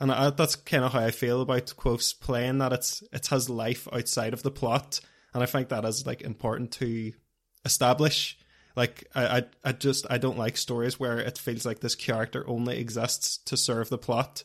and I, that's kind of how I feel about Kvothe's playing that it's it has life outside of the plot, and I think that is like important to establish. Like I, I, I just I don't like stories where it feels like this character only exists to serve the plot.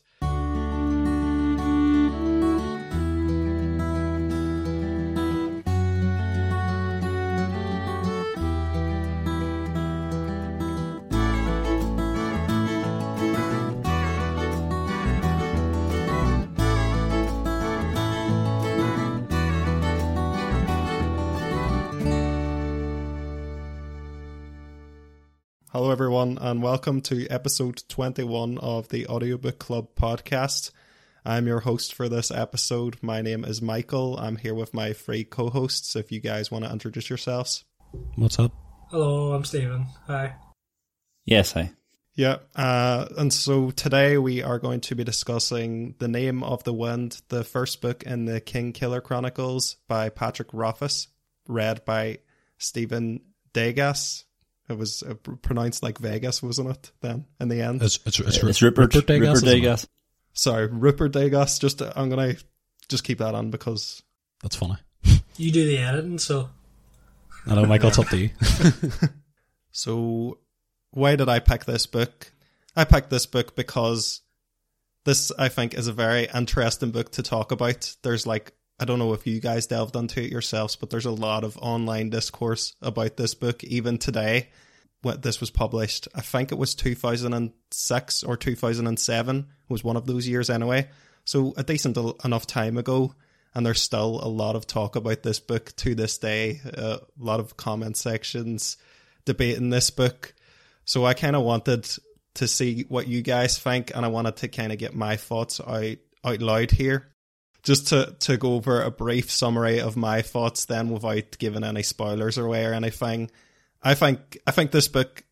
Welcome to episode 21 of the Audiobook Club podcast. I'm your host for this episode. My name is Michael. I'm here with my three co hosts. If you guys want to introduce yourselves, What's up? Hello, I'm Stephen. Hi. Yes, hi. yeah. Uh, and so today we are going to be discussing The Name of the Wind, the first book in the Kingkiller Chronicles by Patrick Rothfuss, read by Stephen Degas. It was uh, pronounced like Vegas, wasn't it? Then in the end, It's, it's, it's, It's Rupert. Rupert Degas, Degas. sorry, Rupert Degas. Just uh, I'm gonna just keep that on because That's funny. You do the editing, so I know, Michael, it's up to you. So, why did I pick this book? I picked this book because this, I think, is a very interesting book to talk about. There's like, I don't know if you guys delved into it yourselves, but there's a lot of online discourse about this book, even today. When this was published, I think it was 2006 or 2007 was one of those years anyway. So a decent enough time ago, and there's still a lot of talk about this book to this day. A lot of comment sections debating this book. So I kind of wanted to see what you guys think, and I wanted to kind of get my thoughts out out loud here, just to to go over a brief summary of my thoughts, then without giving any spoilers away or anything. I think I think this book,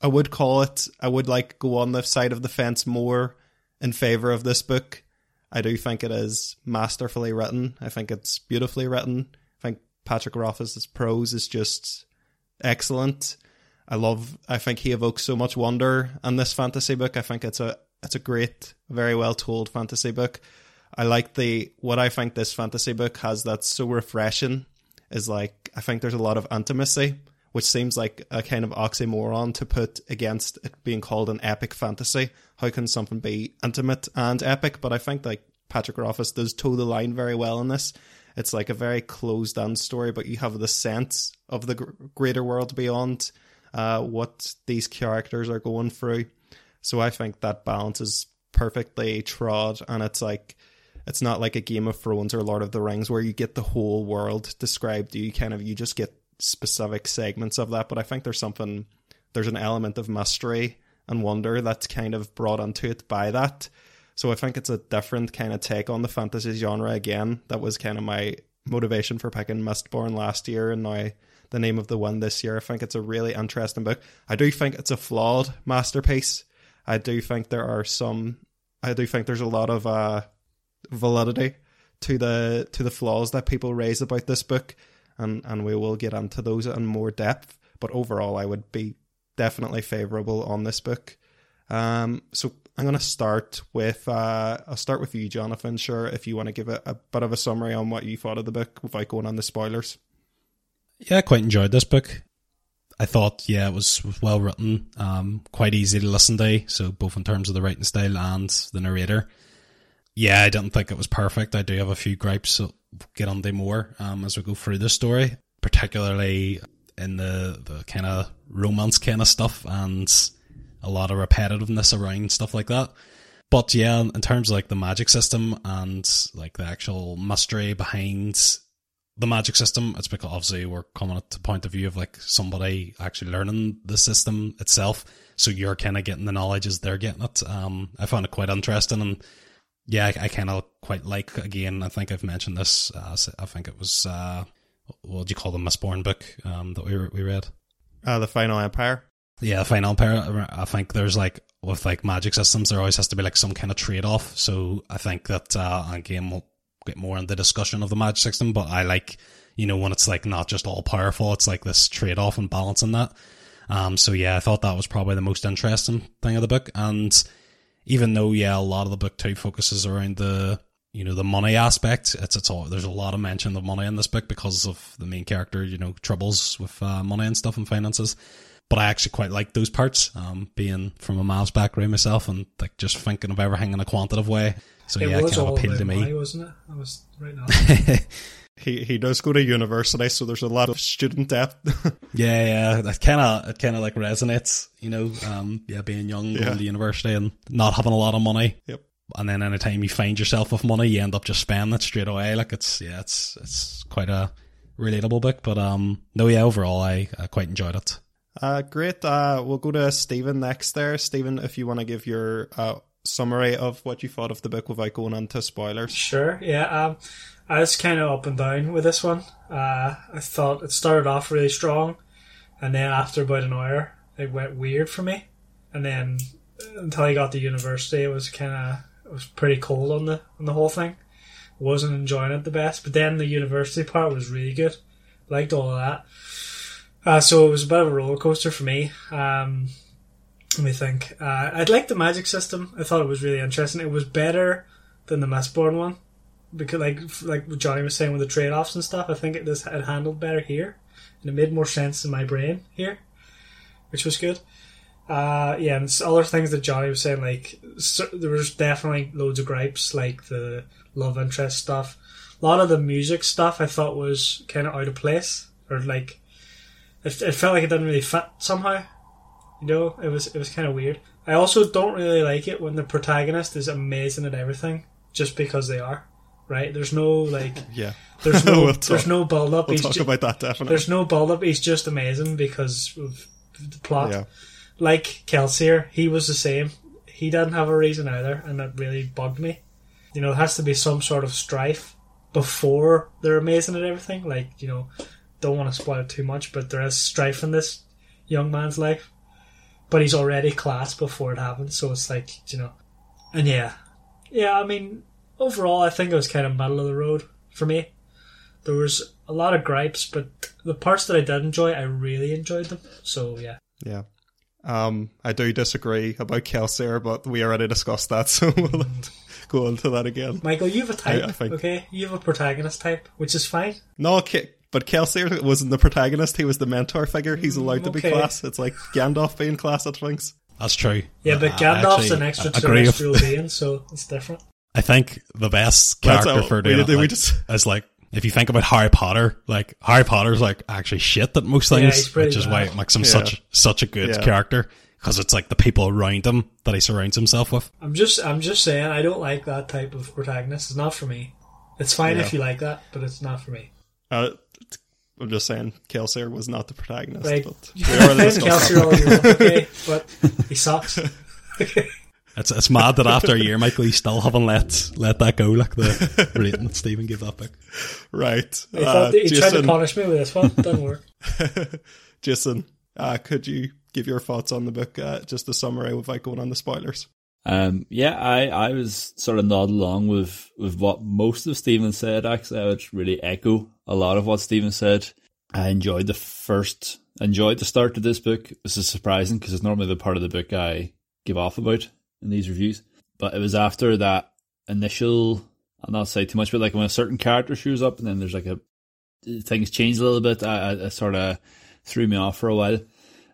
I would call it. I would like go on the side of the fence more in favor of this book. I do think it is masterfully written. I think it's beautifully written. I think Patrick Rothfuss's prose is just excellent. I love. I think he evokes so much wonder in this fantasy book. I think it's a it's a great, very well told fantasy book. I like the what I think this fantasy book has that's so refreshing is like I think there's a lot of intimacy, which seems like a kind of oxymoron to put against it being called an epic fantasy. How can something be intimate and epic? But I think like Patrick Rothfuss does toe the line very well in this. It's like a very closed down story, but you have the sense of the gr- greater world beyond uh, what these characters are going through. So I think that balance is perfectly trod, and it's like it's not like a Game of Thrones or Lord of the Rings where you get the whole world described. You kind of you just get specific segments of that. But I think there's something there's an element of mystery and wonder that's kind of brought into it by that. So I think it's a different kind of take on the fantasy genre again. That was kind of my motivation for picking Mistborn last year and now the name of the one this year. I think it's a really interesting book. I do think it's a flawed masterpiece. I do think there are some I do think there's a lot of uh validity to the to the flaws that people raise about this book and and we will get into those in more depth. But overall I would be definitely favourable on this book. Um so I'm gonna start with uh I'll start with you, Jonathan, sure, if you want to give a, a bit of a summary on what you thought of the book without going on the spoilers. Yeah, I quite enjoyed this book. I thought, yeah, it was well written, um, quite easy to listen to. So both in terms of the writing style and the narrator. Yeah, I didn't think it was perfect. I do have a few gripes. So get on to more um, as we go through the story, particularly in the the kind of romance kind of stuff and a lot of repetitiveness around stuff like that. But yeah, in terms of like the magic system and like the actual mystery behind the magic system, it's because obviously we're coming at the point of view of like somebody actually learning the system itself. So you're kind of getting the knowledge as they're getting it. Um, I found it quite interesting and yeah, I, I kind of quite like, again, I think I've mentioned this, uh, I think it was, uh, what do you call the Mistborn book, um, that we, we read? Uh the Final Empire. Yeah, the final Empire. I think there's like with like magic systems, there always has to be like some kind of trade off. So I think that uh, again we'll get more in the discussion of the magic system, but I like you know when it's like not just all powerful, it's like this trade off and balancing that. Um, so yeah, I thought that was probably the most interesting thing of the book, and even though yeah, a lot of the book too focuses around the you know the money aspect. It's it's all there's a lot of mention of money in this book because of the main character, you know, troubles with uh, money and stuff and finances. But I actually quite like those parts, um, being from a maths background myself and like just thinking of everything in a quantitative way. So it yeah, it kind of appealed to me. money, wasn't it? I was right now. He he does go to university, so there's a lot of student debt. Yeah, yeah, that kind of it kind of like resonates, you know. Um, yeah, being young, Yeah. going to university, and not having a lot of money. Yep. And then anytime you find yourself with money, you end up just spending it straight away. Like it's yeah, it's it's quite a relatable book. But um, no, yeah, overall, I, I quite enjoyed it. Uh, great. Uh, we'll go to Stephen next there. Stephen, if you want to give your uh, summary of what you thought of the book without going into spoilers. Sure, yeah. Um, I was kind of up and down with this one. Uh, I thought it started off really strong, and then after about an hour, it went weird for me. And then until I got to university, it was kind of it was pretty cold on the on the whole thing. Wasn't enjoying it the best, but then the university part was really good. Liked all of that. Uh, so it was a bit of a roller coaster for me. Um, let me think. Uh, I liked the magic system. I thought it was really interesting. It was better than the Mistborn one because, like, like Johnny was saying with the trade offs and stuff. I think it just it handled better here, and it made more sense in my brain here, which was good. Uh, yeah, and other things that Johnny was saying, like cer- there was definitely loads of gripes, like the love interest stuff. A lot of the music stuff I thought was kind of out of place, or like it, it felt like it didn't really fit somehow. You know, it was it was kind of weird. I also don't really like it when the protagonist is amazing at everything just because they are. Right? There's no like, Yeah. there's no, We'll there's no build up. We'll He's talk ju- about that definitely. there's no build up. He's just amazing because of the plot. Yeah. Like Kelsier, he was the same. He didn't have a reason either, and that really bugged me. You know, it has to be some sort of strife before they're amazing at everything. Like, you know, don't want to spoil it too much, but there is strife in this young man's life. But he's already class before it happens, so it's like, you know. And yeah. Yeah, I mean, overall, I think it was kind of middle of the road for me. There was a lot of gripes, but the parts that I did enjoy, I really enjoyed them. So yeah. Yeah. Um, I do disagree about Kelsier, but we already discussed that, so we'll go into that again. Michael, you have a type, I think- okay? You have a protagonist type, which is fine. No, Ke- but Kelsier wasn't the protagonist, he was the mentor figure. He's allowed to be class. It's like Gandalf being class at things. That's true. Yeah, but Gandalf's an agree with- extraterrestrial being, so it's different. I think the best character how- for we doing did- it we like, just- is like if you think about Harry Potter, like Harry Potter's like actually shit at most things, he's pretty which is why bad. it makes him Yeah. such such a good Yeah. character because it's like the people around him that he surrounds himself with. I'm just, I'm just saying, I don't like that type of protagonist. It's not for me. It's fine Yeah. if you like that, but it's not for me. Uh, I'm just saying, Kelsier was not the protagonist. Like, but we already discussed Kelsier all you want, okay? But he sucks. Okay. It's it's mad that after a year, Michael, you still haven't let let that go like the rating that Stephen gave that book. Right. I Uh, thought that he tried to punish me with this one. Didn't work. Jason uh, could you give your thoughts on the book, uh, just a summary without going on the spoilers? Um, yeah, I, I was sort of nodding along with, with what most of Stephen said. Actually, I would really echo a lot of what Stephen said. I enjoyed the first, enjoyed the start of this book. This is surprising because it's normally the part of the book I give off about in these reviews. But it was after that initial, I'll not say too much, but like when a certain character shows up and then there's like a, things change a little bit, I, I, it sort of threw me off for a while.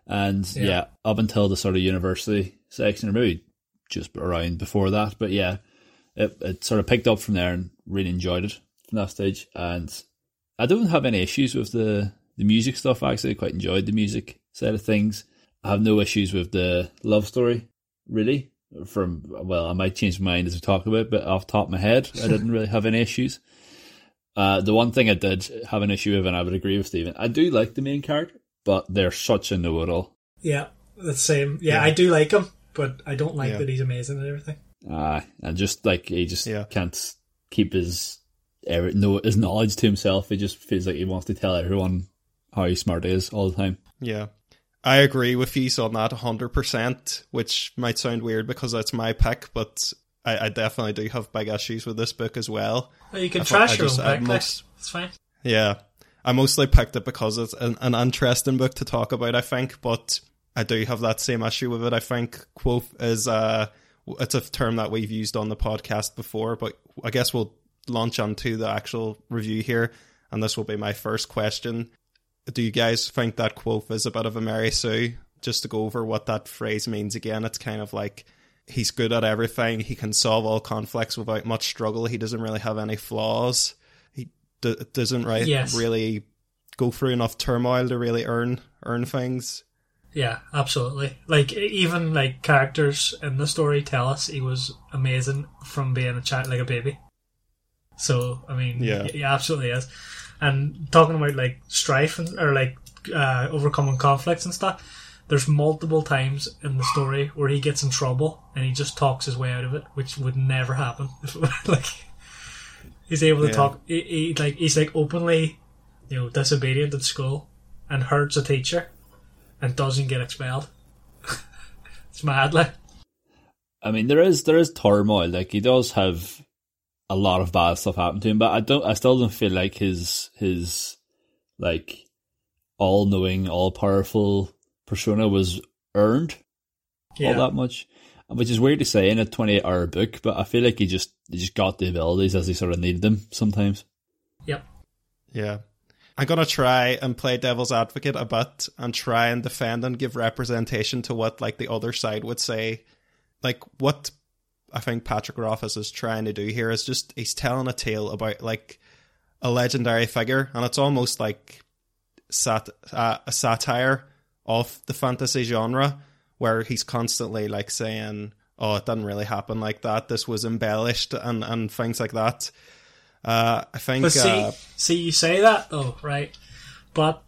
And Yeah. yeah, up until the sort of university section, or maybe just around before that. But yeah, it, it sort of picked up from there and really enjoyed it from that stage. And I don't have any issues with the, the music stuff. Actually, I quite enjoyed the music side of things. I have no issues with the love story, really. From well, I might change my mind as we talk about, it, but off the top of my head, I didn't really have any issues. Uh, the one thing I did have an issue with, and I would agree with Stephen, I do like the main character, but they're such a know-it-all. Yeah, the same. Yeah, Yeah. I do like him, but I don't like Yeah. that he's amazing at everything. Uh, and just like he just Yeah. can't keep his er, no his knowledge to himself. He just feels like he wants to tell everyone how smart he is all the time. Yeah. I agree with you on that 100%, which might sound weird because that's my pick, but I, I definitely do have big issues with this book as well. Well, you can I trash your own pick. most- It's fine. Yeah. I mostly picked it because it's an, an interesting book to talk about, I think, but I do have that same issue with it. I think Kvothe is uh, it's a term that we've used on the podcast before, but I guess we'll launch onto the actual review here, and this will be my first question. Do you guys think that Kvothe is a bit of a Mary Sue? Just to go over what that phrase means again, it's kind of like he's good at everything. He can solve all conflicts without much struggle. He doesn't really have any flaws. He d- doesn't right, Yes. really go through enough turmoil to really earn earn things. Yeah, absolutely. Like even like characters in the story tell us he was amazing from being a child, like a baby. So I mean, Yeah. yeah, he absolutely is. And talking about like strife and or like uh, overcoming conflicts and stuff. There's multiple times in the story where he gets in trouble and he just talks his way out of it, which would never happen. like he's able to Yeah. talk. He, he like he's like openly, you know, disobedient at school and hurts a teacher and doesn't get expelled. it's mad, like. I mean, there is there is turmoil. Like he does have a lot of bad stuff happened to him, but I don't. I still don't feel like his his like all knowing, all powerful persona was earned Yeah, all that much. Which is weird to say in a twenty eight hour book, but I feel like he just he just got the abilities as he sort of needed them sometimes. yep. Yeah. I'm gonna try and play devil's advocate a bit and try and defend and give representation to what like the other side would say. Like what I think Patrick Rothfuss is trying to do here is just he's telling a tale about like a legendary figure, and it's almost like sat uh, a satire of the fantasy genre, where he's constantly like saying, "Oh, it didn't really happen like that. This was embellished," and and things like that. Uh, I think. But see, uh, see, you say that though, right? But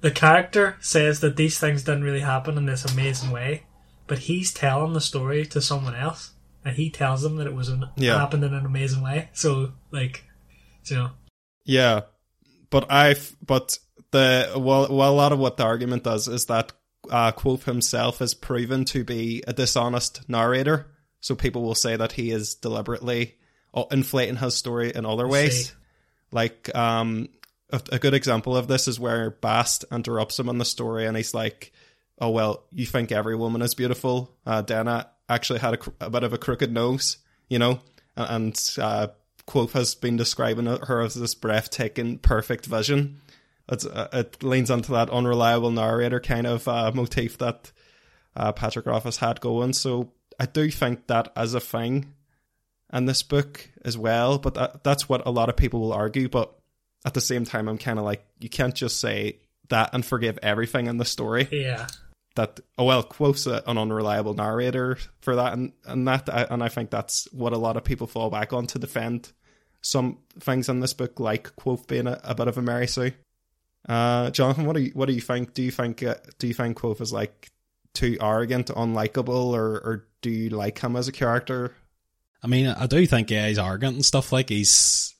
the character says that these things didn't really happen in this amazing way, but he's telling the story to someone else, and he tells them that it was an, Yeah. happened in an amazing way. So, like, you know, Yeah, but I've but the well, well, a lot of what the argument does is that uh, Kvothe himself is proven to be a dishonest narrator, so people will say that he is deliberately uh, inflating his story in other ways. Like, um, a, a good example of this is where Bast interrupts him in the story, and he's like, "Oh well, you think every woman is beautiful? Uh, Denna actually had a, a bit of a crooked nose, you know." And uh, Kvothe has been describing her as this breathtaking, perfect vision. Uh, it leans onto that unreliable narrator kind of uh, motif that uh, Patrick Rothfuss had going. So I do think that as a thing in this book as well, but that, that's what a lot of people will argue. But at the same time, I'm kind of like, you can't just say that and forgive everything in the story. yeah, That oh well, Kvothe's a, an unreliable narrator for that, and and that, I- and I think that's what a lot of people fall back on to defend some things in this book, like Kvothe being a, a bit of a Mary Sue. Uh, Jonathan, what do you what do you think? Do you think uh, do you think Kvothe is like too arrogant, unlikable, or or do you like him as a character? I mean, I do think yeah, he's arrogant and stuff. Like he's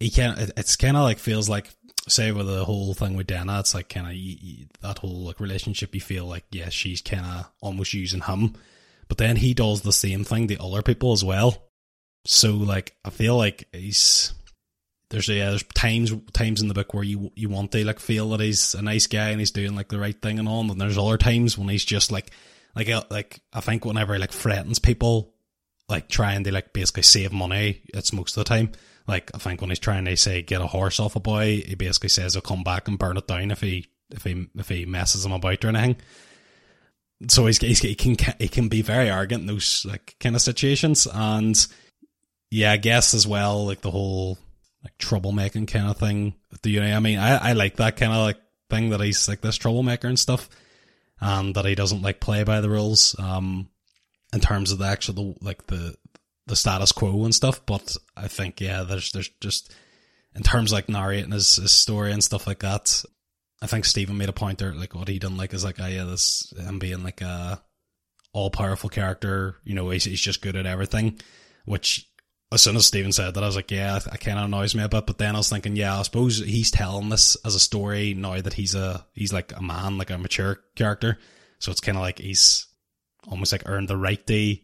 he can. It's kind of like feels like say with the whole thing with Denna. It's like kind of that whole like relationship. You feel like yeah, she's kind of almost using him, but then he does the same thing to other people as well. So like I feel like he's there's yeah there's times times in the book where you you want to like feel that he's a nice guy and he's doing like the right thing and all, and there's other times when he's just like like uh, like I think whenever he like threatens people like trying to like basically save money. It's most of the time. Like I think when he's trying to say get a horse off a boy, he basically says he'll come back and burn it down if he if he if he messes him about or anything. So he's, he's he can he can be very arrogant in those like kind of situations, and yeah, I guess as well like the whole like troublemaking kind of thing. Do you know? I mean, I I like that kind of like thing that he's like this troublemaker and stuff, and that he doesn't like play by the rules. Um, in terms of the actual like the the status quo and stuff. But I think yeah, there's there's just in terms of, like narrating his, his story and stuff like that. I think Stephen made a point there, like what he done like is like, oh yeah, this him being like a all powerful character. You know, he's he's just good at everything. Which as soon as Stephen said that, I was like, yeah, it kind of annoys me a bit. But then I was thinking, yeah, I suppose he's telling this as a story now that he's a he's like a man, like a mature character. So it's kind of like he's almost like earned the right to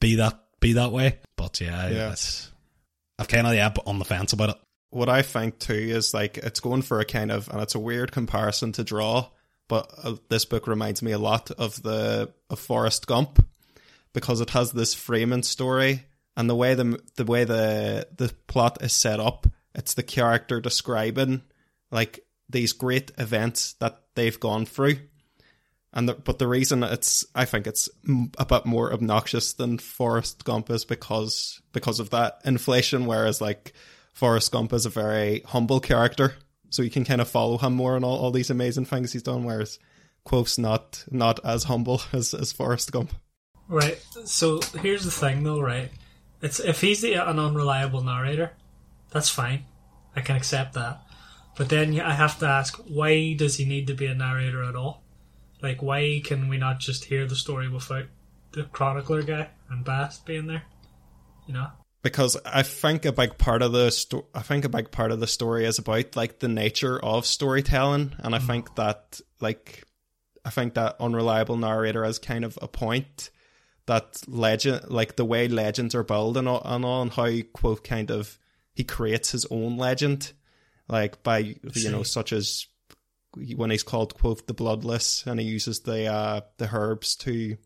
be that be that way. But yeah, Yeah. It's, I've kind of yeah on the fence about it. What I think too is like it's going for a kind of, and it's a weird comparison to draw, but uh, this book reminds me a lot of the of Forrest Gump because it has this framing story and the way the the way the the plot is set up. It's the character describing like these great events that they've gone through. And the, but the reason it's I think it's a bit more obnoxious than Forrest Gump is because because of that inflation. Whereas like Forrest Gump is a very humble character, so you can kind of follow him more on all, all these amazing things he's done. Whereas Kvothe's not not as humble as as Forrest Gump. Right. So here's the thing, though. Right. It's if he's the, an unreliable narrator, that's fine. I can accept that. But then I have to ask, why does he need to be a narrator at all? Like, why can we not just hear the story without the chronicler guy and Bast being there? You know. Because I think a big part of the sto- I think a big part of the story is about like the nature of storytelling, and I mm. think that like I think that unreliable narrator is kind of a point that legend, like the way legends are built and all, and, all, and how Kvothe kind of he creates his own legend, like by you know such as when he's called Kvothe the bloodless and he uses the uh, the herbs to,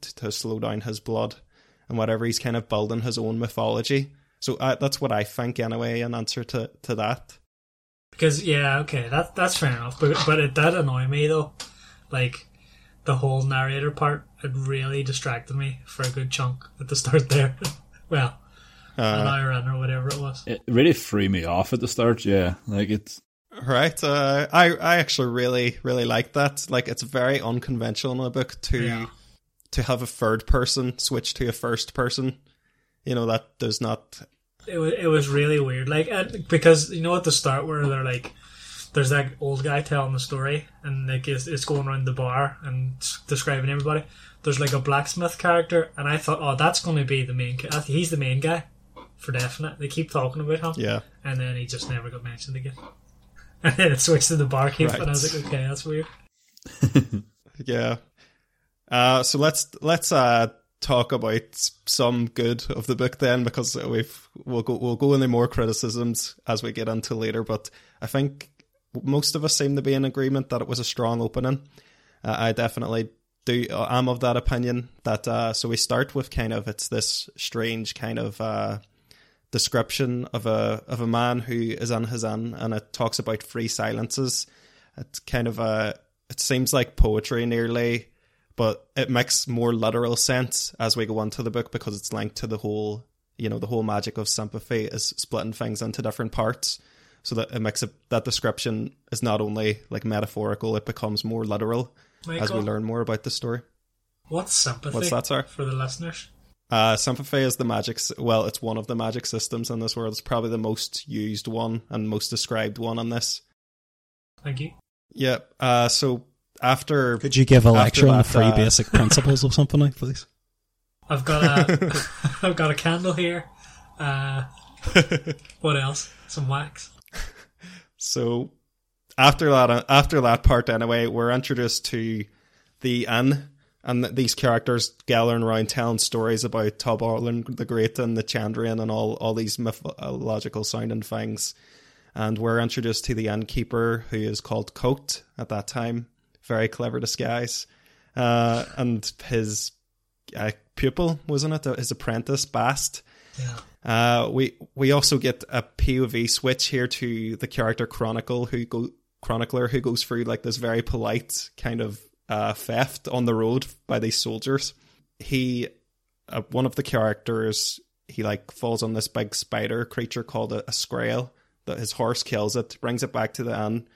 to, to slow down his blood and whatever he's kind of building his own mythology. So uh, that's what i think anyway in answer to to that. Because yeah okay that that's fair enough but but it did annoy me though. Like the whole narrator part it really distracted me for a good chunk at the start there. Well uh, an hour in or whatever it was. It really threw me off at the start yeah. Like it's Right. Uh, I I actually really really like that. Like it's very unconventional in a book to yeah. to have a third person switch to a first person. You know that does not. It was it was really weird. Like because you know at the start where they're like. There's that old guy telling the story, and like it's, it's going around the bar and describing everybody. There's like a blacksmith character, and I thought, oh, that's going to be the main. He's the main guy for definite. They keep talking about him, yeah, and then he just never got mentioned again. and then it switched to the barkeep, right. and I was like, okay, that's weird. yeah. Uh, so let's let's uh, talk about some good of the book then, because we've we'll go we'll go into more criticisms as we get into later. But I think most of us seem to be in agreement that it was a strong opening. Uh, I definitely do. I'm of that opinion. That uh, so we start with kind of it's this strange kind of uh, description of a of a man who is on his own, and it talks about free silences. It's kind of a it seems like poetry nearly, but it makes more literal sense as we go on to the book because it's linked to the whole you know the whole magic of sympathy is splitting things into different parts. So that it makes it that description is not only like metaphorical it becomes more literal Michael, as we learn more about the story. What's sympathy what's that sir? for the listeners uh, Sympathy is the magic. Well, it's one of the magic systems in this world. It's probably the most used one and most described one on this. Thank you. Yeah. Uh, so after, could you give a lecture on the three uh, basic principles of Sympathy, please? I've got a, I've got a candle here. Uh, what else? Some wax. So after that, after that part, anyway, we're introduced to the inn and these characters gathering around telling stories about Taborlin the Great and the Chandrian and all, all these mythological sounding things. And we're introduced to the innkeeper who is called Kote at that time. Very clever disguise. Uh, and his uh, pupil, wasn't it? His apprentice, Bast. Yeah. Uh, we we also get a POV switch here to the character Chronicle who go chronicler who goes through like this very polite kind of uh, theft on the road by these soldiers. He, uh, one of the characters, he like falls on this big spider creature called a, a. That his horse kills it, brings it back to the inn.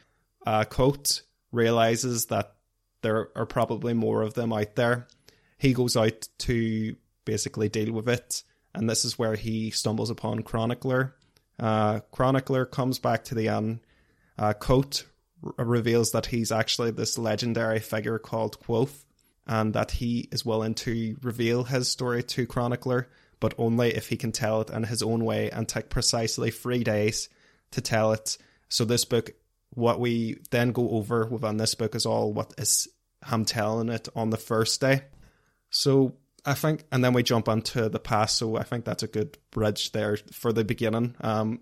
Uh, Kote realizes that there are probably more of them out there. He goes out to basically deal with it, and this is where he stumbles upon Chronicler. Uh, Chronicler comes back to the inn. Uh, Reveals that he's actually this legendary figure called Kvothe, and that he is willing to reveal his story to Chronicler, but only if he can tell it in his own way and take precisely three days to tell it. So this book, what we then go over within this book is all what is him telling it on the first day. So I think, and then we jump onto the past. So I think that's a good bridge there for the beginning. Um,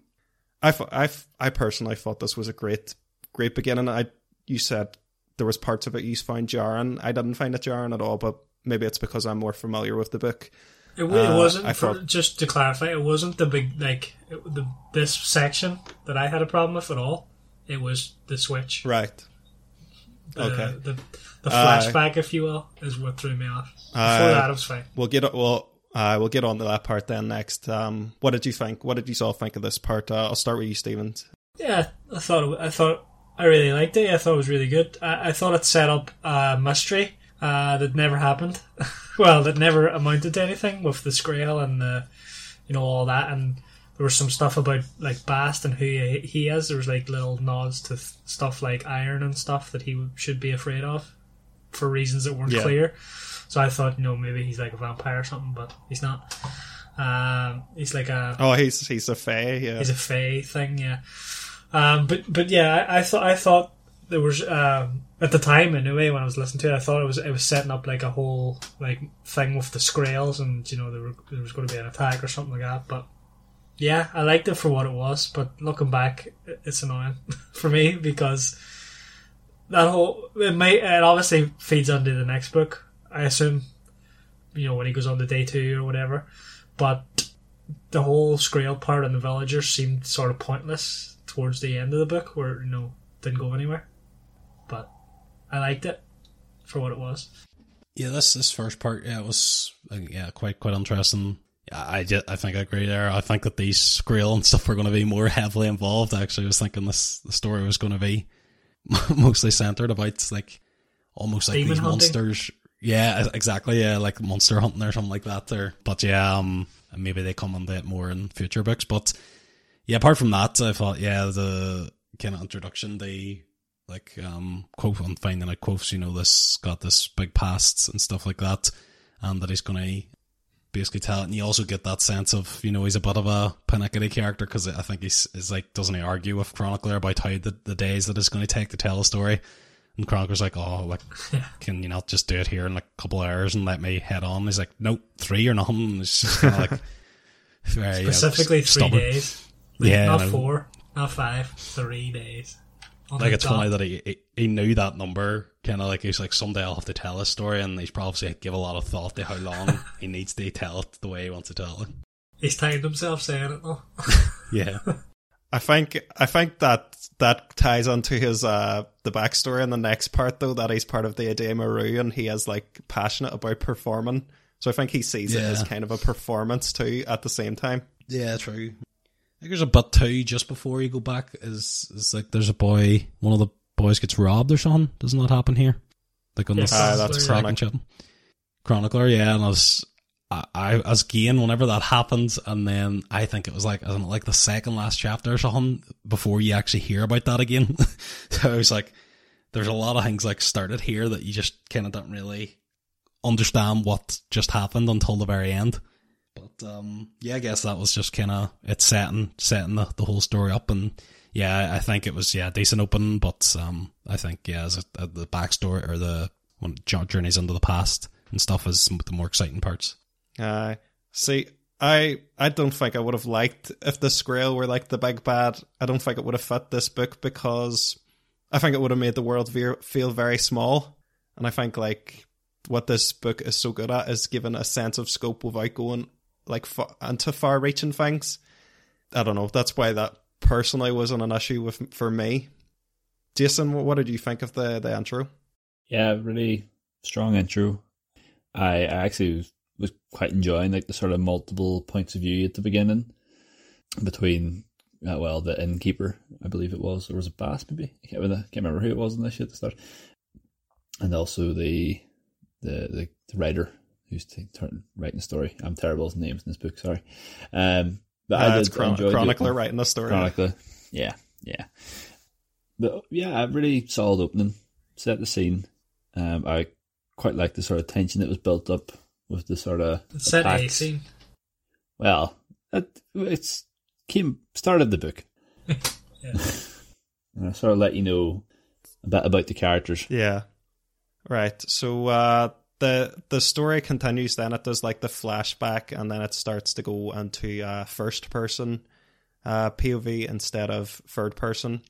I, I, I personally thought this was a great great beginning. I you said there was parts of it you found jarring. I didn't find it jarring at all, but maybe it's because I'm more familiar with the book. It, it Uh, wasn't. I for, thought- just to clarify, it wasn't the big like it, the this section that I had a problem with at all. It was the switch. Right. The, Okay. The, the Uh, flashback, if you will, is what threw me off. Before Uh, that, it was fine. We'll get well. Uh, we'll get on to that part then next. Um, what did you think? What did you all think of this part? Uh, I'll start with you, Stevens. Yeah, I thought I thought I really liked it. I thought it was really good. I, I thought it set up a mystery uh, that never happened. well, that never amounted to anything with the Scrael and the you know all that. And there was some stuff about like Bast and who he, he is. There was like little nods to th- stuff like Iron and stuff that he w- should be afraid of for reasons that weren't Yeah. clear. So I thought, you know, maybe he's like a vampire or something, but he's not. Um, he's like a Oh, he's he's a fae. Yeah. is a Fey thing, yeah. Um, but but yeah, I, I thought I thought there was um, at the time anyway when I was listening to it, I thought it was it was setting up like a whole like thing with the Scraels and you know there, were, there was going to be an attack or something like that. But yeah, I liked it for what it was. But looking back, it's annoying for me because that whole it may it obviously feeds onto the next book. I assume you know when he goes on to day two or whatever, but the whole Scrael part and the villagers seemed sort of pointless towards the end of the book, where you know didn't go anywhere. But I liked it for what it was. Yeah, this this first part, yeah, it was uh, yeah quite quite interesting. I I think I agree there. I think that these Scrael and stuff were going to be more heavily involved. Actually, I was thinking this the story was going to be mostly centered about like almost like Demon these hunting? monsters. Yeah, exactly. Yeah, like monster hunting or something like that. There, but yeah, um, maybe they come into it more in future books. But yeah, apart from that, I thought yeah the kind of introduction they like um Kvothe I'm finding like Kvothe's you know this got this big past and stuff like that and that he's gonna basically tell it. And you also get that sense of you know he's a bit of a panicky character because I think he's is like doesn't he argue with Chronicler about how the, the days that it's going to take to tell a story? And Chronicler's like oh like can you not just do it here in like a couple hours and let me head on? He's like nope three or nothing. And it's just kind of like very uh, Specifically, three stubborn. days. Like, Yeah, not I four, not five, three days. On like it's dot. funny that he, he he knew that number kind of like he's like someday I'll have to tell a story and he's probably give a lot of thought to how long he needs to tell it the way he wants to tell it He's timed himself saying it though. yeah I think I think that that ties onto his uh the backstory in the next part though that he's part of the Edema Ruh and he is like passionate about performing. So I think he sees it as kind of a performance too at the same time. yeah true I think there's a bit too just before you go back is is like there's a boy one of the boys gets robbed or something. Doesn't that happen here? Like on Yes, this Ah, that's second chapter. Chronicler yeah and I was I, I as Gain whenever that happens and then I think it was like isn't it like the second last chapter or something before you actually hear about that again. So I was like there's a lot of things like started here that you just kind of don't really understand what just happened until the very end but um yeah I guess that was just kind of it's setting setting the, the whole story up and yeah I think it was yeah decent open but um I think yeah as a, the backstory or the journeys into the past and stuff is the more exciting parts Uh, see, I I don't think I would have liked if the Scrael were like the big bad. I don't think it would have fit this book because I think it would have made the world ve- feel very small. And I think like what this book is so good at is giving a sense of scope without going like fa- into far-reaching things. I don't know. That's why that personally wasn't an issue with for me. Jason, what, did you think of the the intro? Yeah, really strong intro. I, I actually was, quite enjoying like the sort of multiple points of view at the beginning between uh, well the innkeeper I believe it was or was it Bast maybe I can't remember, can't remember who it was in this shit at the start and also the the the, the writer who's t- turn, writing the story I'm terrible with names in this book sorry um but Uh, I did Chron- enjoy the Chronicler writing the story. Chronicler. Yeah, yeah. But yeah, a really solid opening. Set the scene. Um, I quite like the sort of tension that was built up with the sort of It said A scene. Well, it, it's came started the book. Yeah. And I sort of let you know a bit about the characters. Yeah. Right. So uh the the story continues then it does like the flashback and then it starts to go into uh first person uh POV instead of third person.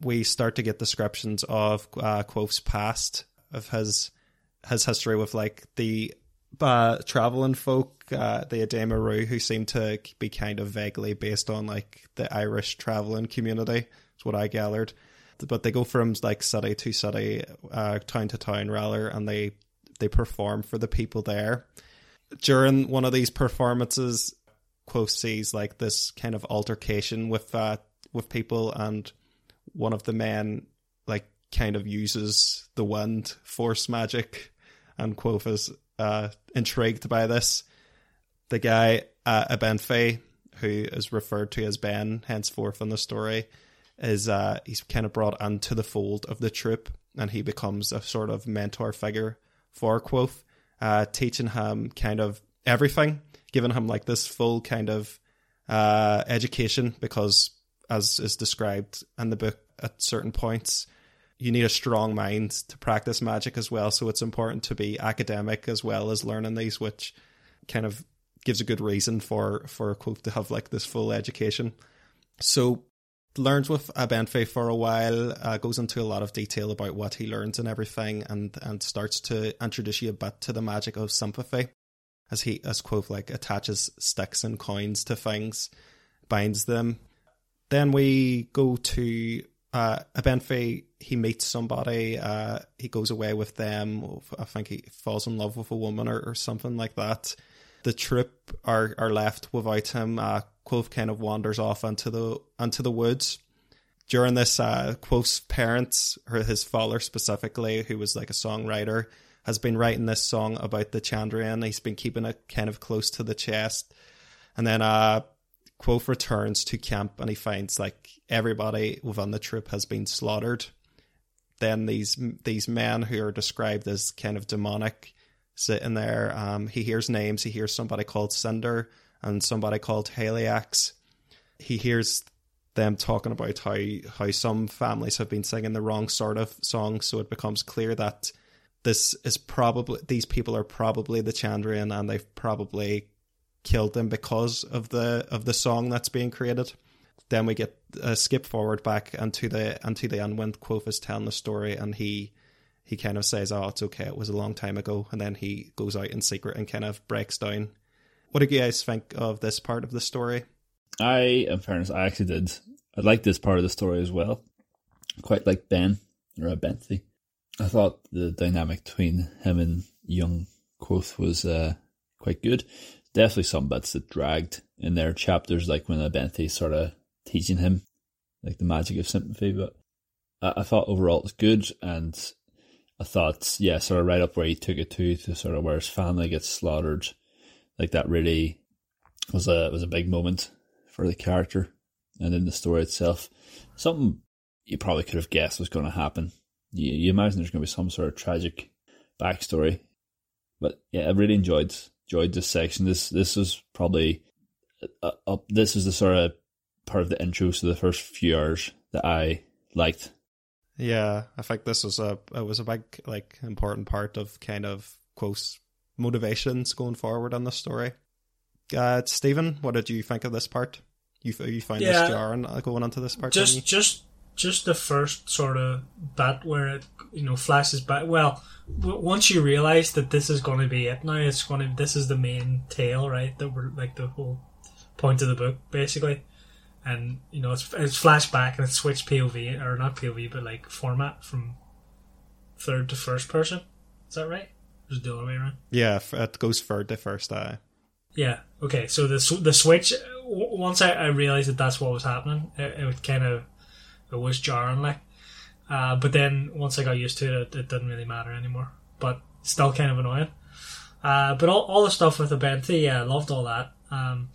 We start to get descriptions of uh Kvothe's past of his his history with like the uh, traveling folk, uh, the Edema Ruh, who seem to be kind of vaguely based on like the Irish traveling community. Is what I gathered. But they go from like city to city, uh, town to town, rather, and they they perform for the people there. During one of these performances, Kvothe sees like this kind of altercation with uh, with people, and one of the men like kind of uses the wind force magic, and Kvothe is uh, intrigued by this. The guy, uh, Abenthy, who is referred to as Ben henceforth in the story, is uh, he's kind of brought into the fold of the troop, and he becomes a sort of mentor figure for Kvothe, uh, teaching him kind of everything, giving him like this full kind of uh, education because, as is described in the book at certain points, you need a strong mind to practice magic as well. So it's important to be academic as well as learning these, which kind of gives a good reason for for Kvothe to have like this full education. So learns with Abenthy for a while, uh, goes into a lot of detail about what he learns and everything, and and starts to introduce you a bit to the magic of sympathy, as he as Kvothe like attaches sticks and coins to things, binds them. Then we go to uh, Abenthy. He meets somebody. Uh, he goes away with them. I think he falls in love with a woman or, or something like that. The troop are are left without him. Uh, Kvothe kind of wanders off into the into the woods. During this, uh, Kvothe's parents, or his father specifically, who was like a songwriter, has been writing this song about the Chandrian. He's been keeping it kind of close to the chest. And then uh, Kvothe returns to camp and he finds like everybody within the troop has been slaughtered. Then these these men who are described as kind of demonic sitting there. Um, he hears names. He hears somebody called Cinder and somebody called Haliax. He hears them talking about how how some families have been singing the wrong sort of song, so it becomes clear that this is probably these people are probably the Chandrian and they've probably killed them because of the of the song that's being created. Then we get a skip forward back into the into the end when Kvothe is telling the story and he he kind of says, "Oh, it's okay. It was a long time ago," and then he goes out in secret and kind of breaks down. What do you guys think of this part of the story? I, in fairness, I actually did. I like this part of the story as well. Quite like Ben or Abenthy. I thought the dynamic between him and young Kvothe was uh, quite good. Definitely some bits that dragged in their chapters, like when Bentley sort of teaching him like the magic of sympathy. But I, I thought overall it was good, and I thought, yeah, sort of right up where he took it to, to sort of where his family gets slaughtered, like that really was a was a big moment for the character and in the story itself. Something you probably could have guessed was going to happen. You, you imagine there's going to be some sort of tragic backstory, but yeah, I really enjoyed enjoyed this section. This this was probably uh, up. This is the sort of part of the intro, so the first few hours that I liked yeah, I think this was a it was a big like important part of kind of Kvothe's motivations going forward on the story. Uh, Stephen, what did you think of this part? You you find Yeah. this jarring uh, going onto this part? just just just the first sort of bit where it you know flashes back well w- once you realize that this is going to be it now it's going to this is the main tale right that we're like the whole point of the book basically and you know it's it's flashback and it's switched POV or not POV but like format from third to first person is that right or is the other way around yeah, it goes third to first eye. yeah. Okay. So the the switch. w- Once I, I realized that that's what was happening, it, it kind of it was jarring, like. Uh, but then once I got used to it, it, it didn't really matter anymore. But still kind of annoying. Uh, but all, all the stuff with the Bentley, yeah, I loved all that. Um,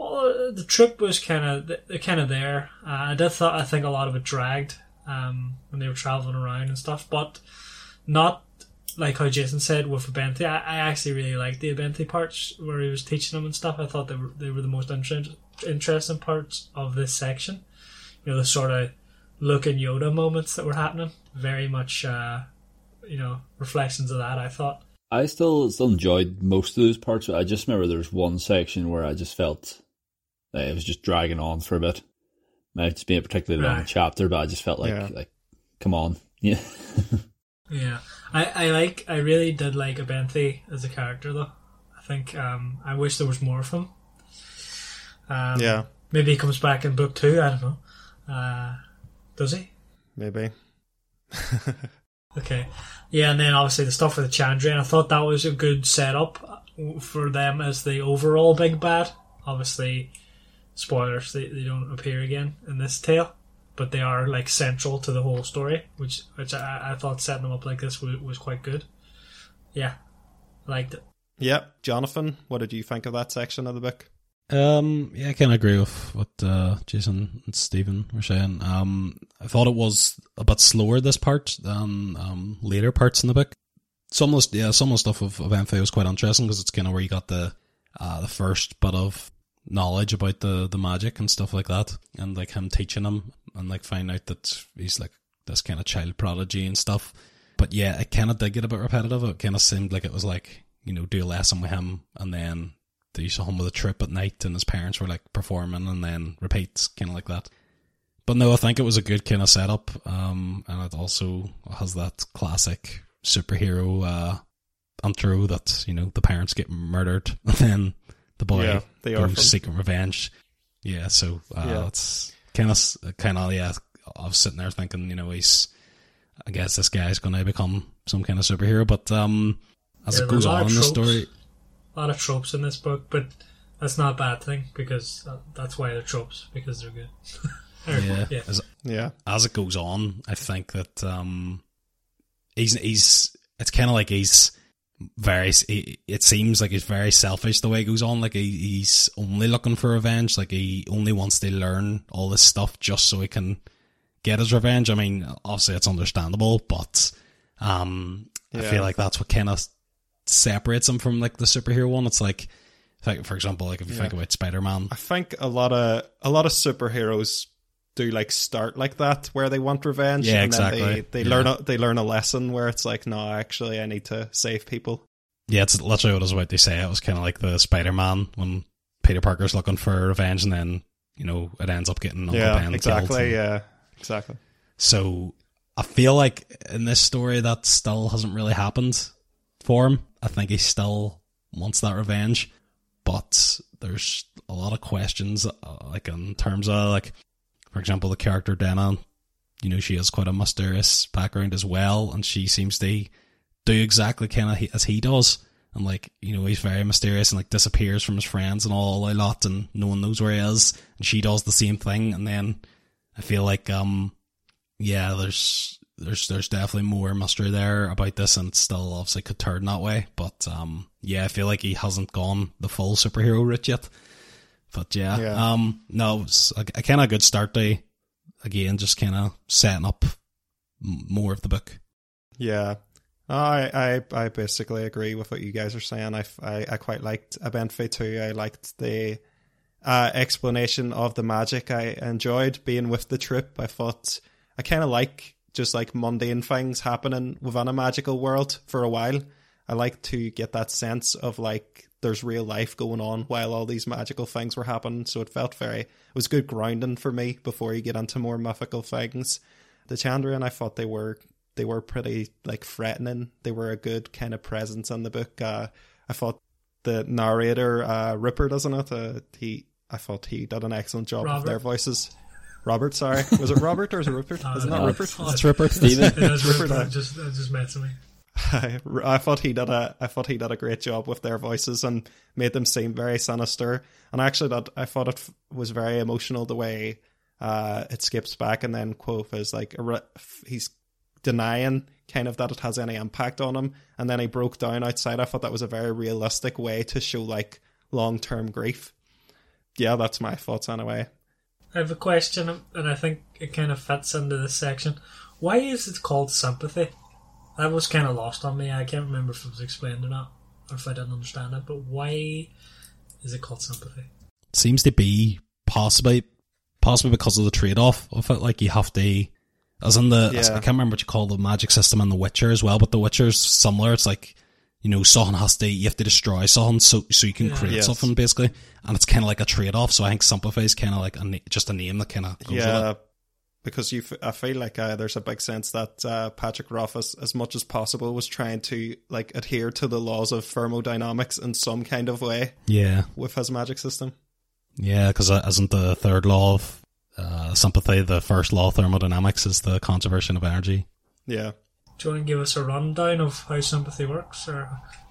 all, the trip was kind of kind of there. Uh, I did thought I think a lot of it dragged um, when they were traveling around and stuff, but not like how Jason said with the Bentley. I, I actually really liked the Bentley parts where he was teaching them and stuff. I thought they were they were the most inter- interesting parts of this section. You know, the sort of Luke and Yoda moments that were happening. Very much, uh, you know, reflections of that. I thought. I still still enjoyed most of those parts. I just remember there's one section where I just felt it was just dragging on for a bit. Might just be a particularly long Right. chapter, but I just felt like Yeah. like come on, yeah. Yeah, I, I like. I really did like Abenthy as a character, though. I think um, I wish there was more of him. Um, Yeah, maybe he comes back in book two. I don't know. Uh, does he? maybe. Okay. Yeah, and then obviously the stuff with the Chandrian. I thought that was a good setup for them as the overall big bad. Obviously, spoilers, they, they don't appear again in this tale, but they are like central to the whole story, which which I, I thought setting them up like this was, was quite good. Yeah, I liked it. Yeah, Jonathan, what did you think of that section of the book? Um, yeah, I kind of agree with what uh, Jason and Stephen were saying. Um, I thought it was a bit slower this part than um, later parts in the book. Some of the, yeah, some of the stuff of, of Abenthy was quite interesting because it's kind of where you got the uh, the first bit of knowledge about the the magic and stuff like that, and like him teaching him and like find out that he's like this kind of child prodigy and stuff. But yeah, it kind of did get a bit repetitive. It kind of seemed like it was like you know do a lesson with him and then they used to home with a trip at night and his parents were like performing and then repeats kind of like that but no i think it was a good kind of setup um and it also has that classic superhero uh intro that you know the parents get murdered and then the boy Yeah, the orphan. goes seeking revenge yeah so uh Yeah. it's kind of kind of yeah i was sitting there thinking you know he's i guess this guy's gonna become some kind of superhero but um as Yeah, it goes lot on of in the tropes. story A lot of tropes in this book, but that's not a bad thing because that's why they're tropes because they're good. Yeah, yeah. As, Yeah, as it goes on, I think that um, he's he's it's kind of like he's very. He, it seems like he's very selfish the way it goes on. Like he, he's only looking for revenge. Like he only wants to learn all this stuff just so he can get his revenge. I mean, obviously it's understandable, but um, I feel like that's what kind of separates him from like the superhero one. It's like, like for example, like if you think about Spider Man, I think a lot of a lot of superheroes do like start like that where they want revenge. Yeah, and then exactly. They, they Yeah. learn a, they learn a lesson where it's like, no, actually, I need to save people. Yeah, it's literally what I was about to say. It was kind of like the Spider Man when Peter Parker's looking for revenge, and then you know it ends up getting Uncle yeah, Ben exactly. Yeah, exactly. So I feel like in this story that still hasn't really happened for him. I think he still wants that revenge, but there's a lot of questions, uh, like in terms of like, for example, the character Denna. You know, she has quite a mysterious background as well, and she seems to do exactly kind of as he does. And like, you know, he's very mysterious and like disappears from his friends and all a lot, and no one knows where he is. And she does the same thing, and then I feel like um yeah, there's there's there's definitely more mystery there about this, and still obviously could turn that way. But um, yeah, I feel like he hasn't gone the full superhero route yet. But yeah, Yeah. um, no, it's a, a kind of good start day. Again, just kind of setting up m- more of the book. Yeah. I, I I basically agree with what you guys are saying. I, I, I quite liked Abenthy too. I liked the uh, explanation of the magic. I enjoyed being with the trip. I thought I kind of like just like mundane things happening within a magical world for a while. I like to get that sense of like there's real life going on while all these magical things were happening. So it felt very, it was good grounding for me before you get into more mythical things. The Chandrian, I thought they were they were pretty like threatening. They were a good kind of presence in the book. Uh, I thought the narrator uh, Rupert, doesn't it? Uh, he, I thought he did an excellent job Robert. of their voices. Robert, sorry, was it Robert or is it Rupert? Isn't that no, Rupert? That's Rupert. Stephen. It is Rupert, Rupert, uh, just it just messing me. I, I thought he did a I thought he did a great job with their voices and made them seem very sinister. And actually, that I thought it was very emotional the way uh, it skips back and then Kvothe is like he's denying kind of that it has any impact on him, and then he broke down outside. I thought that was a very realistic way to show like long term grief. Yeah, that's my thoughts anyway. I have a question, and I think it kind of fits into this section. Why is it called sympathy? That was kind of lost on me. I can't remember if it was explained or not, or if I didn't understand it. But why is it called sympathy? seems to be possibly possibly because of the trade off of it. Like you have to, as in the Yeah. I can't remember what you call the magic system in The Witcher as well, but The Witcher's similar. It's like you know, Sohan has to you have to destroy Sohan so so you can Yeah. create Yes. something basically, and it's kind of like a trade off. So I think sympathy is kind of like a, just a name that kind of goes with yeah, it. Because you, f- I feel like uh, there's a big sense that uh, Patrick Rothfuss, as much as possible, was trying to like adhere to the laws of thermodynamics in some kind of way Yeah, with his magic system. yeah, because isn't the third law of uh, sympathy the first law of thermodynamics is the conservation of energy? Yeah. Do you want to give us a rundown of how sympathy works? Or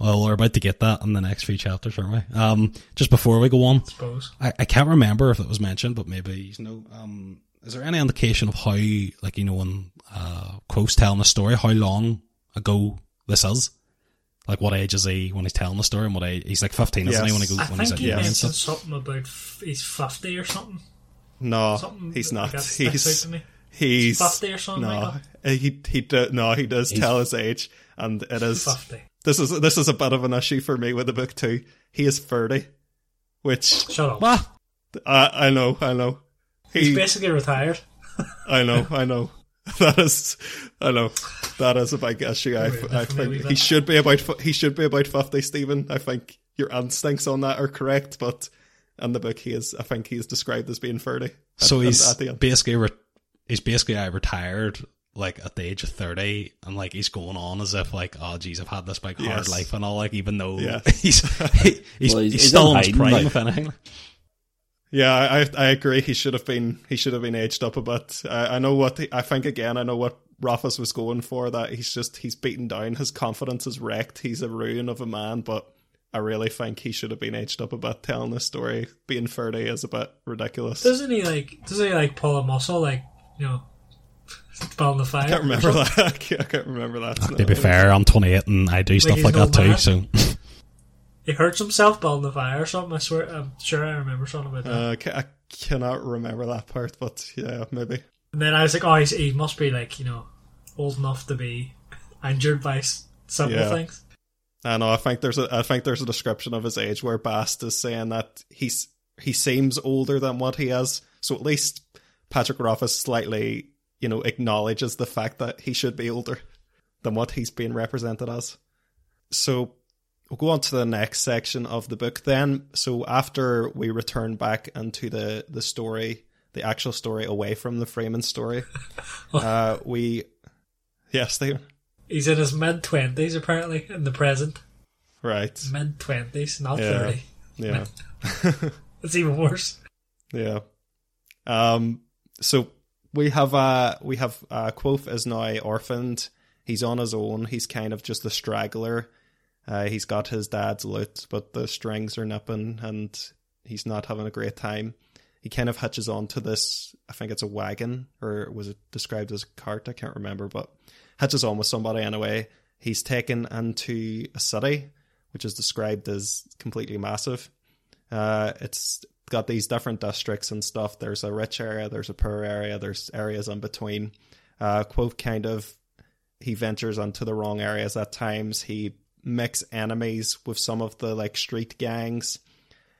Well, we're about to get that in the next few chapters, aren't we? Um, just before we go on, suppose. I, I can't remember if it was mentioned, but maybe you know. Um, is there any indication of how, like you know, when uh, Kvothe's telling a story, how long ago this is? Like, what age is he when he's telling the story, and what age he's like fifteen, isn't he? When he goes, I when he's think at he uni mentioned stuff. something about f- he's 50 or something. No, Something he's not. that He's out to me. he's 50 or something no. like uh, he he do, no he does tell his age, and it is 50. This is this is a bit of an issue for me with the book too. He is thirty, which Shut up. What? I I know I know. He's basically retired. I know I know. That is, I know, that is a big issue. I, Ruined it I for me a wee think he should be about he should be about fifty. Stephen, I think your instincts on that are correct, but in the book he is. I think he is described as being thirty. So at- he's at the end. basically re- he's basically uh, retired like at the age of thirty, and like he's going on as if like, oh geez, I've had this big hard Yes. life and all. Like even though Yeah. he's he, he's, Well, he's, he's- he's still in in his hiding, prime, like- if anything. Yeah, I I agree. He should have been he should have been aged up a bit. I, I know what he, I think again. I know what Rothfuss was going for. That he's just he's beaten down. His confidence is wrecked. He's a ruin of a man. But I really think he should have been aged up a bit. Telling this story, being thirty is a bit ridiculous. Doesn't he like, doesn't he like pull a muscle, like, you know, building the fire? I can't remember that. I can't, I can't remember that. To be fair, I'm 28 and I do stuff like that too. man. So He hurts himself building the fire or something. I swear, I'm sure I remember something about that. Uh, I cannot remember that part, but yeah, maybe. and then I was like, oh, he's, he must be like, you know, old enough to be injured by s- simple Yeah. things. I know. I think there's a. I think there's a description of his age where Bast is saying that he's he seems older than what he is. So at least Patrick Rothfuss slightly, you know, acknowledges the fact that he should be older than what he's being represented as. So we'll go on to the next section of the book then. So after we return back into the the story, the actual story away from the Freeman story, uh, we yes, they He's in his mid 20s, apparently, in the present. right, Mid 20s, not Yeah. 30. yeah. It's even worse. Yeah. Um. So we have uh we have uh Kvothe is now orphaned. He's on his own. He's kind of just a straggler. Uh, he's got his dad's loot, but the strings are nipping, and he's not having a great time. He kind of hitches on to this. I think it's a wagon, or was it described as a cart? I can't remember, but hitches on with somebody anyway. He's taken into a city, which is described as completely massive. Uh, it's got these different districts and stuff. There's a rich area, there's a poor area, there's areas in between. Uh, Kvothe kind of he ventures onto the wrong areas at times. He makes enemies with some of the like street gangs.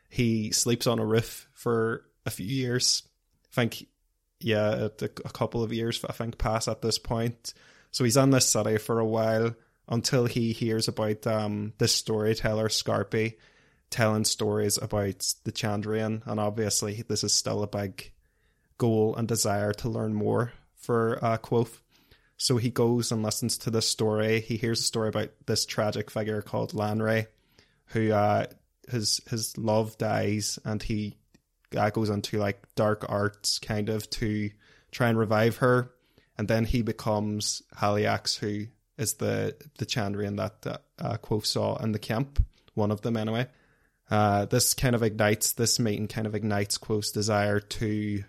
He sleeps on a roof for a few years. I think, yeah, a, a couple of years. I think pass at this point. So he's on this city for a while until he hears about um this storyteller Skarpi telling stories about the Chandrian, and obviously this is still a big goal and desire to learn more for uh, Kvothe. So he goes and listens to this story. He hears a story about this tragic figure called Lanre, who uh, his his love dies, and he uh, goes into like dark arts kind of to try and revive her, and then he becomes Haliax, who is the the Chandrian that uh, Kvothe saw in the camp, one of them anyway. Uh, this kind of ignites this meeting kind of ignites Kvothe's desire to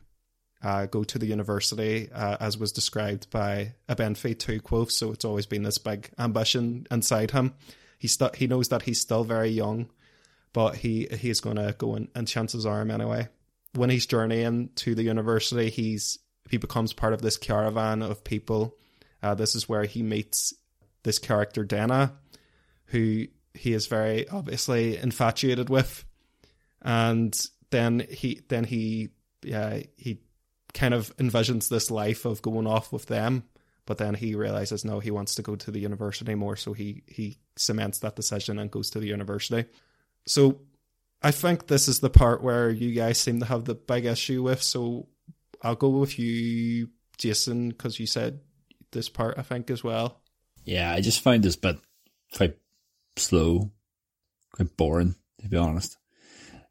uh, go to the university, uh, as was described by Abenthy to Kvothe. So it's always been this big ambition inside him. He he knows that he's still very young, but he he is going to go and, and chance his arm anyway. When he's journeying to the university, he's he becomes part of this caravan of people. Uh, this is where he meets this character Denna, who he is very obviously infatuated with, and then he then he yeah he kind of envisions this life of going off with them, but then he realizes no, he wants to go to the university more, so he he cements that decision and goes to the university. So I think this is the part where you guys seem to have the big issue with. So I'll go with you, Jason, because you said this part, I think, as well. Yeah, I just find this bit quite slow, quite boring, to be honest.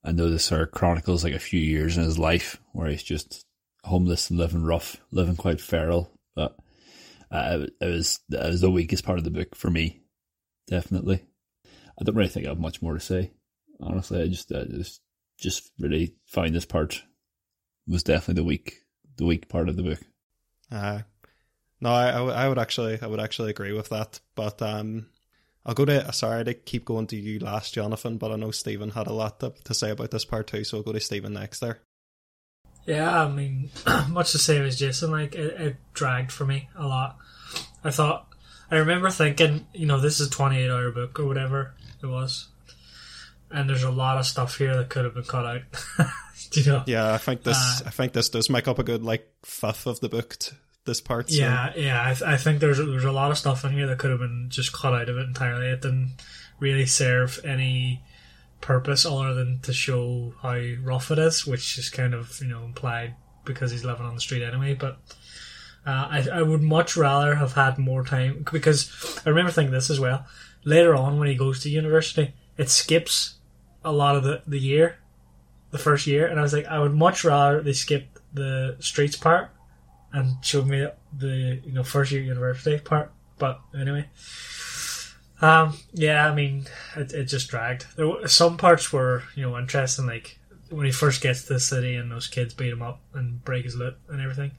I know this sort of chronicles like a few years in his life where he's just homeless and living rough, living quite feral. But uh, it was it was the weakest part of the book for me, definitely. I don't really think I have much more to say. Honestly, I just I just just really find this part was definitely the weak the weak part of the book. Uh, no, I, I would actually I would actually agree with that. But um, I'll go to sorry to keep going to you last, Jonathan, but I know Stephen had a lot to, to say about this part too, so I'll go to Stephen next there. Yeah, I mean, much the same as Jason. Like it, it dragged for me a lot. I thought I remember thinking, you know, this is a twenty-eight hour book or whatever it was, and there's a lot of stuff here that could have been cut out. Do you know? Yeah, I think this Uh, I think this does make up a good like fifth of the book. T- this part, so. Yeah, yeah. I, th- I think there's there's a lot of stuff in here that could have been just cut out of it entirely. It didn't really serve any purpose other than to show how rough it is, which is kind of you know implied because he's living on the street anyway. But uh, I I would much rather have had more time because I remember thinking this as well. Later on, when he goes to university, it skips a lot of the the year, the first year, and I was like, I would much rather they skipped the streets part and showed me the you know first year university part. But anyway, um, yeah, I mean, it, it just dragged. There were, some parts were you know interesting, like when he first gets to the city and those kids beat him up and break his lip and everything.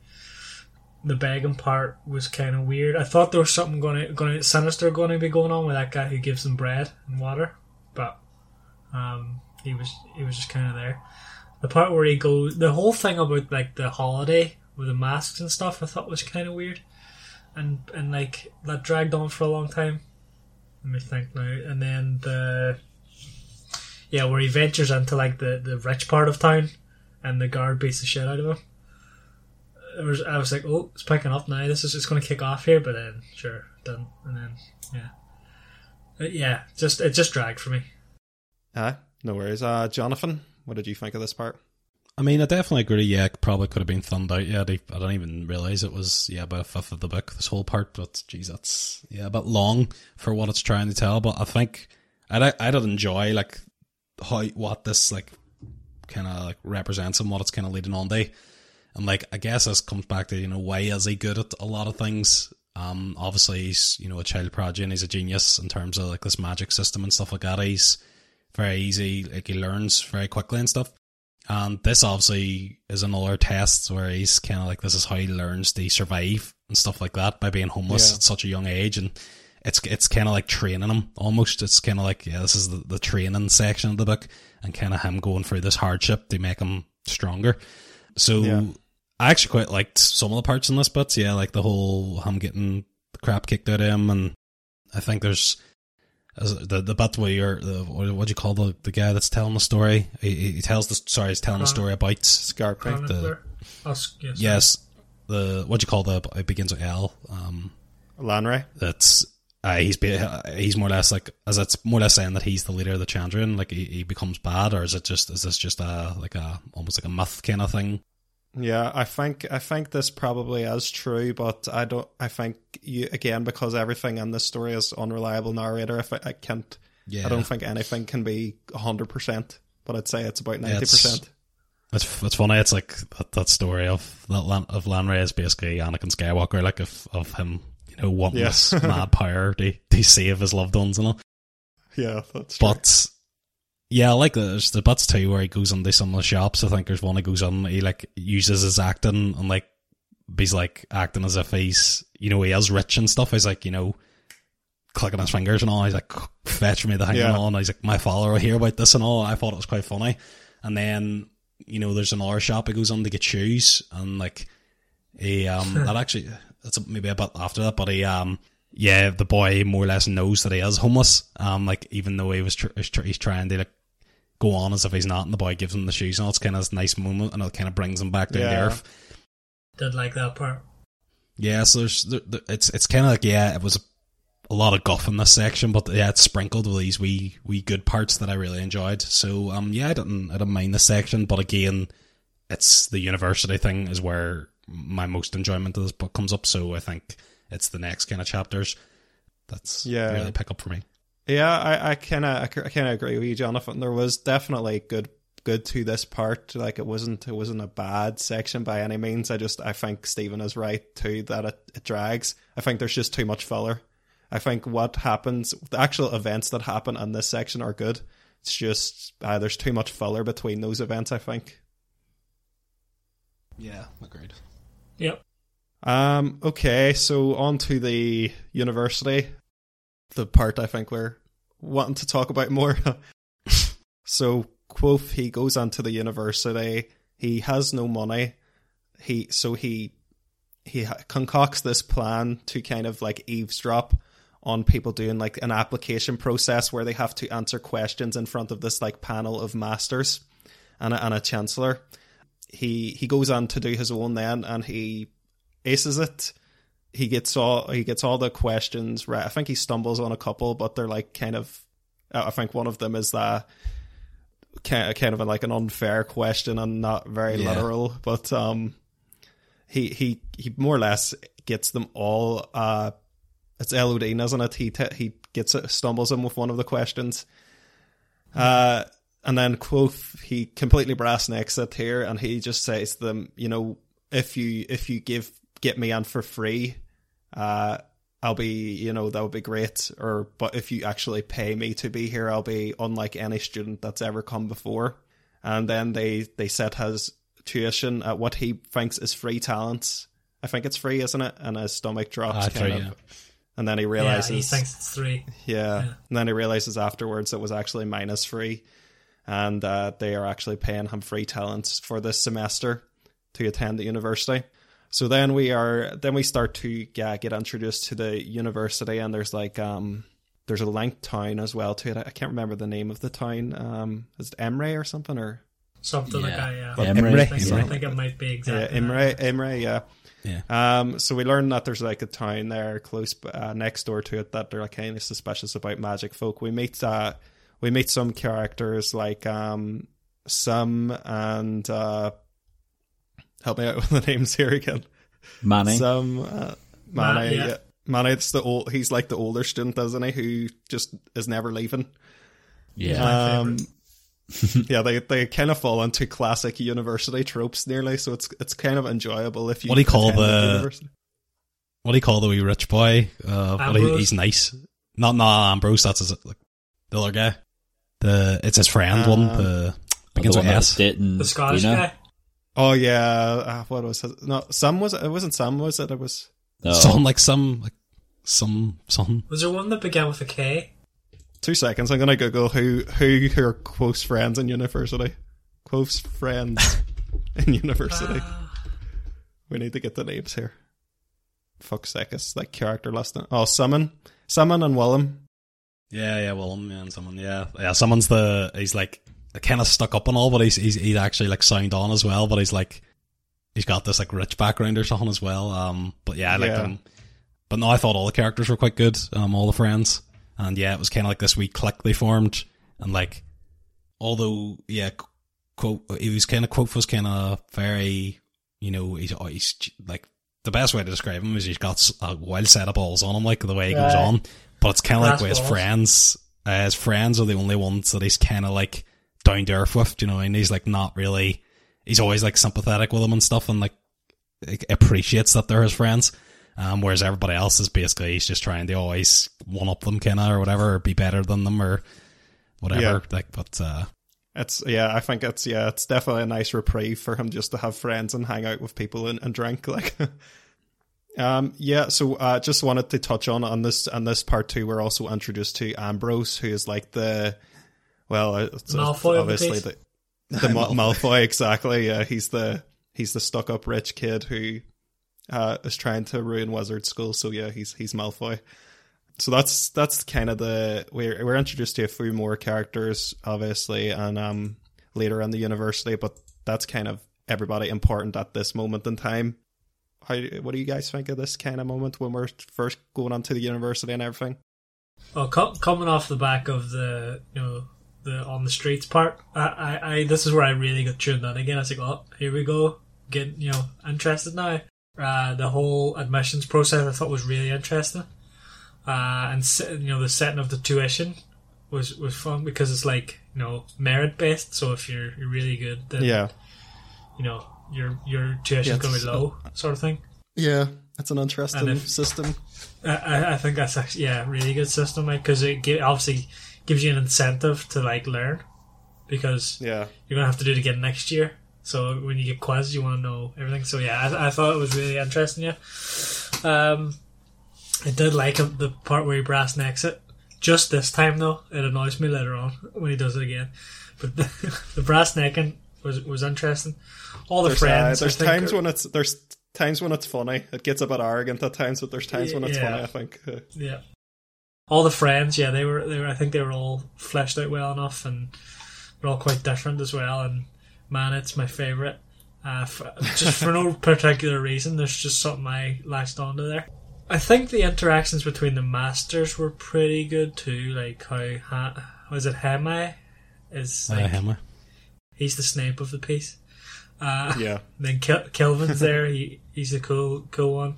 The begging part was kind of weird. I thought there was something going to, going to, sinister going to be going on with that guy who gives them bread and water, but um, he was he was just kind of there. The part where he goes, the whole thing about like the holiday with the masks and stuff, I thought was kind of weird, and and like that dragged on for a long time. Let me think now, and then the yeah, where he ventures into like the the rich part of town, and the guard beats the shit out of him. It was, I was like, oh, it's picking up now. This is just going to kick off here, but then sure, didn't, and then yeah, But yeah, just it just dragged for me. Uh, no worries. Uh, Jonathan, what did you think of this part? I mean, I definitely agree. Yeah, probably could have been thumbed out. Yeah, I don't even realize it was yeah about a fifth of the book. This whole part, but geez, that's yeah a bit long for what it's trying to tell. But I think I I did enjoy like how what this like kind of like represents and what it's kind of leading on to. And like I guess this comes back to you know why is he good at a lot of things. Um, obviously he's you know a child prodigy and he's a genius in terms of like this magic system and stuff like that. He's very easy, like he learns very quickly and stuff. And this obviously is another test where he's kind of like this is how he learns to survive and stuff like that by being homeless Yeah. at such a young age, and it's it's kind of like training him almost. It's kind of like yeah, this is the, the training section of the book, and kind of him going through this hardship to make him stronger. So Yeah. I actually quite liked some of the parts in this, but yeah, like the whole him getting the crap kicked out of him, and I think there's the the bit where you're the what what do you call the the guy that's telling the story? He, he tells the sorry, he's telling the story about Skarpi. Chronicler. Oh, s- yes. yes, the what do you call the it begins with L. Um, Lanre. that's uh, he's be, uh, he's more or less like as it's more or less saying that he's the leader of the Chandrian, like he, he becomes bad, or is it just is this just a like a almost like a myth kind of thing? Yeah, I think I think this probably is true, but I don't. I think you again because everything in this story is unreliable narrator. If I, I can't, Yeah, I don't think anything can be hundred percent. But I'd say it's about ninety it's- percent. It's it's funny. It's like that, that story of that Lan, of Lanre is basically Anakin Skywalker, like of of him, you know, wanting Yes. this mad power to to save his loved ones and all. Yeah, that's true. But yeah, I like the there's the bits too where he goes into some of the shops. I think there's one he goes on. He like uses his acting and like he's like acting as if he's you know he is rich and stuff. He's like you know clicking his fingers and all. He's like fetch me the thing Yeah. and all. And he's like my father will hear about this and all. I thought it was quite funny. And then you know there's another shop he goes on to get shoes and like he um that actually that's maybe a bit after that, but he um yeah the boy more or less knows that he is homeless. Um like even though he was tr- he's trying to like go on as if he's not, and the boy gives him the shoes and. It's kind of this nice moment, and it kind of brings him back down to Yeah. earth. Did like that part. Yeah, so there's there, there- it's it's kind of like yeah, it was a lot of guff in this section, but yeah, it's sprinkled with these wee wee good parts that I really enjoyed. So um yeah, I didn't I didn't mind this section, but again, it's the university thing is where my most enjoyment of this book comes up. So I think it's the next kind of chapters that's Yeah. really pick up for me. Yeah, I, I kind of, I kind of agree with you, Jonathan. There was definitely good, good to this part. Like it wasn't, it wasn't a bad section by any means. I just, I think Stephen is right too that it, it drags. I think there's just too much filler. I think what happens, the actual events that happen in this section are good. It's just uh, there's too much filler between those events. I think. Yeah, agreed. Yep. Um. Okay. So on to the university, the part I think we're wanting to talk about more. so Kvothe he goes onto the university. He has no money. He so he he concocts this plan to kind of like eavesdrop on people doing like an application process where they have to answer questions in front of this like panel of masters and a, and a chancellor. He he goes on to do his own then, and he aces it. He gets all he gets all the questions right. I think he stumbles on a couple, but they're like kind of. I think one of them is that kind kind of a, like an unfair question and not very Yeah. literal, but um, he he he more or less gets them all. Uh, it's Elodin, isn't it? He t- he gets it, stumbles him with one of the questions. Uh, and then Kvothe he completely brass necks it here, and he just says to them, you know, if you if you give get me on for free, uh, I'll be you know that would be great. Or but if you actually pay me to be here, I'll be unlike any student that's ever come before. And then they they set his tuition at what he thinks is free talents. I think it's free, isn't it? And his stomach drops Ah, kind three, of. yeah. And then he Yeah, realizes he thinks it's three. yeah. Yeah. And then he realizes afterwards it was actually minus free. And uh, they are actually paying him free talents for this semester to attend the university. So then we are then we start to yeah, get introduced to the university and there's like um there's a linked town as well to it. I I can't remember the name of the town. Um is it Imre or something or Something like that, yeah. Imre. I think, so. I think it might be yeah, exactly. Imre, that. Imre, yeah. Yeah. Um, so we learn that there's like a town there close uh, next door to it that they're like kind of suspicious about magic folk. We meet uh, we meet some characters like um, some and uh, help me out with the names here again. Manet. Some uh, Ma- Manet, yeah. yeah. Manet, it's the old. He's like the older student, isn't he? Who just is never leaving. yeah. Um, yeah, they they kind of fall into classic university tropes nearly, so it's it's kind of enjoyable if you. What do you call attend the- university. What do you call the wee rich boy? Uh, what he, he's nice. Not not Ambrose. That's his, like the other guy. The it's his friend one. Um, The the begins one with S. The Scottish Dina. guy. Oh yeah, uh, what was it? No, Sam was it? It wasn't Sam, was it? It was. No. Some like some like some son. Was there one that began with a K? Two seconds. I'm gonna Google who who who are close friends in university. Close friends in university. Ah, We need to get the names here. Fuck sake, it's like character listing. Oh, Simmon, Simmon, and Willem. Yeah, yeah, Willem, yeah, and someone, yeah, yeah. Someone's the he's like kind of stuck up and all, but he's he's he's actually like sound on as well. But he's like he's got this like rich background or something as well. Um, but yeah, I like Yeah. them. But no, I thought all the characters were quite good. Um, all the friends, and yeah, it was kind of like this wee clique they formed, and like although yeah, Kvothe he was kind of Kvothe was kind of very you know he's he's like the best way to describe him is he's got a wild set of balls on him like the way he goes Right. on, but it's kind of like with his friends. Uh, his friends are the only ones that he's kind of like down to earth with, you know, and he's like not really. He's always like sympathetic with them and stuff, and like appreciates that they're his friends. Um, whereas everybody else is basically he's just trying to always one up them, kind of or whatever, or be better than them or whatever. Yeah. Like, but uh, It's yeah, I think it's yeah, it's definitely a nice reprieve for him just to have friends and hang out with people and, and drink like. um, yeah, so uh, just wanted to touch on on this on this part too. We're also introduced to Ambrose, who is like the well, it's, Malfoy of the obviously the the Ma- Malfoy exactly. Yeah, he's the he's the stuck up rich kid who uh, is trying to ruin wizard school. So yeah, he's he's Malfoy. So that's that's kind of the we're we're introduced to a few more characters, obviously, and um later in the university, but that's kind of everybody important at this moment in time. How what do you guys think of this kind of moment when we're first going on to the university and everything? Well, co- coming off the back of the you know the on the streets part. I, I, I this is where I really got tuned in again. I was like, oh, here we go, getting you know interested now. Uh, the whole admissions process I thought was really interesting, uh, and you know the setting of the tuition was was fun because it's like you know merit based. So if you're you're really good, then Yeah. you know your your tuition's Yeah, going to be low, sort of thing. Yeah. That's an interesting if- system. I- I, think that's actually yeah, really good system, like because it obviously gives you an incentive to like learn because Yeah. you're gonna have to do it again next year. So when you get quizzes, you want to know everything. So yeah, I, I thought it was really interesting. Yeah, um, I did like the part where he brass necks it. Just this time though, it annoys me later on when he does it again. But the, the brass necking was was interesting. All the There's, uh, friends. There's times are- when it's there's times when it's funny. It gets a bit arrogant at times, but there's times when it's Yeah. funny. I think. Yeah. All the friends, yeah, they were they were I think they were all fleshed out well enough and they're all quite different as well and man, it's my favourite. Uh, f just for no particular reason, there's just something I latched onto there. I think the interactions between the masters were pretty good too, like how ha- was it Hemme is Uh, like, he's the Snape of the piece. Uh, yeah. then Kel- Kilvin's there. He he's the cool cool one.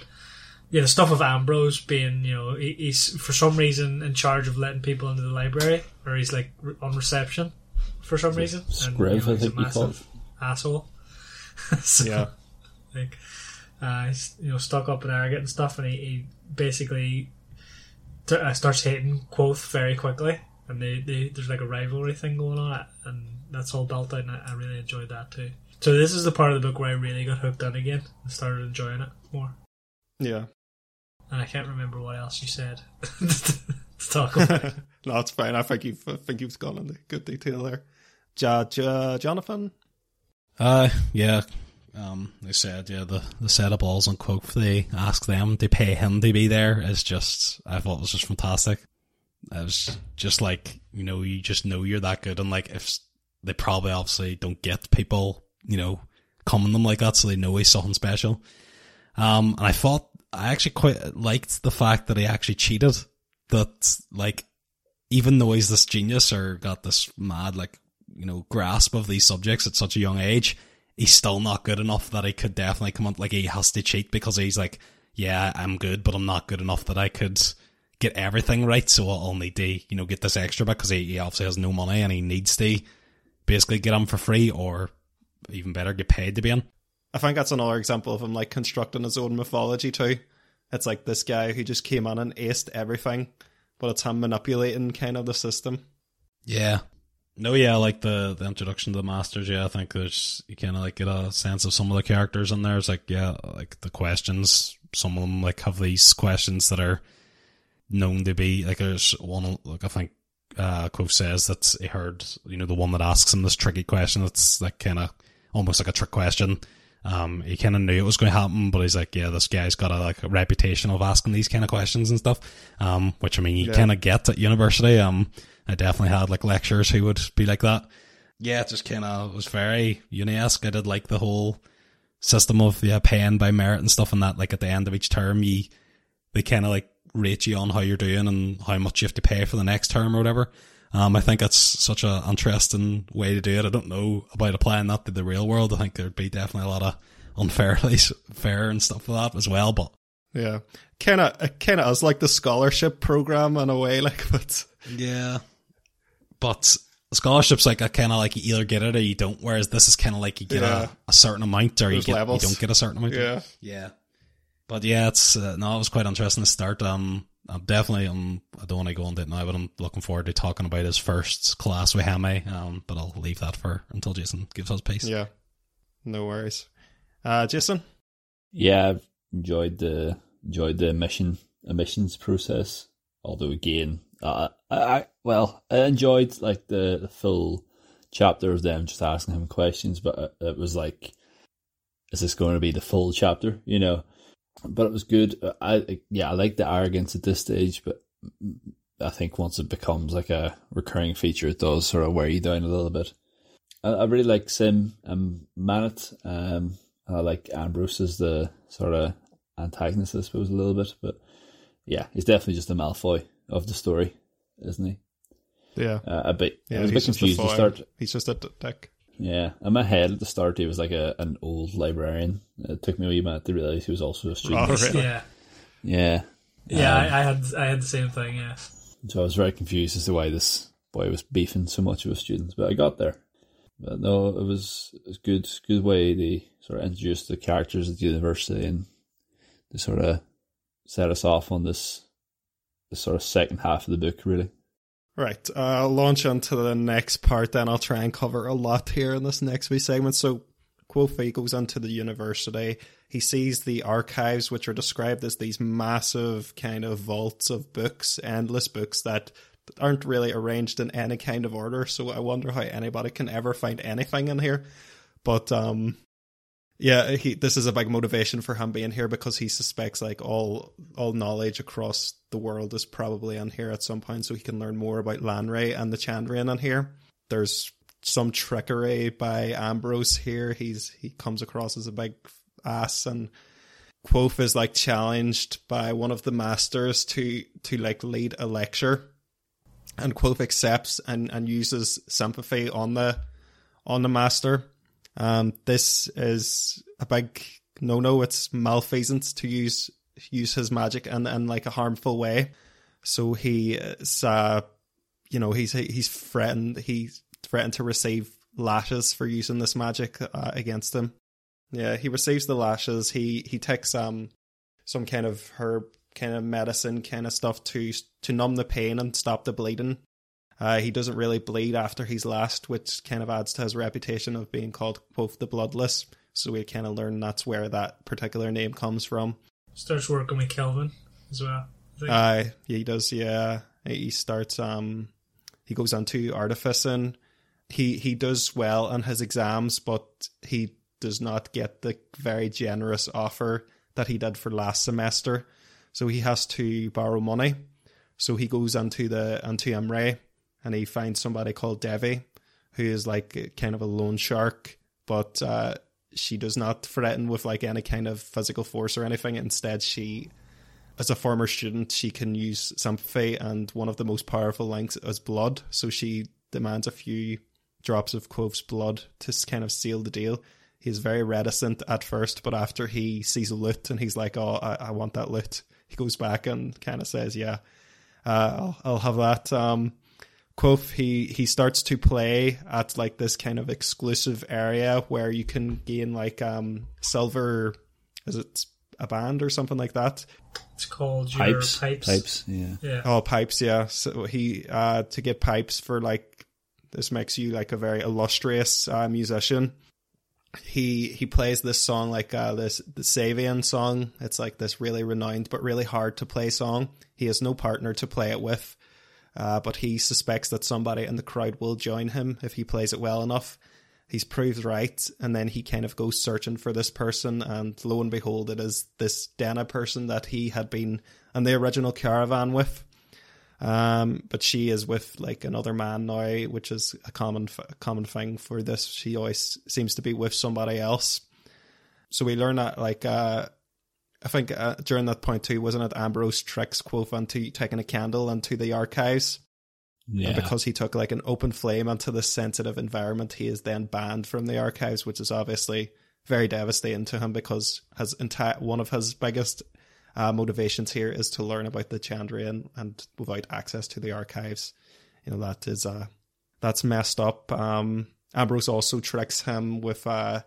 Yeah, the stuff of Ambrose being you know he, he's for some reason in charge of letting people into the library, or he's like on reception for some reason. And, Scriv, you know, I he's a think you massive asshole. so, Yeah. like uh, he's you know stuck up and arrogant and stuff, and he, he basically t- uh, starts hating Kvothe very quickly, and they, they there's like a rivalry thing going on, and that's all built out, and I, I really enjoyed that too. So this is the part of the book where I really got hooked on again and started enjoying it more. Yeah. And I can't remember what else you said to talk about. no, it's fine. I think you've I think you've gone into good detail there. Ja, ja, Jonathan. Uh, yeah. Um, they said, yeah, the, the setup balls on Kvothe, they ask them to pay him to be there is just, I thought it was just fantastic. It was just like, you know, you just know you're that good and like if they probably obviously don't get people, you know, coming them like that so they know he's something special. Um, and I thought, I actually quite liked the fact that he actually cheated. That, like, even though he's this genius or got this mad, like, you know, grasp of these subjects at such a young age, he's still not good enough that he could definitely come on, like, he has to cheat because he's like, yeah, I'm good, but I'm not good enough that I could get everything right, so I'll need to, you know, get this extra bit because he, he obviously has no money and he needs to basically get him for free or even better, get paid to be in. I think that's another example of him like constructing his own mythology too. It's like this guy who just came on and aced everything, but it's him manipulating kind of the system. Yeah. No, yeah, like the the introduction to the masters. Yeah, I think there's you kind of like get a sense of some of the characters in there. It's like yeah, like the questions. Some of them like have these questions that are known to be like there's one like I think uh Kvothe says that he heard you know the one that asks him this tricky question that's like kind of almost like a trick question. Um, he kind of knew it was going to happen, but he's like, yeah, this guy's got a like a reputation of asking these kind of questions and stuff. Um, which I mean, you Yeah. kind of get at university. Um, I definitely had like lecturers who would be like that. Yeah, it just kind of was very uni-esque. I did like the whole system of yeah paying by merit and stuff, and that like at the end of each term, you they kind of like rate you on how you're doing and how much you have to pay for the next term or whatever. Um, I think that's such a interesting way to do it. I don't know about applying that to the real world. I think there'd be definitely a lot of unfairly fair and stuff like that as well. But Yeah, kind of, kind of is like the scholarship program in a way, like, but yeah, but scholarships like a kind of like you either get it or you don't. Whereas this is kind of like you get Yeah. a, a certain amount or you get you don't get a certain amount. yeah, Yeah. But yeah, it's uh, no, it was quite interesting to start. Um, I'm definitely um, I don't want to go into it now, but I'm looking forward to talking about his first class with Hemme. Um, but I'll leave that for until Jason gives us piece. yeah. No worries. Uh, Jason. Yeah, I've enjoyed the enjoyed the mission emissions process. Although again, uh, I, I well, I enjoyed like the, the full chapter of them just asking him questions, but it, it was like, is this going to be the full chapter? You know, but it was good. I yeah, I like the arrogance at this stage, but I think once it becomes like a recurring feature, it does sort of wear you down a little bit. I, I really like Sim and Manet. Um, I like Ambrose as the sort of antagonist, I suppose, a little bit. But yeah, he's definitely just a Malfoy of the story, isn't he? Yeah. uh, a bit. Yeah, I was a he's bit just confused to start. He's just a dick. Yeah, in my head at the start, he was like a an old librarian. It took me a wee minute to realize he was also a student. Oh, really? Yeah, Yeah, yeah. Um, I, I had I had the same thing. Yeah, So I was very confused as to why this boy was beefing so much with students, but I got there. But no, it was it was good, good way to sort of introduce the characters at the university and to sort of set us off on this, this sort of second half of the book, really. Right. Uh, launch onto the next part then. I'll try and cover a lot here in this next wee segment. So, Kvothe goes onto the university. He sees the archives, which are described as these massive kind of vaults of books, endless books that aren't really arranged in any kind of order. So, I wonder how anybody can ever find anything in here. But, um, yeah, he this is a big motivation for him being here because he suspects like all all knowledge across the world is probably in here at some point, so he can learn more about Lanre and the Chandrian in here. There's some trickery by Ambrose here. He's he comes across as a big ass and Kvothe is like challenged by one of the masters to to like lead a lecture. And Kvothe accepts and, and uses sympathy on the on the master. Um, this is a big no no. It's malfeasance to use use his magic in, in like a harmful way. So he is, uh, you know, he's he's threatened. He threatened to receive lashes for using this magic uh, against him. Yeah, he receives the lashes. He he takes um some kind of herb kind of medicine kind of stuff to to numb the pain and stop the bleeding. Uh, he doesn't really bleed after he's last, which kind of adds to his reputation of being called Kvothe the Bloodless. So we kind of learn that's where that particular name comes from. starts working with Kilvin as well. I think. Uh, yeah, he does. Yeah, he starts. Um, he goes on to artificing. He he does well on his exams, but he does not get the very generous offer that he did for last semester. So he has to borrow money. So he goes onto the onto Imre and he finds somebody called Devi, who is like kind of a loan shark, but uh, she does not threaten with like any kind of physical force or anything. Instead, she, as a former student, she can use sympathy, and one of the most powerful links is blood. So she demands a few drops of Kvothe's blood to kind of seal the deal. He's very reticent at first, but after he sees a loot and he's like, "Oh, I, I want that loot," he goes back and kind of says, "Yeah, uh, I'll, I'll have that." Um, Kvothe, he he starts to play at like this kind of exclusive area where you can gain like um silver is it a band or something like that? It's called your Pipes, pipes. pipes, yeah. Yeah. oh pipes yeah. So he uh to get pipes for like this makes you like a very illustrious uh, musician. He he plays this song like uh this the Savien song. It's like this really renowned but really hard to play song. He has no partner to play it with uh, but he suspects that somebody in the crowd will join him if he plays it well enough. He's proved right, and then he kind of goes searching for this person, and lo and behold, it is this Denna person that he had been in the original caravan with. Um, but she is with like another man now, which is a common a common thing for this. She always seems to be with somebody else. So we learn that like uh, I think uh, during that point too, wasn't it Ambrose tricks Kvothe into taking a candle into the archives? Yeah. And because he took like an open flame into this sensitive environment, he is then banned from the archives, which is obviously very devastating to him because his entire one of his biggest uh, motivations here is to learn about the Chandrian, and without access to the archives, you know that is uh that's messed up. Um, Ambrose also tricks him with uh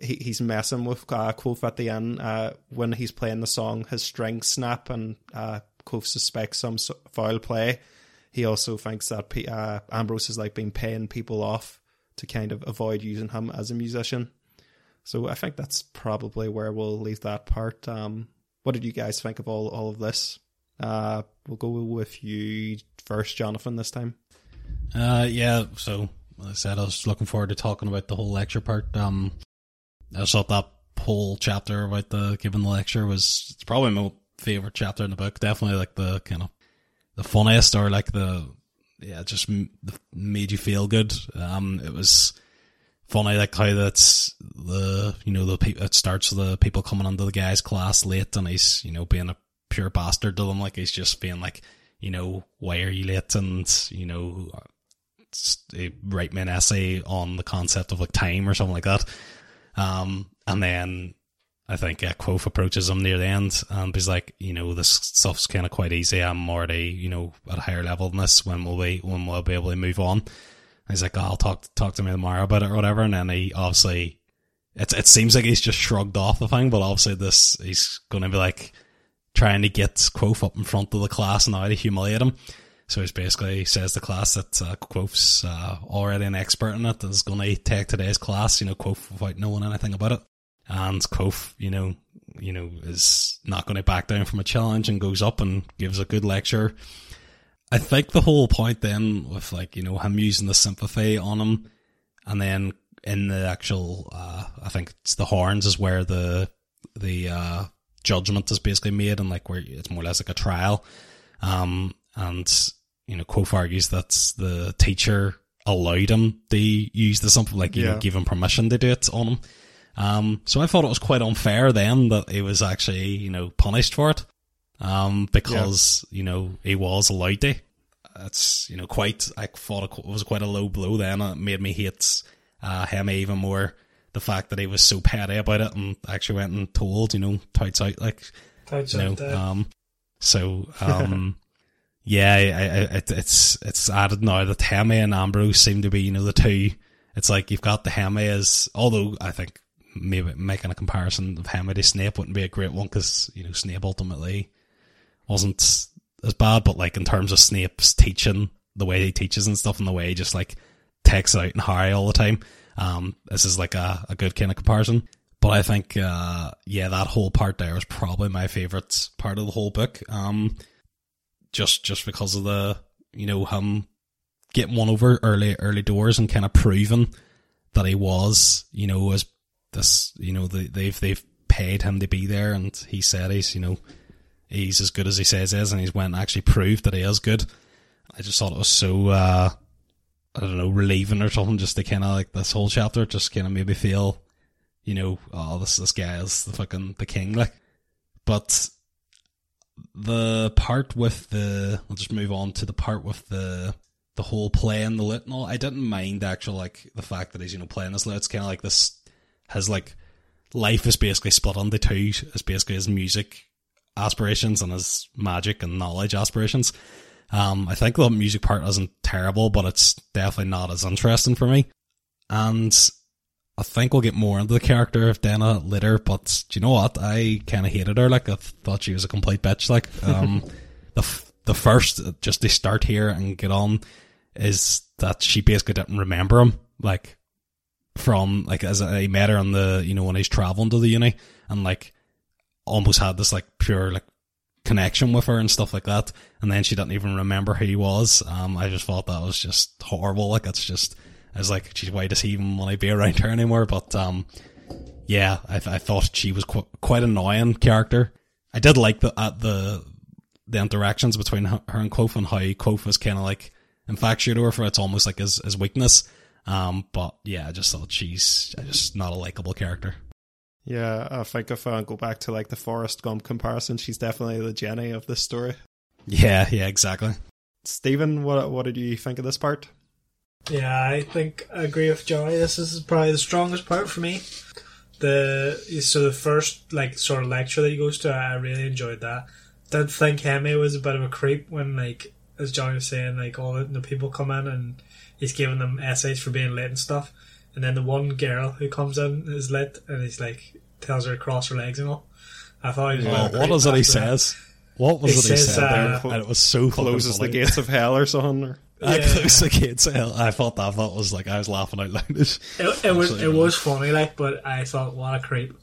he, he's messing with uh, at the end uh, when he's playing the song. His strings snap, and uh, suspects some foul play. He also thinks that P- uh, Ambrose has like been paying people off to kind of avoid using him as a musician. So I think that's probably where we'll leave that part. Um, what did you guys think of all all of this? Uh, we'll go with you first, Jonathan, this time. Uh, yeah. So I said, I was looking forward to talking about the whole lecture part. Um, I thought that whole chapter about the giving the lecture was it's probably my favorite chapter in the book. Definitely like the kind of the funniest or like the yeah, just made you feel good. Um, it was funny like how that's the you know the pe- it starts with the people coming into the guy's class late and he's you know being a pure bastard to them like he's just being like you know, why are you late? And, you know, write me an essay on the concept of like time or something like that. Um, and then I think uh, Kvothe approaches him near the end and he's like, you know, this stuff's kind of quite easy. I'm already, you know, at a higher level than this. When will we, when will I be able to move on? And he's like, oh, I'll talk, talk to me tomorrow about it or whatever. And then he obviously, it, it seems like he's just shrugged off the thing, but obviously this, he's going to be like trying to get Kvothe up in front of the class now to humiliate him. So he's basically says the class that uh, Kvothe's uh, already an expert in it is going to take today's class, you know, Kvothe without knowing anything about it. And Kvothe, you know, you know, is not going to back down from a challenge and goes up and gives a good lecture. I think the whole point then with like, you know, him using the sympathy on him and then in the actual, uh, I think it's the horns is where the, the, uh, judgment is basically made and like where it's more or less like a trial. Um, and you know, Kvothe argues that the teacher allowed him to use the something like, you yeah. know, give him permission to do it on him. Um, so I thought it was quite unfair then that he was actually, you know, punished for it. Um, because, yeah. you know, he was allowed to. That's you know, quite, I thought it was quite a low blow then. It made me hate, uh, him even more. The fact that he was so petty about it and actually went and told, you know, tights out, like, tights you know, um, so, um, yeah, I, I, it, it's it's added now that Hemme and Ambrose seem to be you know the two. It's like you've got the Hemme as although I think maybe making a comparison of Hemme to Snape wouldn't be a great one because you know Snape ultimately wasn't as bad, but like in terms of Snape's teaching, the way he teaches and stuff, and the way he just like takes out in Harry all the time, um, this is like a, a good kind of comparison. But I think, uh, yeah, that whole part there was probably my favorite part of the whole book. Um, just just because of the you know him getting one over early early doors and kind of proving that he was you know as this you know they, they've they've paid him to be there and he said he's you know he's as good as he says he is and he's went and actually proved that he is good. I just thought it was so uh I don't know relieving or something just to kind of like this whole chapter just kind of made me feel you know oh this this guy is the fucking the king like but the part with the I'll just move on to the part with the the whole play playing the lute and all. I didn't mind actual like the fact that he's you know playing this lute. It's kind of like this his like life is basically split into two. It's basically his music aspirations and his magic and knowledge aspirations. Um, I think the music part isn't terrible, but it's definitely not as interesting for me. And I think we'll get more into the character of Denna later, but do you know what? I kind of hated her. Like, I thought she was a complete bitch. Like, um, the f- the first, just to start here and get on, is that she basically didn't remember him. Like, from, like, as I met her on the, you know, when he's traveling to the uni, and, like, almost had this, like, pure, like, connection with her and stuff like that. And then she didn't even remember who he was. Um, I just thought that was just horrible. Like, it's just, I was like, geez, why does he even want to be around her anymore? But um, yeah, I, I thought she was qu- quite annoying character. I did like the uh, the the interactions between her and Kvothe and how Kvothe was kind of like infatuated with her. It's almost like his his weakness. Um, but yeah, I just thought she's just not a likable character. Yeah, I think if I go back to like the Forrest Gump comparison, she's definitely the Jenny of this story. Yeah, yeah, exactly. Stephen, what what did you think of this part? Yeah, I think I agree with Joey. This is probably the strongest part for me. The so the first like sort of lecture that he goes to, I really enjoyed that. Did think Hemme was a bit of a creep when like as Johnny was saying, like all the, the people come in and he's giving them essays for being late and stuff. And then the one girl who comes in is late and he's like tells her to cross her legs and all. I thought he was well, what is it he says? What was he it he says, said uh, there? And it was so closes the gates of hell or something. Or? I yeah. close the of hell. I thought that thought was like I was laughing out loud. It, it was it was funny, like, but I thought what a creep.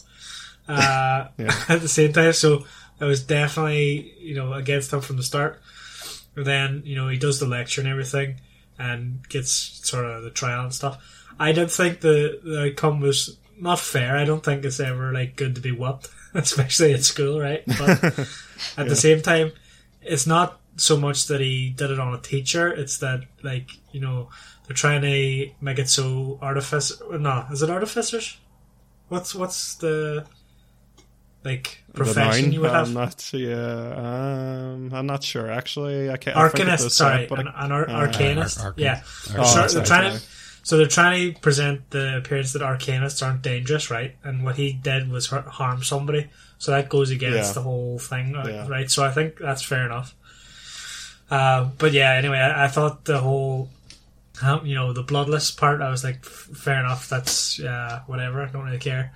Uh, yeah. At the same time, so I was definitely you know against him from the start. And then you know he does the lecture and everything, and gets sort of the trial and stuff. I did think the the outcome was not fair. I don't think it's ever like good to be whooped, especially at school, right? But at yeah. the same time, it's not so much that he did it on a teacher. It's that like you know they're trying to make it so artificer. No, is it artificers? What's what's the like profession nine? you would have? I'm not. Yeah, um, I'm not sure actually. I can't. I think it Arcanist, sorry, it, but an, an ar- uh, arcanist. Ar- arcanist. yeah, Oh, They're they're trying to. So they're trying to present the appearance that arcanists aren't dangerous, right? And what he did was har- harm somebody, so that goes against Yeah. the whole thing, uh, Yeah. right? So I think that's fair enough. Uh, but yeah, anyway, I, I thought the whole, um, you know, the bloodless part, I was like, f- fair enough. That's uh, whatever. I don't really care.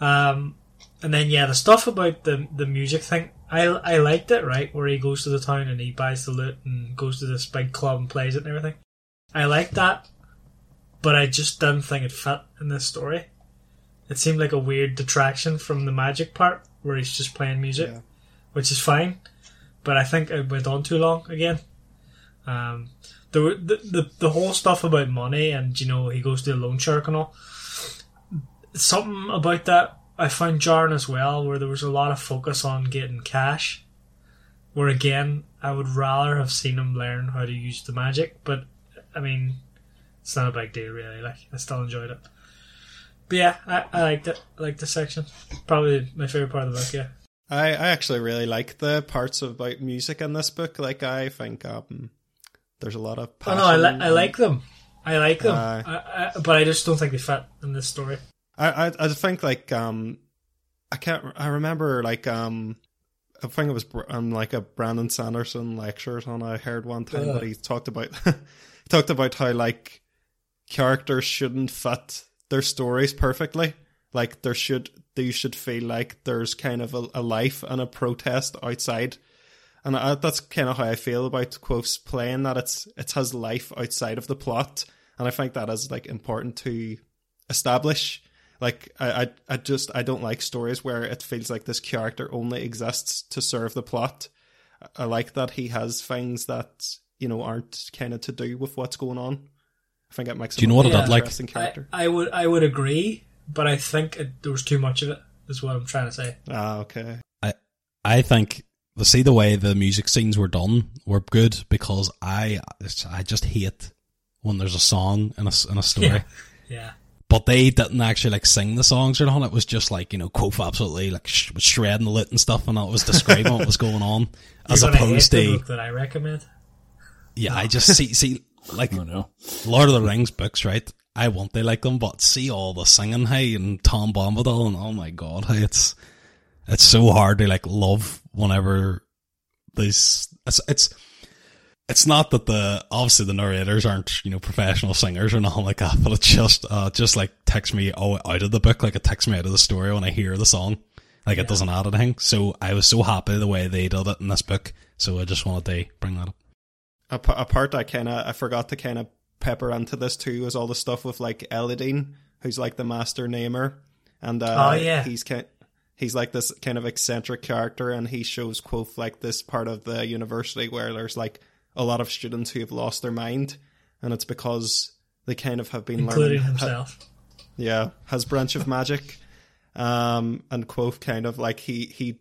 Um, and then yeah, the stuff about the the music thing, I I liked it, right? Where he goes to the town and he buys the lute and goes to this big club and plays it and everything. I liked that, but I just didn't think it fit in this story. It seemed like a weird detraction from the magic part where he's just playing music, Yeah. which is fine. But I think it went on too long again. Um, the, the the the whole stuff about money and you know he goes to the loan shark and all. Something about that I found jarring as well, where there was a lot of focus on getting cash. Where again, I would rather have seen him learn how to use the magic, but I mean, it's not a big deal really. Like I still enjoyed it. But yeah, I, I liked it. I liked the section. Probably my favorite part of the book. Yeah. I, I actually really like the parts about music in this book. Like I think um, there's a lot of. Oh no, I, li- I like them. I like them, Aye. I, I, but I just don't think they fit in this story. I, I I think like um, I can't. I remember like um, I think it was um like a Brandon Sanderson lecture on I heard one time, but he talked about he talked about how like characters shouldn't fit their stories perfectly. Like there should you should feel like there's kind of a, a life and a protest outside. And I, that's kind of how I feel about Kvothe's playing that it's it has life outside of the plot, and I think that is like important to establish. Like I, I, I just I don't like stories where it feels like this character only exists to serve the plot. I like that he has things that you know aren't kind of to do with what's going on. I think it makes Do you him know what a I Yeah. did like? interesting I, character. I would I would agree, but I think it, there was too much of it. Is what I'm trying to say. ah, okay. I I think the see the way the music scenes were done were good because I I just hate when there's a song in a s- in a story. Yeah. Yeah. But they didn't actually like sing the songs or anything. It was just like you know, Kvothe absolutely like sh- was shredding the lute and stuff, and it was describing what was going on, as You're gonna hate opposed the to book that I recommend. yeah. I just see see like I don't. Lord of the Rings books, right? I want they like them, but see all the singing, hey, and Tom Bombadil, and oh my god, hey, it's it's so hard to like love whenever these. It's it's it's not that the obviously the narrators aren't you know professional singers or nothing like that, but it just uh just like takes me oh, out of the book, like it takes me out of the story when I hear the song. Like it doesn't add anything. So I was so happy the way they did it in this book. So I just wanted to bring that up. a, p- a part I kind of I forgot to kind of pepper into this too was all the stuff with like Elodin, who's like the master namer, and uh, Oh, yeah. he's kind he's like this kind of eccentric character, and he shows Kvothe like this part of the university where there's like a lot of students who have lost their mind, and it's because they kind of have been including learning himself. yeah, has branch of magic. Um, and Kvothe kind of like he he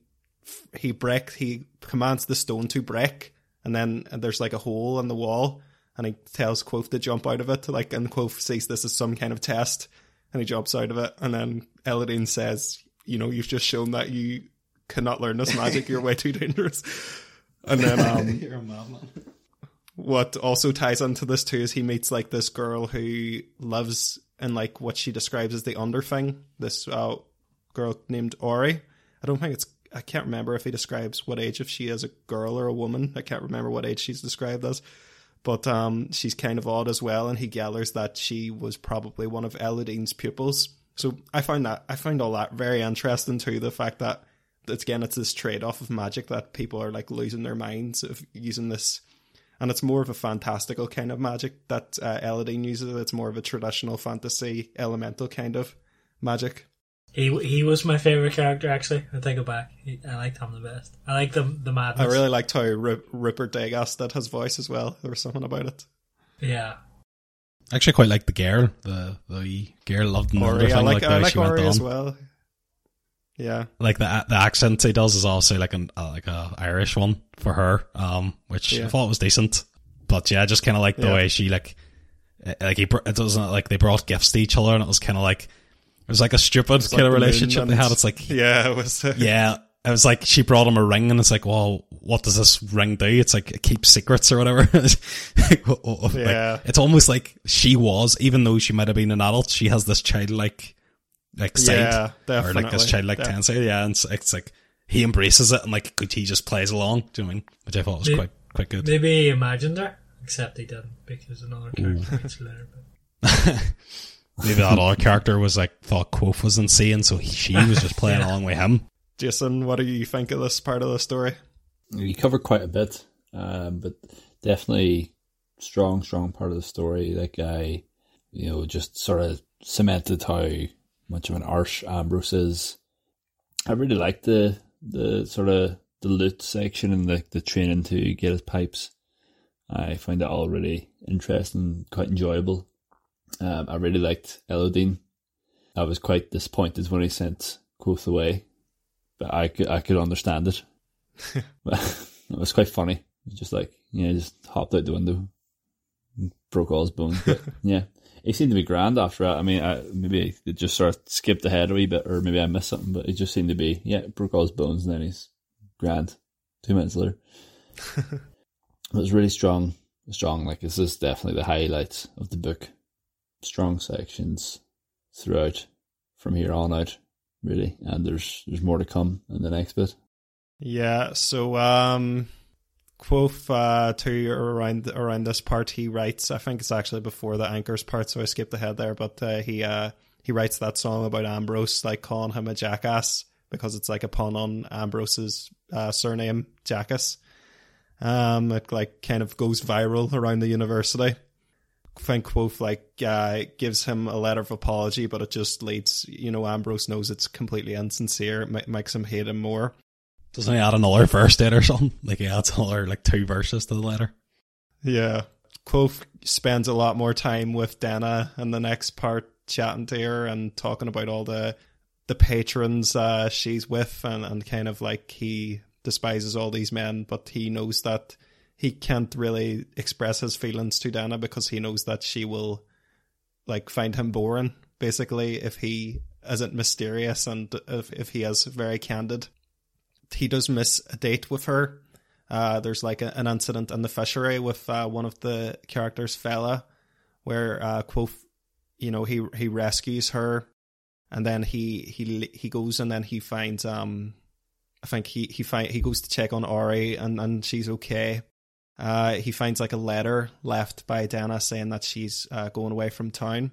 he break he commands the stone to break, and then there's like a hole in the wall, and he tells Kvothe to jump out of it. Like, and Kvothe sees this as some kind of test, and he jumps out of it, and then Elodin says, "You know, you've just shown that you cannot learn this magic. You're way too dangerous." And then um, You're a madman. what also ties into this too is he meets like this girl who lives in like what she describes as the underthing. This uh, girl named Auri. I don't think it's. I can't remember if he describes what age if she is a girl or a woman. I can't remember what age she's described as. But um, she's kind of odd as well, and he gathers that she was probably one of Elodin's pupils. So I find that I find all that very interesting too. The fact that it's again it's this trade off of magic that people are like losing their minds of using this and it's more of a fantastical kind of magic that uh, Elodin uses. It's more of a traditional fantasy elemental kind of magic. He he was my favorite character actually. I take it back. He, I liked him the best. I like the the madness. I really liked how Rip, Rupert Degas did his voice as well. There was something about it. yeah. I actually quite like the girl. The the girl loved the Auri, I thing, like, I like she went Auri on. as well. Yeah, Like the the accent he does is also like an uh, like a Irish one for her, um, which Yeah. I thought was decent. But yeah, I just kind of like the Yeah. way she like uh, like he it doesn't like they brought gifts to each other, and it was kind of like It was like a stupid It's kind like of relationship they had. It's like, Yeah, it was. Uh, yeah, it was like she brought him a ring, and it's like, well, what does this ring do? It's like it keeps secrets or whatever. Like, like, Yeah. it's almost like she was, even though she might have been an adult, she has this childlike like side, Yeah, or like this definitely. childlike Yeah. tendency. Yeah, and it's, it's like he embraces it, and like he just plays along. Do you know what I mean? Which I thought was Yeah. quite quite good. Maybe he imagined her, except he didn't because another character gets later. But Maybe that other character was like thought Kvothe was insane, so he, she was just playing Yeah. along with him. Jason, what do you think of this part of the story? You covered quite a bit, um, but definitely strong, strong part of the story. That guy, you know, just sort of cemented how much of an arse Ambrose is. I really like the the sort of the lute section and the the training to get his pipes. I find that all really interesting, quite enjoyable. Um, I really liked Elodin. I was quite disappointed when he sent Kvothe away, but I could I could understand it. It was quite funny. Just like, yeah, he just hopped out the window, broke all his bones. But yeah, he seemed to be grand after that. I mean, I, maybe it just sort of skipped ahead a wee bit, or maybe I missed something. But it just seemed to be, yeah, broke all his bones, and then he's grand. Two minutes later, it was really strong. Strong, like this is definitely the highlight of the book. Strong sections throughout, from here on out, really. And there's there's more to come in the next bit. Yeah, so um Kvothe uh to around around this part he writes I think it's actually before the anchors part, so I skipped ahead there, but uh, he uh he writes that song about Ambrose, like calling him a jackass because it's like a pun on Ambrose's uh, surname, Jakis. Um it like kind of goes viral around the university. Kvothe like uh, gives him a letter of apology, but it just leads you know Ambrose knows it's completely insincere. It makes him hate him more. Doesn't he add another verse to it or something? Like he adds another like two verses to the letter. Yeah. Kvothe spends a lot more time with Denna in the next part chatting to her and talking about all the the patrons uh, she's with and, and kind of like he despises all these men but he knows that he can't really express his feelings to Denna because he knows that she will like find him boring basically if he isn't mysterious and if, if he is very candid he does miss a date with her uh, there's like a, an incident in the fishery with uh, one of the characters, Fela, where uh, you know, he he rescues her, and then he he he goes and then he finds um, I think he he find he goes to check on Auri and and she's okay. Uh, he finds like a letter left by Denna saying that she's uh, going away from town.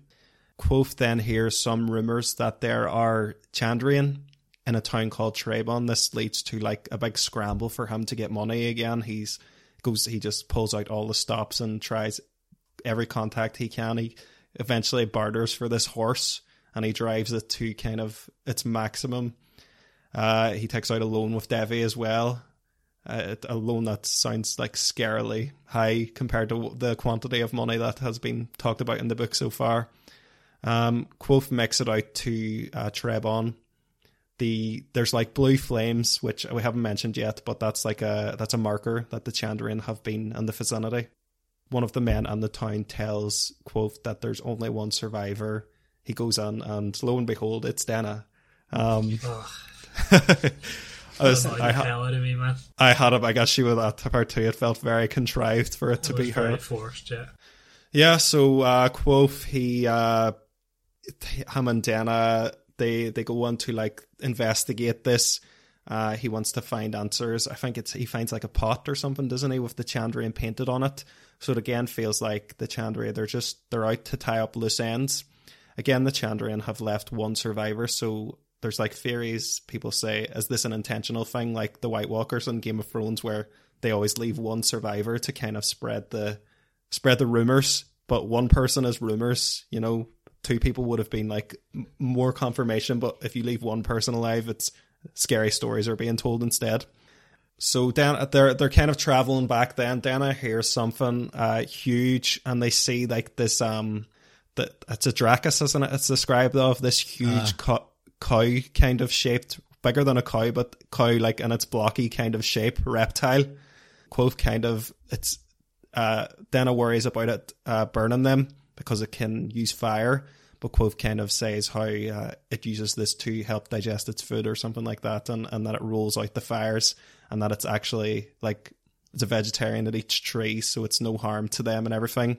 Kvothe then hears some rumors that there are Chandrian in a town called Trebon. This leads to like a big scramble for him to get money again. He's goes he just pulls out all the stops and tries every contact he can. He eventually barters for this horse and he drives it to kind of its maximum. Uh, he takes out a loan with Devi as well. Uh, a loan that sounds like scarily high compared to the quantity of money that has been talked about in the book so far. Um, Kvothe makes it out to uh, Trebon the there's like blue flames which we haven't mentioned yet but that's like a that's a marker that the chandrian have been in the vicinity. One of the men in the town tells Kvothe that there's only one survivor. He goes on, and lo and behold it's Denna. Um I, was, I, ha- me, man. I had a, I guess you with that part too it felt very contrived for it to It was be her forced, yeah. Yeah, so uh Kvothe, he uh him and Denna they they go on to like investigate this. Uh he wants to find answers. I think it's he finds like a pot or something, doesn't he, with the Chandrian painted on it. So it again feels like the Chandrian they're just they're out to tie up loose ends. Again, the Chandrian have left one survivor, so there's like theories people say, is this an intentional thing like the White Walkers in Game of Thrones where they always leave one survivor to kind of spread the spread the rumors, but one person is rumors. You know, two people would have been like more confirmation, but if you leave one person alive, it's scary stories are being told instead. So Dan, they're they're kind of traveling back. Then Denna hears something uh, huge, and they see like this um, that it's a Draccus, isn't it? It's described of this huge co- cow, kind of shaped, bigger than a cow, but cow like in its blocky kind of shape, reptile. Kvothe kind of it's uh, Denna worries about it uh, burning them because it can use fire. but Kvothe kind of says how uh, it uses this to help digest its food or something like that, and, and that it rolls out the fires, and that it's actually like it's a vegetarian at each tree, so it's no harm to them and everything.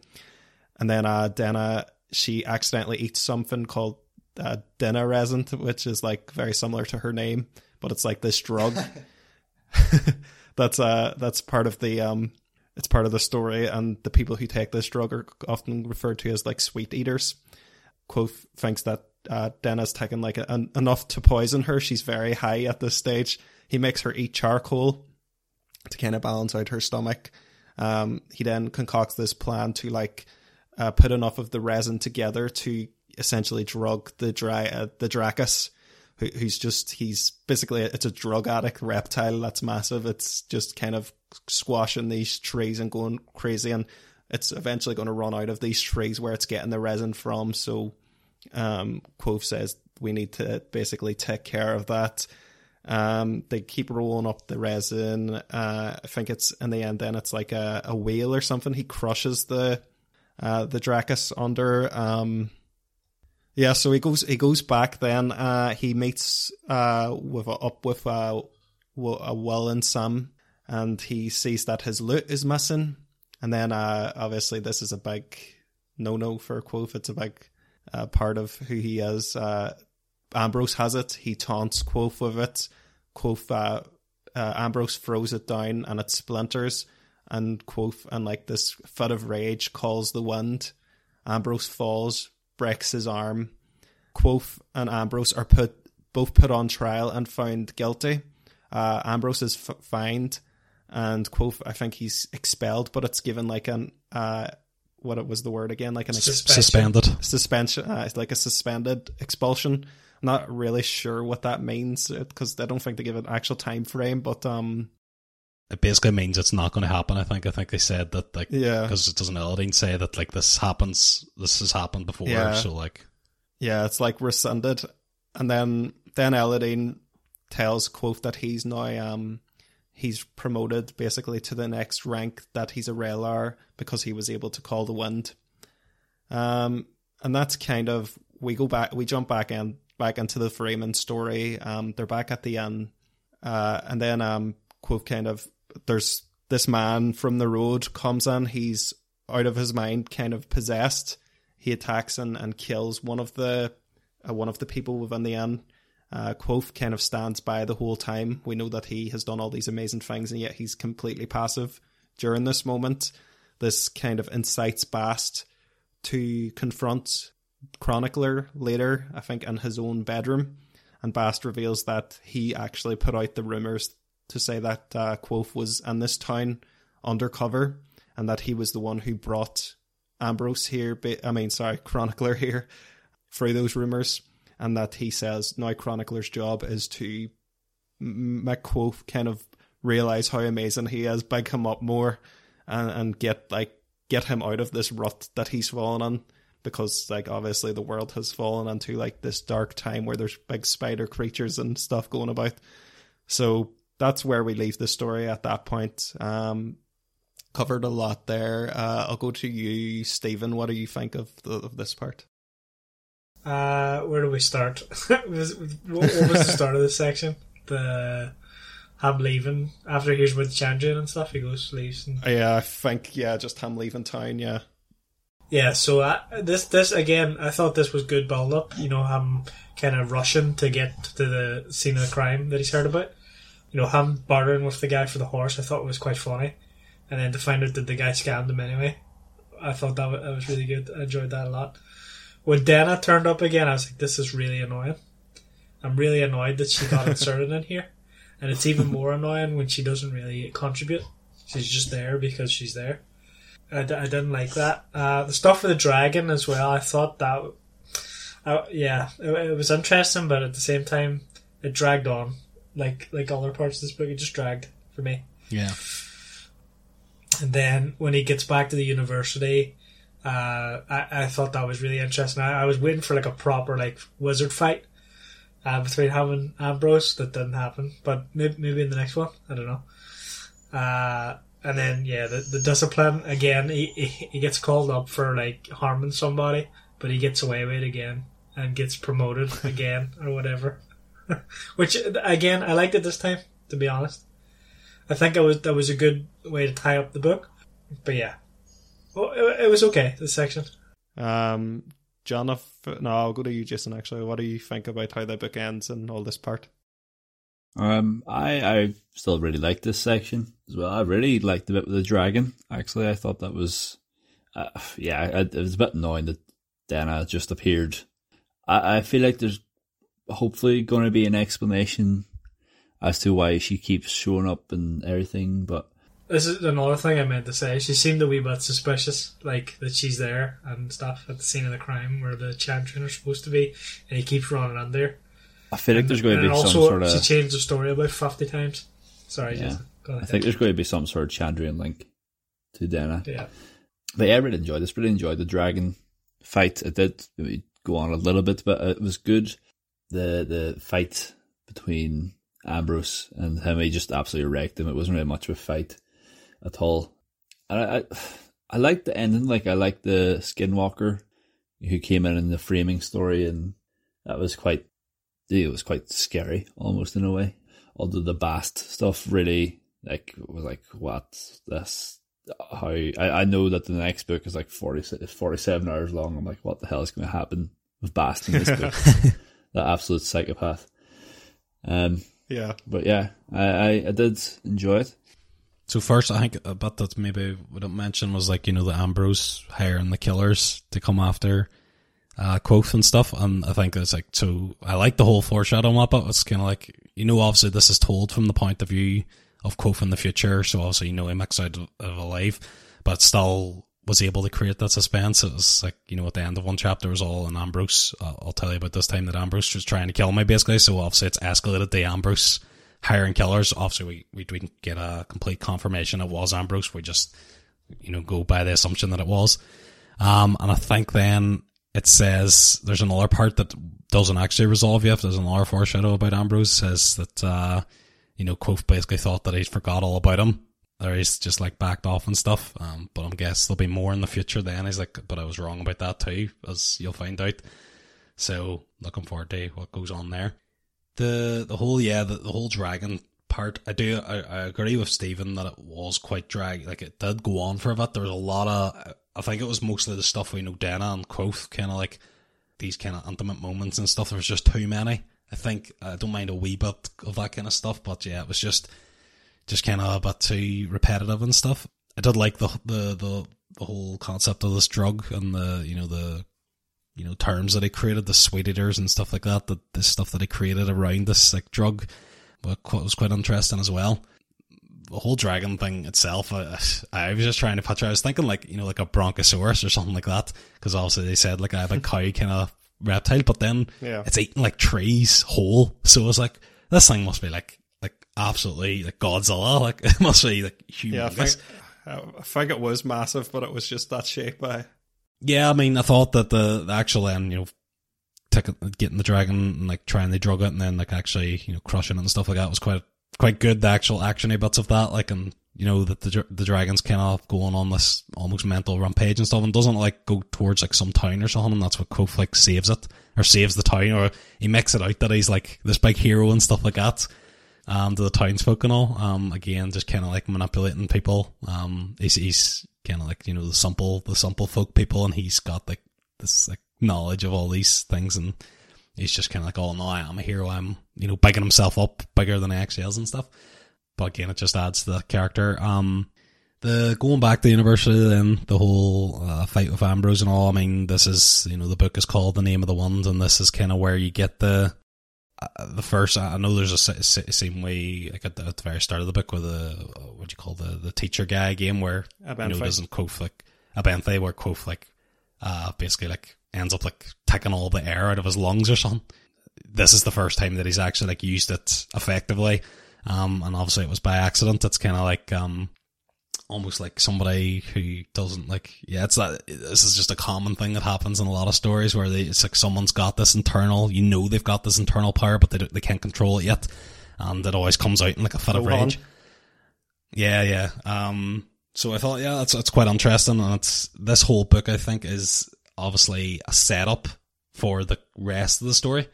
And then uh, Denna, she accidentally eats something called uh, denner resin, which is like very similar to her name, but it's like this drug. that's uh that's part of the um it's part of the story, and the people who take this drug are often referred to as like sweet eaters. Kvothe thinks that uh, Denna's taken like a, enough to poison her. She's very high at this stage. He makes her eat charcoal to kind of balance out her stomach. Um, he then concocts this plan to like uh, put enough of the resin together to essentially drug the dry uh, the Draccus, who, who's just he's basically it's a drug addict reptile that's massive. It's just kind of squashing these trees and going crazy, and it's eventually going to run out of these trees where it's getting the resin from. So, um, says we need to basically take care of that. Um, they keep rolling up the resin. Uh, I think it's in the end. Then it's like a, a wheel or something. He crushes the uh, the Draccus under. Um, yeah, so he goes he goes back. Then uh, he meets uh, with up with uh, a Wil and Sam, and he sees that his lute is missing. And then uh, obviously this is a big no no for Kvothe. It's a big uh, part of who he is. Uh, Ambrose has it. He taunts Kvothe with it. Kvothe uh, uh, Ambrose throws it down and it splinters. And Kvothe, and like this fit of rage, calls the wind. Ambrose falls, breaks his arm. Kvothe and Ambrose are put both put on trial and found guilty. Uh, Ambrose is f- fined, and Kvothe, I think he's expelled, but it's given like an uh, what it was the word again, like an ex- suspended suspension, uh, like a suspended expulsion not really sure what that means because I don't think they give an actual time frame, but um, it basically means it's not going to happen. I think. I think they said that like yeah, because it doesn't Elodin say that like this happens, this has happened before, yeah. so like yeah, it's like rescinded, and then then Elodin tells Kvothe that he's now um he's promoted basically to the next rank that he's a Re'lar because he was able to call the wind. Um, and that's kind of we go back, we jump back in back into the Fremen story. Um, they're back at the end, uh, and then um, Kvothe kind of there's this man from the road comes in. He's out of his mind, kind of possessed. He attacks and, and kills one of the uh, one of the people within the inn. Uh, Kvothe kind of stands by the whole time. We know that he has done all these amazing things, and yet he's completely passive during this moment. This kind of incites Bast to confront chronicler later, I think, in his own bedroom. And Bast reveals that he actually put out the rumors to say that uh, Kvothe was in this town undercover and that he was the one who brought Ambrose here, I mean, sorry, Chronicler here through those rumors. And that he says now Chronicler's job is to make Kvothe kind of realize how amazing he is, big him up more, and, and get like get him out of this rut that he's fallen in because like obviously the world has fallen into like this dark time where there's big spider creatures and stuff going about. So that's where we leave the story at that point. Um, covered a lot there. Uh, I'll go to you, Stephen. What do you think of the, of this part? Uh, where do we start? what was the start of this section? The him leaving after he's with Chandrian and stuff. He goes leaves. And... Yeah, I think yeah, just him leaving town. Yeah. Yeah, so uh, this this again, I thought this was good build up. You know, him kind of rushing to get to the scene of the crime that he's heard about. You know, him bartering with the guy for the horse. I thought it was quite funny, and then to find out that the guy scammed him anyway. I thought that was, that was really good. I enjoyed that a lot. When Denna turned up again, I was like, "This is really annoying." I'm really annoyed that she got inserted in here, and it's even more annoying when she doesn't really contribute. She's just there because she's there. I d- I didn't like that. Uh, the stuff with the dragon as well. I thought that, uh, yeah, it, it, was interesting, but at the same time, it dragged on. Like like other parts of this book, it just dragged for me. Yeah. And then when he gets back to the university, uh, I, I thought that was really interesting. I, I was waiting for like a proper like wizard fight uh, between him and Ambrose. That didn't happen, but maybe, maybe in the next one. I don't know. Uh, and then yeah, the, the discipline again. He, he, he gets called up for like harming somebody but he gets away with it again and gets promoted again or whatever. Which again, I liked it this time. To be honest, I think it was that was a good way to tie up the book. But yeah, well, it, it was okay. This section. Um, Jonathan, no, I'll go to you, Jason. Actually, what do you think about how the book ends and all this part? Um, I I still really like this section as well. I really liked the bit with the dragon. Actually, I thought that was, uh, yeah, it was a bit annoying that Denna just appeared. I, I feel like there's hopefully going to be an explanation as to why she keeps showing up and everything, but This is another thing I meant to say. She seemed a wee bit suspicious, like that she's there and stuff at the scene of the crime where the Chandrian are supposed to be, and he keeps running in there. I feel like there's going to be some also, sort of. she changed the story about fifty times. Sorry, Yeah. I think there's going to be some sort of Chandrian link to Denna. yeah. But yeah, I really enjoyed this. Really enjoyed the dragon fight. It did go on a little bit, but it was good. The the fight between Ambrose and him, he just absolutely wrecked him. It wasn't really much of a fight at all. And I, I, I liked the ending. Like I like the Skinwalker who came in in the framing story, and that was quite. It was quite scary, almost in a way. Although the Bast stuff really like was like what this how I, I know that the next book is like 40, 47 hours long. I'm like, what the hell is going to happen with Bast in this book? that absolute psychopath. Um, Yeah, but yeah, I, I, I did enjoy it. So first, I think a bit that maybe we didn't mention was like you know the Ambrose hiring the killers to come after uh, Kvothe and stuff, and I think it's like so. I like the whole foreshadowing up. It it's kind of like you know, obviously this is told from the point of view of Kvothe in the future, so obviously you know he makes out of, of alive, but still was able to create that suspense. It was like you know at the end of one chapter was all in Ambrose. I'll tell you about this time that Ambrose was trying to kill me basically. So obviously it's escalated to Ambrose hiring killers. Obviously, we, we didn't get a complete confirmation it was Ambrose. We just, you know, go by the assumption that it was. Um, and I think then it says there's another part that doesn't actually resolve yet. There's another foreshadow about Ambrose says that, uh, you know, Kvothe basically thought that he forgot all about him. Or he's just like backed off and stuff. Um, but I'm guess there'll be more in the future then. He's like, but I was wrong about that too, as you'll find out. So looking forward to what goes on there the the whole yeah the, the whole dragon part i do I, I agree with stephen that it was quite drag like it did go on for a bit there was a lot of i think it was mostly the stuff we know Denna and Kvothe kind of like these kind of intimate moments and stuff there was just too many i think i don't mind a wee bit of that kind of stuff but yeah it was just just kind of a bit too repetitive and stuff i did like the the the, the whole concept of this drug and the you know the you know terms that he created, the sweet eaters and stuff like that. That the stuff that he created around this like drug, but was quite interesting as well. The whole dragon thing itself, I, I was just trying to picture. I was thinking like you know like a bronchosaurus or something like that, because obviously they said like I have a cow kind of reptile, but then Yeah. it's eating like trees whole. So I was like, this thing must be like absolutely like Godzilla. Like it must be like yeah. I think, uh, I think it was massive, but it was just that shape. I Yeah, I mean, I thought that the, the actual end, you know, taking, getting the dragon and like trying to drug it and then like actually, you know, crushing it and stuff like that was quite, quite good. The actual actiony bits of that, like, and you know, that the, the dragon's kind of going on this almost mental rampage and stuff and doesn't like go towards like some town or something. And that's what Kvothe like saves it or saves the town or he makes it out that he's like this big hero and stuff like that. Um, to the townsfolk and all. Um, again, just kind of like manipulating people. Um, he's, he's kind of like, you know, the simple, the simple folk people and he's got like this like knowledge of all these things and he's just kind of like, oh no, I am a hero. I'm, you know, bigging himself up bigger than actually is and stuff. But again, it just adds to the character. Um, the going back to university, then the whole uh, fight with Ambrose and all. I mean, this is you know the book is called The Name of the Wand, and this is kind of where you get the the first. I know there's a same way like at the, at the very start of the book with the what do you call the the teacher guy game where A you know doesn't Kvothe like Abenthy where Kvothe like uh basically like ends up like taking all the air out of his lungs or something. This is the first time that he's actually like used it effectively. Um, and obviously it was by accident. It's kind of like, um, almost like somebody who doesn't like, yeah, it's that, this is just a common thing that happens in a lot of stories where they, it's like someone's got this internal, you know, they've got this internal power, but they, don't- they can't control it yet. And it always comes out in like a fit of Go on. rage. Yeah, yeah. Um, so I thought, yeah, that's, that's quite interesting. And it's, this whole book, I think, is obviously a setup for the rest of the story.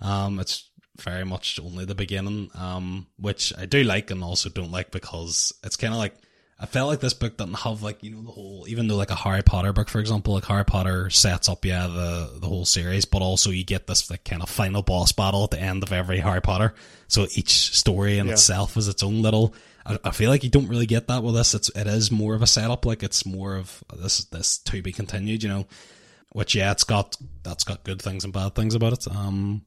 Um, it's very much only the beginning, um, which I do like and also don't like because it's kind of like I felt like this book didn't have like you know the whole even though like a Harry Potter book for example like Harry Potter sets up yeah the the whole series but also you get this like kind of final boss battle at the end of every Harry Potter. So each story in Yeah. itself is its own little I, I feel like you don't really get that with this. It's it is more of a setup like it's more of this this to be continued you know which yeah it's got that's got good things and bad things about it. Um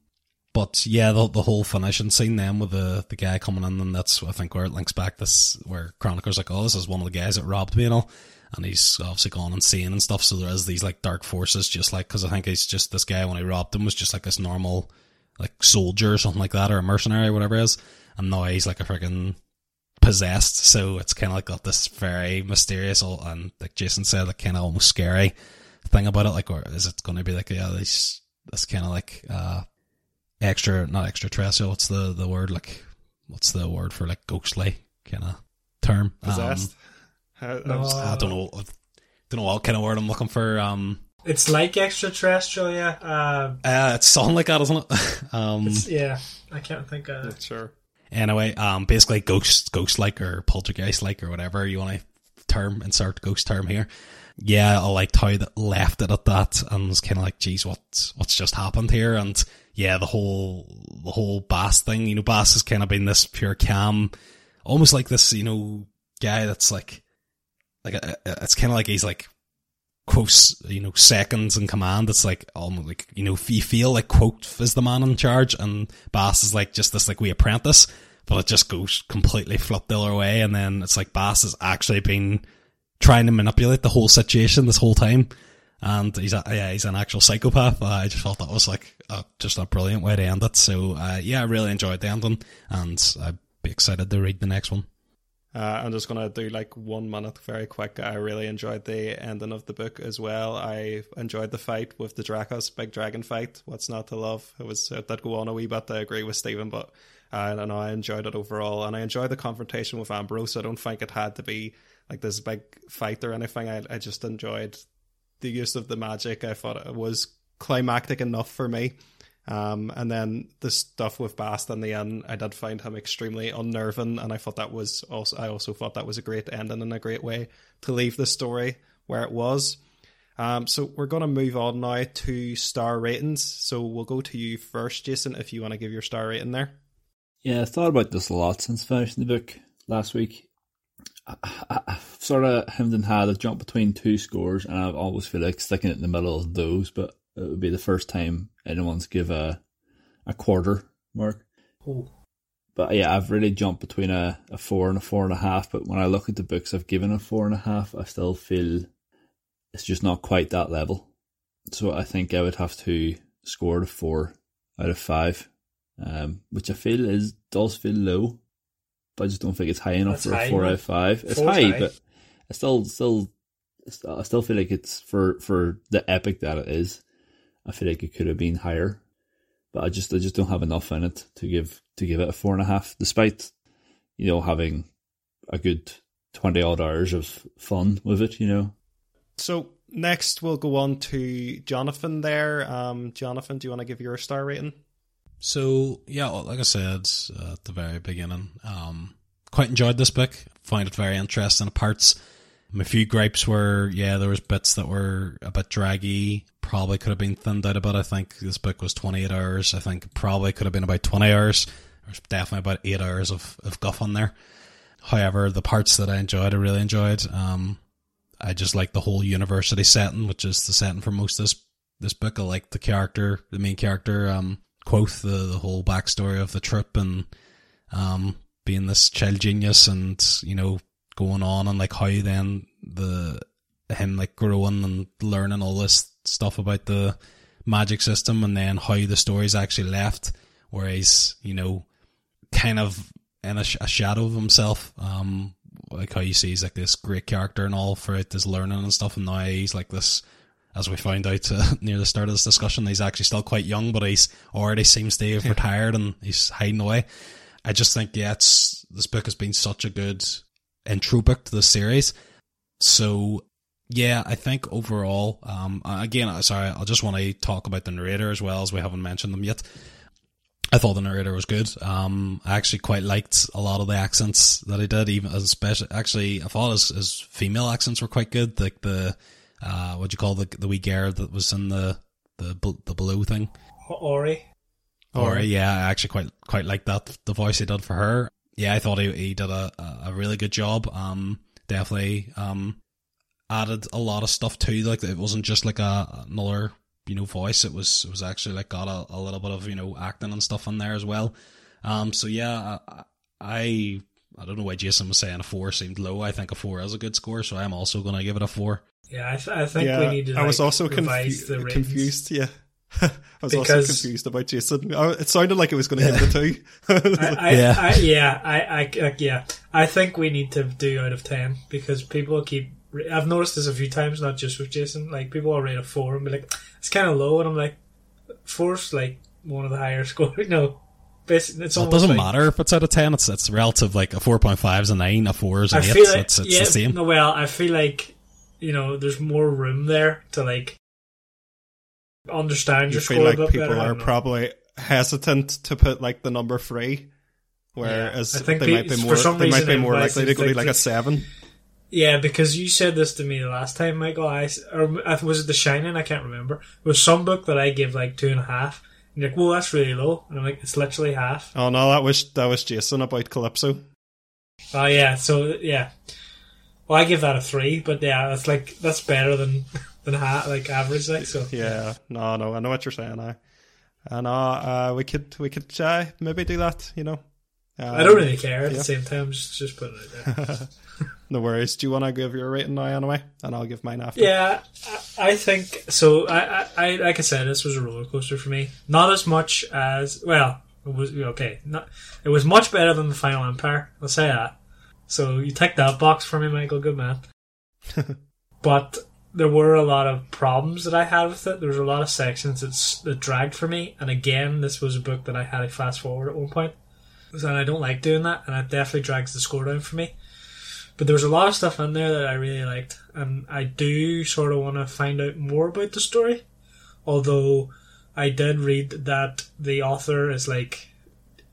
but yeah, the the whole finishing scene then with the the guy coming in, and that's I think where it links back. This where Chronicler's like, oh, this is one of the guys that robbed me and all, and he's obviously gone insane and stuff. So there is these like dark forces, just like because I think he's just this guy when he robbed him was just like this normal like soldier or something like that, or a mercenary, or whatever it is, and now he's like a freaking possessed. So it's kind of like got this very mysterious and like Jason said, like kind of almost scary thing about it. Like, or is it going to be like yeah, this this kind of like uh extra not extraterrestrial what's the the word like what's the word for like ghostly kind of term Possessed. How- that was- um, I don't know I don't know what kind of word I'm looking for um It's like extraterrestrial, yeah. Uh, uh it's something like that isn't it um yeah, I can't think of Not sure. anyway um basically ghost ghost like or poltergeist like or whatever you want to term insert ghost term here yeah I liked how that left it at that and was kind of like geez what's what's just happened here and yeah the whole the whole Bast thing you know Bast has kind of been this pure cam almost like this you know guy that's like like uh, uh, it's kind of like he's like Kvothe's you know seconds in command. It's like almost like you know you feel like Kvothe is the man in charge and Bast is like just this like we apprentice but it just goes completely flipped the other way and then it's like Bast has actually been trying to manipulate the whole situation this whole time and he's a, yeah he's an actual psychopath uh, i just felt that was like uh, just a brilliant way to end it so uh, yeah i really enjoyed the ending and i'd be excited to read the next one Uh, I'm just gonna do like one minute, very quick. I really enjoyed the ending of the book as well. I enjoyed the fight with the Draccus, big dragon fight. What's not to love? It was it did go on a wee bit. I agree with Stephen, but uh, I don't know. I enjoyed it overall, and I enjoyed the confrontation with Ambrose. I don't think it had to be like this big fight or anything. I I just enjoyed the use of the magic. I thought it was climactic enough for me. Um, and then the stuff with Bast in the end, I did find him extremely unnerving, and I thought that was also I also thought that was a great ending and a great way to leave the story where it was. Um, so we're going to move on now to star ratings. So we'll go to you first, Jason, if you want to give your star rating there. Yeah, I thought about this a lot since finishing the book last week. I, I've sort of hemmed and had a jump between two scores, and I've always feel like sticking it in the middle of those, but it would be the first time anyone's give a a quarter mark. Oh, But yeah, I've really jumped between a, a four and a four and a half. But when I look at the books I've given a four and a half, I still feel it's just not quite that level. So I think I would have to score a four out of five, um, which I feel is does feel low, but I just don't think it's high enough That's for a high, four out of five. It's high, high. but I still still I still feel like it's for for the epic that it is. I feel like it could have been higher, but I just I just don't have enough in it to give to give it a four and a half, despite you know having a good twenty odd hours of fun with it. You know, So next we'll go on to Jonathan there. Um, Jonathan, do you want to give your star rating? So yeah, like I said uh, at the very beginning, um, quite enjoyed this book. Find it very interesting. Parts, my few gripes were yeah, there was bits that were a bit draggy. Probably could have been thinned out a bit. I think this book was twenty eight hours. I think probably could have been about twenty hours. There's definitely about eight hours of of guff on there. However, the parts that I enjoyed, I really enjoyed. Um, I just like the whole university setting, which is the setting for most of this this book. I like the character, the main character, um, Kvothe, the the whole backstory of the trip and um being this child genius and you know going on and like how then the him like growing and learning all this stuff about the magic system and then how the story's actually left where he's you know kind of in a, a shadow of himself um like how you see he's like this great character and all for it, his learning and stuff and now he's like this as we found out uh, near the start of this discussion, he's actually still quite young, but he's already seems to have retired and he's hiding away. I just think, yeah, it's, this book has been such a good intro book to the series. So Yeah, I think overall, um, again, uh, sorry, I just want to talk about the narrator as well as we haven't mentioned them yet. I thought the narrator was good. Um, I actually quite liked a lot of the accents that he did, even especially, actually, I thought his, his female accents were quite good. Like the, uh, what do you call the, the wee girl that was in the, the, the blue thing? Auri. Auri, yeah, I actually quite, quite like that, the voice he did for her. Yeah, I thought he, he did a, a really good job. Um, definitely, um, added a lot of stuff too. Like it wasn't just like a another you know voice. It was it was actually like got a, a little bit of you know acting and stuff in there as well. Um. So yeah, I, I I don't know why Jason was saying a four seemed low. I think a four is a good score, so I'm also going to give it a four. Yeah, I, th- I think yeah, we need to. Like, I was also confu- confused. Yeah. I was because also confused about Jason. It sounded like it was going to hit the two. I, I, yeah, I, yeah, I, I, yeah. I think we need to do out of ten because people keep I've noticed this a few times, not just with Jason. Like people will rate a four and be like, "It's kind of low," and I'm like, four's like one of the higher scores." no, basically, it's well, it doesn't like, matter if it's out of ten. It's it's relative. Like a four point five is a nine, a four is an I eight. Like, it's, it's yeah, the same. No, well, I feel like you know, there's more room there to like understand you your feel like people are probably hesitant to put like the number three, whereas yeah, they, might be more, they might be more likely to go to like a seven. Yeah, because you said this to me the last time, Michael. I or uh, was it The Shining? I can't remember. It was some book that I gave like two and a half. And you're like, well, that's really low. And I'm like, it's literally half. Oh no, that was that was Jason about Calypso. Oh yeah, so yeah. Well, I give that a three, but yeah, that's like that's better than than half, like average, like so. Yeah, no, no, I know what you're saying. I, I know. Uh, we could we could uh, maybe do that. You know. Um, I don't really care at yeah. the same time. Just just put it there. no worries. Do you want to give your rating now anyway, and I'll give mine after? Yeah, I think so. I, I, like I said, this was a roller coaster for me. Not as much as well. It was okay. Not, it was much better than the Final Empire. I'll say that. So you tick that box for me, Michael. Good man. but there were a lot of problems that I had with it. There was a lot of sections that, that dragged for me. And again, this was a book that I had to fast forward at one point. And I don't like doing that, and it definitely drags the score down for me. But there was a lot of stuff in there that I really liked, and I do sort of want to find out more about the story. Although I did read that the author is like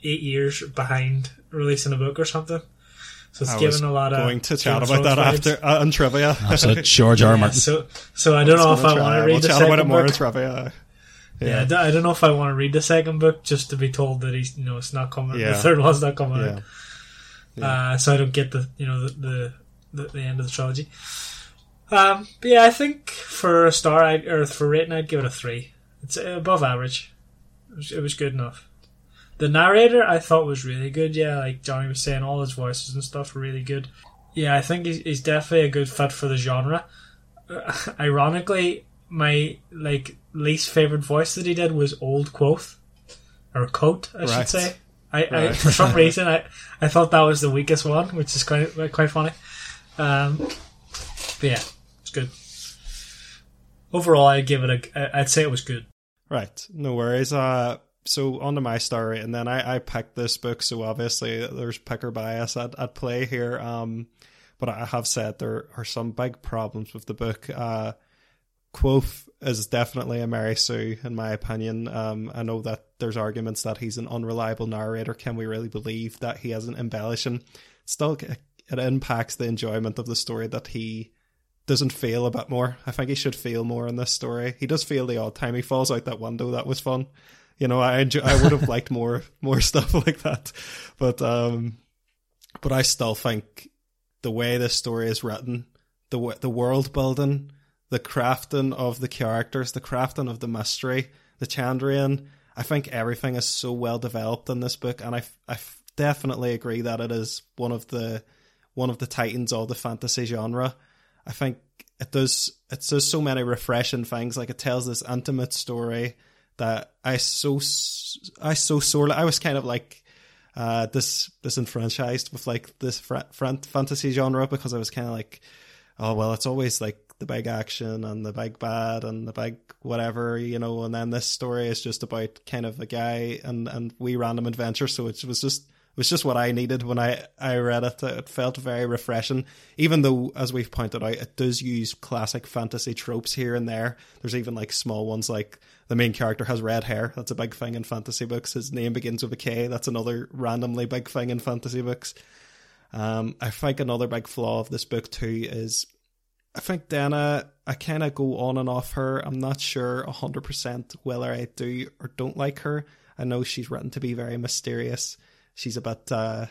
eight years behind releasing a book or something. So it's I given a lot of going to chat about that vibes. after uh, on trivia. So George R. Martin. So, so I don't know if I want to read we'll the chat second about it more book. trivia. Yeah. yeah, I don't know if I want to read the second book just to be told that he's, you know, it's not coming. Yeah. The third one's not coming yeah. out. Yeah. Uh, so I don't get the you know the the, the end of the trilogy. Um, but yeah, I think for a star I'd, or for rating, I'd give it a three. It's above average. It was, it was good enough. The narrator I thought was really good. Yeah, like Johnny was saying, all his voices and stuff were really good. Yeah, I think he's, he's definitely a good fit for the genre. Uh, ironically, my like least favorite voice that he did was Old Kvothe or Kote, I right. should say. I, right. I, for some reason I, I thought that was the weakest one, which is quite quite funny. Um, but yeah, it's good. Overall, I'd give it a. I'd say it was good. Right, no worries. Uh, so on to my story, and then I, I picked this book, so obviously there's picker bias at, at play here. Um, but I have said there are some big problems with the book. Uh, Kvothe is definitely a Mary Sue, in my opinion. Um, I know that there's arguments that he's an unreliable narrator. Can we really believe that he hasn't embellishing? Still, it impacts the enjoyment of the story that he doesn't feel a bit more. I think he should feel more in this story. He does feel the odd time he falls out that window. That was fun. You know, I enjoy, I would have liked more more stuff like that, but um, but I still think the way this story is written, the the world building the crafting of the characters, the crafting of the mystery, the Chandrian. I think everything is so well developed in this book, and I, I definitely agree that it is one of the one of the titans of the fantasy genre. I think it does it does so many refreshing things. Like it tells this intimate story that I so I so sorely I was kind of like uh, this disenfranchised with like this fantasy genre because I was kind of like, oh well, it's always like the big action and the big bad and the big whatever, you know, and then this story is just about kind of a guy and, and we random adventure. So it was just It was just what I needed when I, I read it. It felt very refreshing, even though, as we've pointed out, it does use classic fantasy tropes here and there. There's even like small ones like the main character has red hair. That's a big thing in fantasy books. His name begins with a K. That's another randomly big thing in fantasy books. Um, I think another big flaw of this book too is I think Denna, I kind of go on and off her. I'm not sure 100% whether I do or don't like her. I know she's written to be very mysterious she's a bit uh,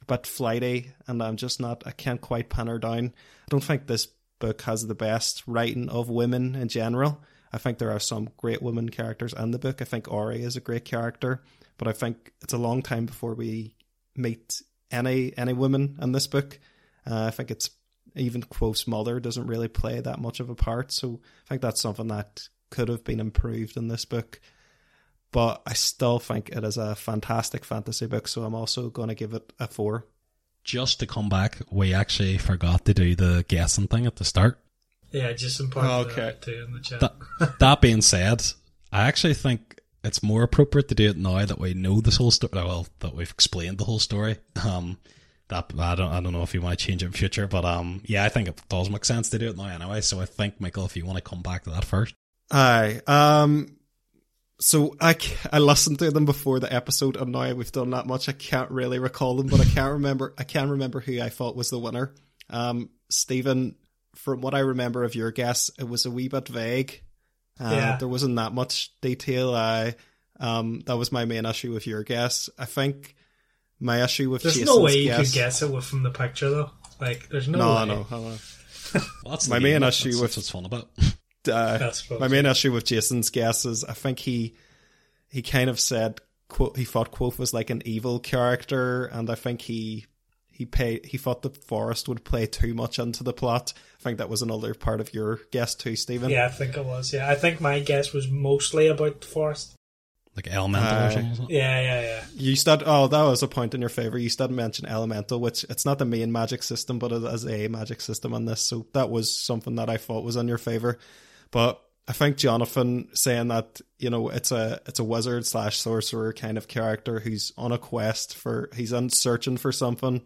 a bit flighty, and I'm just not. I can't quite pin her down. I don't think this book has the best writing of women in general. I think there are some great women characters in the book. I think Auri is a great character, but I think it's a long time before we meet any any women in this book. Uh, I think it's even Kvothe's mother doesn't really play that much of a part, so I think that's something that could have been improved in this book but I still think it is a fantastic fantasy book. So I'm also going to give it a four. Just to come back, we actually forgot to do the guessing thing at the start. Yeah, just important Oh, okay. too in the chat. That, that being said, I actually think it's more appropriate to do it now that we know this whole story. Well, that we've explained the whole story. Um, that I don't I don't know if you want to change it in future, but um, yeah, I think it does make sense to do it now anyway. So I think Michael, if you want to come back to that first. Aye. Um, so I, I listened to them before the episode, and now we've done that much. I can't really recall them, but I can't remember. I can remember who I thought was the winner. Um, Stephen, from what I remember of your guess, it was a wee bit vague. Uh, Yeah. There wasn't that much detail. I um, that was my main issue with your guess. I think my issue with There's Jason's no way you guess. could guess it from the picture though. Like, there's no, no, way. no, no. Well, that's My the main game, issue that's, with- that's what's fun about. uh, my main issue with Jason's guess is I think he he kind of said quote he thought Kvothe was like an evil character, and I think he he pay he thought the forest would play too much into the plot. I think that was another part of your guess too, Stephen. Yeah, I think it was. Yeah, I think my guess was mostly about the forest. Like elemental Aye. or uh, something. Yeah, yeah, yeah. You start. Oh, that was a point in your favor. You did mention elemental, which it's not the main magic system, but it is a magic system on this. So that was something that I thought was in your favor. But I think Jonathan saying that you know it's a it's a wizard slash sorcerer kind of character who's on a quest for he's on searching for something,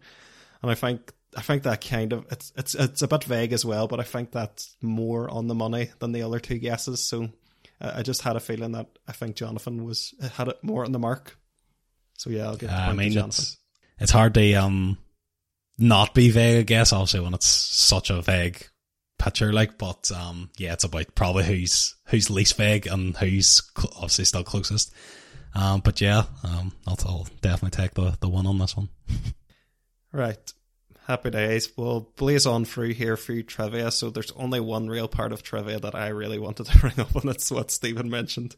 and I think I think that kind of it's it's it's a bit vague as well. But I think that's more on the money than the other two guesses. So uh, I just had a feeling that I think Jonathan was had it more on the mark. So yeah, I'll give the Uh, I mean, it's it's hard to um not be vague, I guess. Obviously, when it's such a vague picture, like, but um, yeah, it's about probably who's who's least vague and who's cl- obviously still closest. Um, but yeah, um, I'll, I'll definitely take the the one on this one. Right. Happy days. We'll blaze on through here through trivia. So there's only one real part of trivia that I really wanted to bring up, and it's what Stephen mentioned.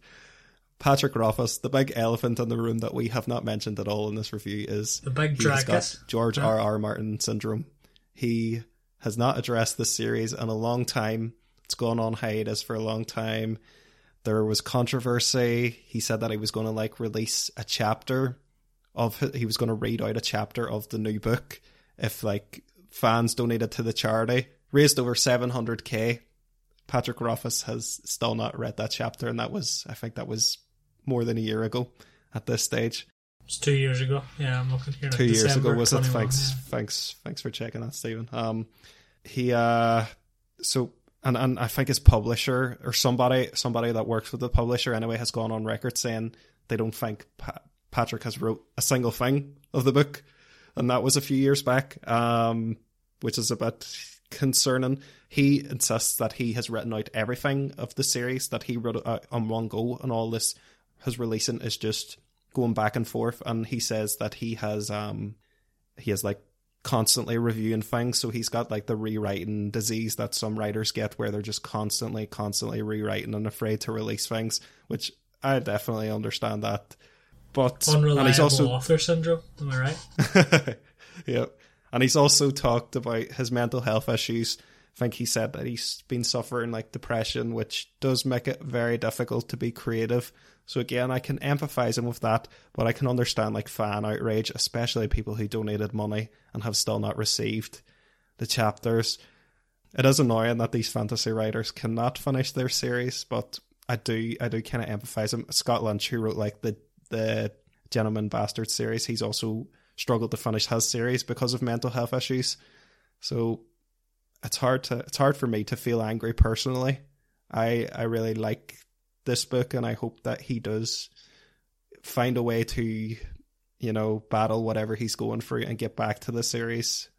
Patrick Rothfuss, the big elephant in the room that we have not mentioned at all in this review, is The big he has got George R. R. Martin syndrome. He has not addressed this series in a long time. It's gone on hiatus for a long time. There was controversy. He said that he was going to like release a chapter of he was going to read out a chapter of the new book if like fans donated to the charity. Raised over 700k. Patrick Rothfuss has still not read that chapter, and that was I think that was more than a year ago at this stage It's two years ago. Yeah, I'm looking here. two years December ago was it thanks yeah. thanks thanks for checking that stephen um he uh so and and i think his publisher or somebody somebody that works with the publisher anyway has gone on record saying they don't think pa- patrick has wrote a single thing of the book and that was a few years back um which is a bit concerning he insists that he has written out everything of the series that he wrote out on one go and all this his releasing is just going back and forth and he says that he has um he has like constantly reviewing things so he's got like the rewriting disease that some writers get where they're just constantly constantly rewriting and afraid to release things which i definitely understand that but Unreliable and he's also author syndrome. Am I right? yep. And he's also talked about his mental health issues. I think he said that he's been suffering like depression, which does make it very difficult to be creative. So again, I can empathize him with that, but I can understand like fan outrage, especially people who donated money and have still not received the chapters. It is annoying that these fantasy writers cannot finish their series, but I do I do kind of empathize him. Um, Scott Lynch, who wrote like the the Gentleman Bastard series, he's also struggled to finish his series because of mental health issues. So it's hard to it's hard for me to feel angry personally. I I really like this book and I hope that he does find a way to you know battle whatever he's going through and get back to the series.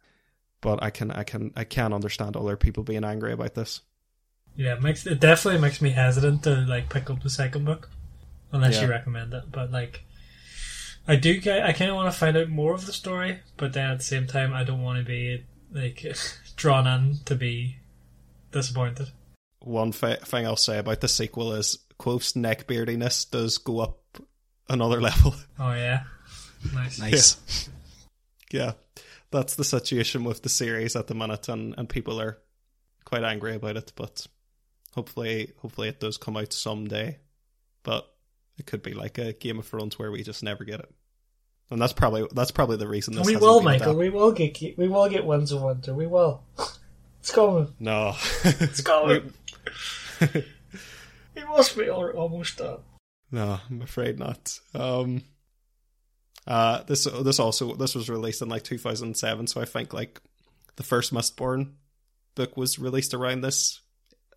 But I can I can I can understand other people being angry about this. Yeah, it makes it definitely makes me hesitant to like pick up the second book unless you recommend it. But like, I do I kind of want to find out more of the story, but then at the same time, I don't want to be like drawn in to be disappointed. One fa- thing I'll say about the sequel is Kvothe's neckbeardiness does go up another level. Oh yeah, nice. Nice. yeah, that's the situation with the series at the minute, and, and people are quite angry about it. But hopefully, hopefully it does come out someday. But it could be like a Game of Thrones where we just never get it, and that's probably that's probably the reason. This we hasn't will, been Michael. adap- We will get we will get Winds of Winter. We will. It's coming. No, It's coming. It must be almost done. No, I'm afraid not. Um, uh, this this also this was released in like 2007, so I think like the first Mistborn book was released around this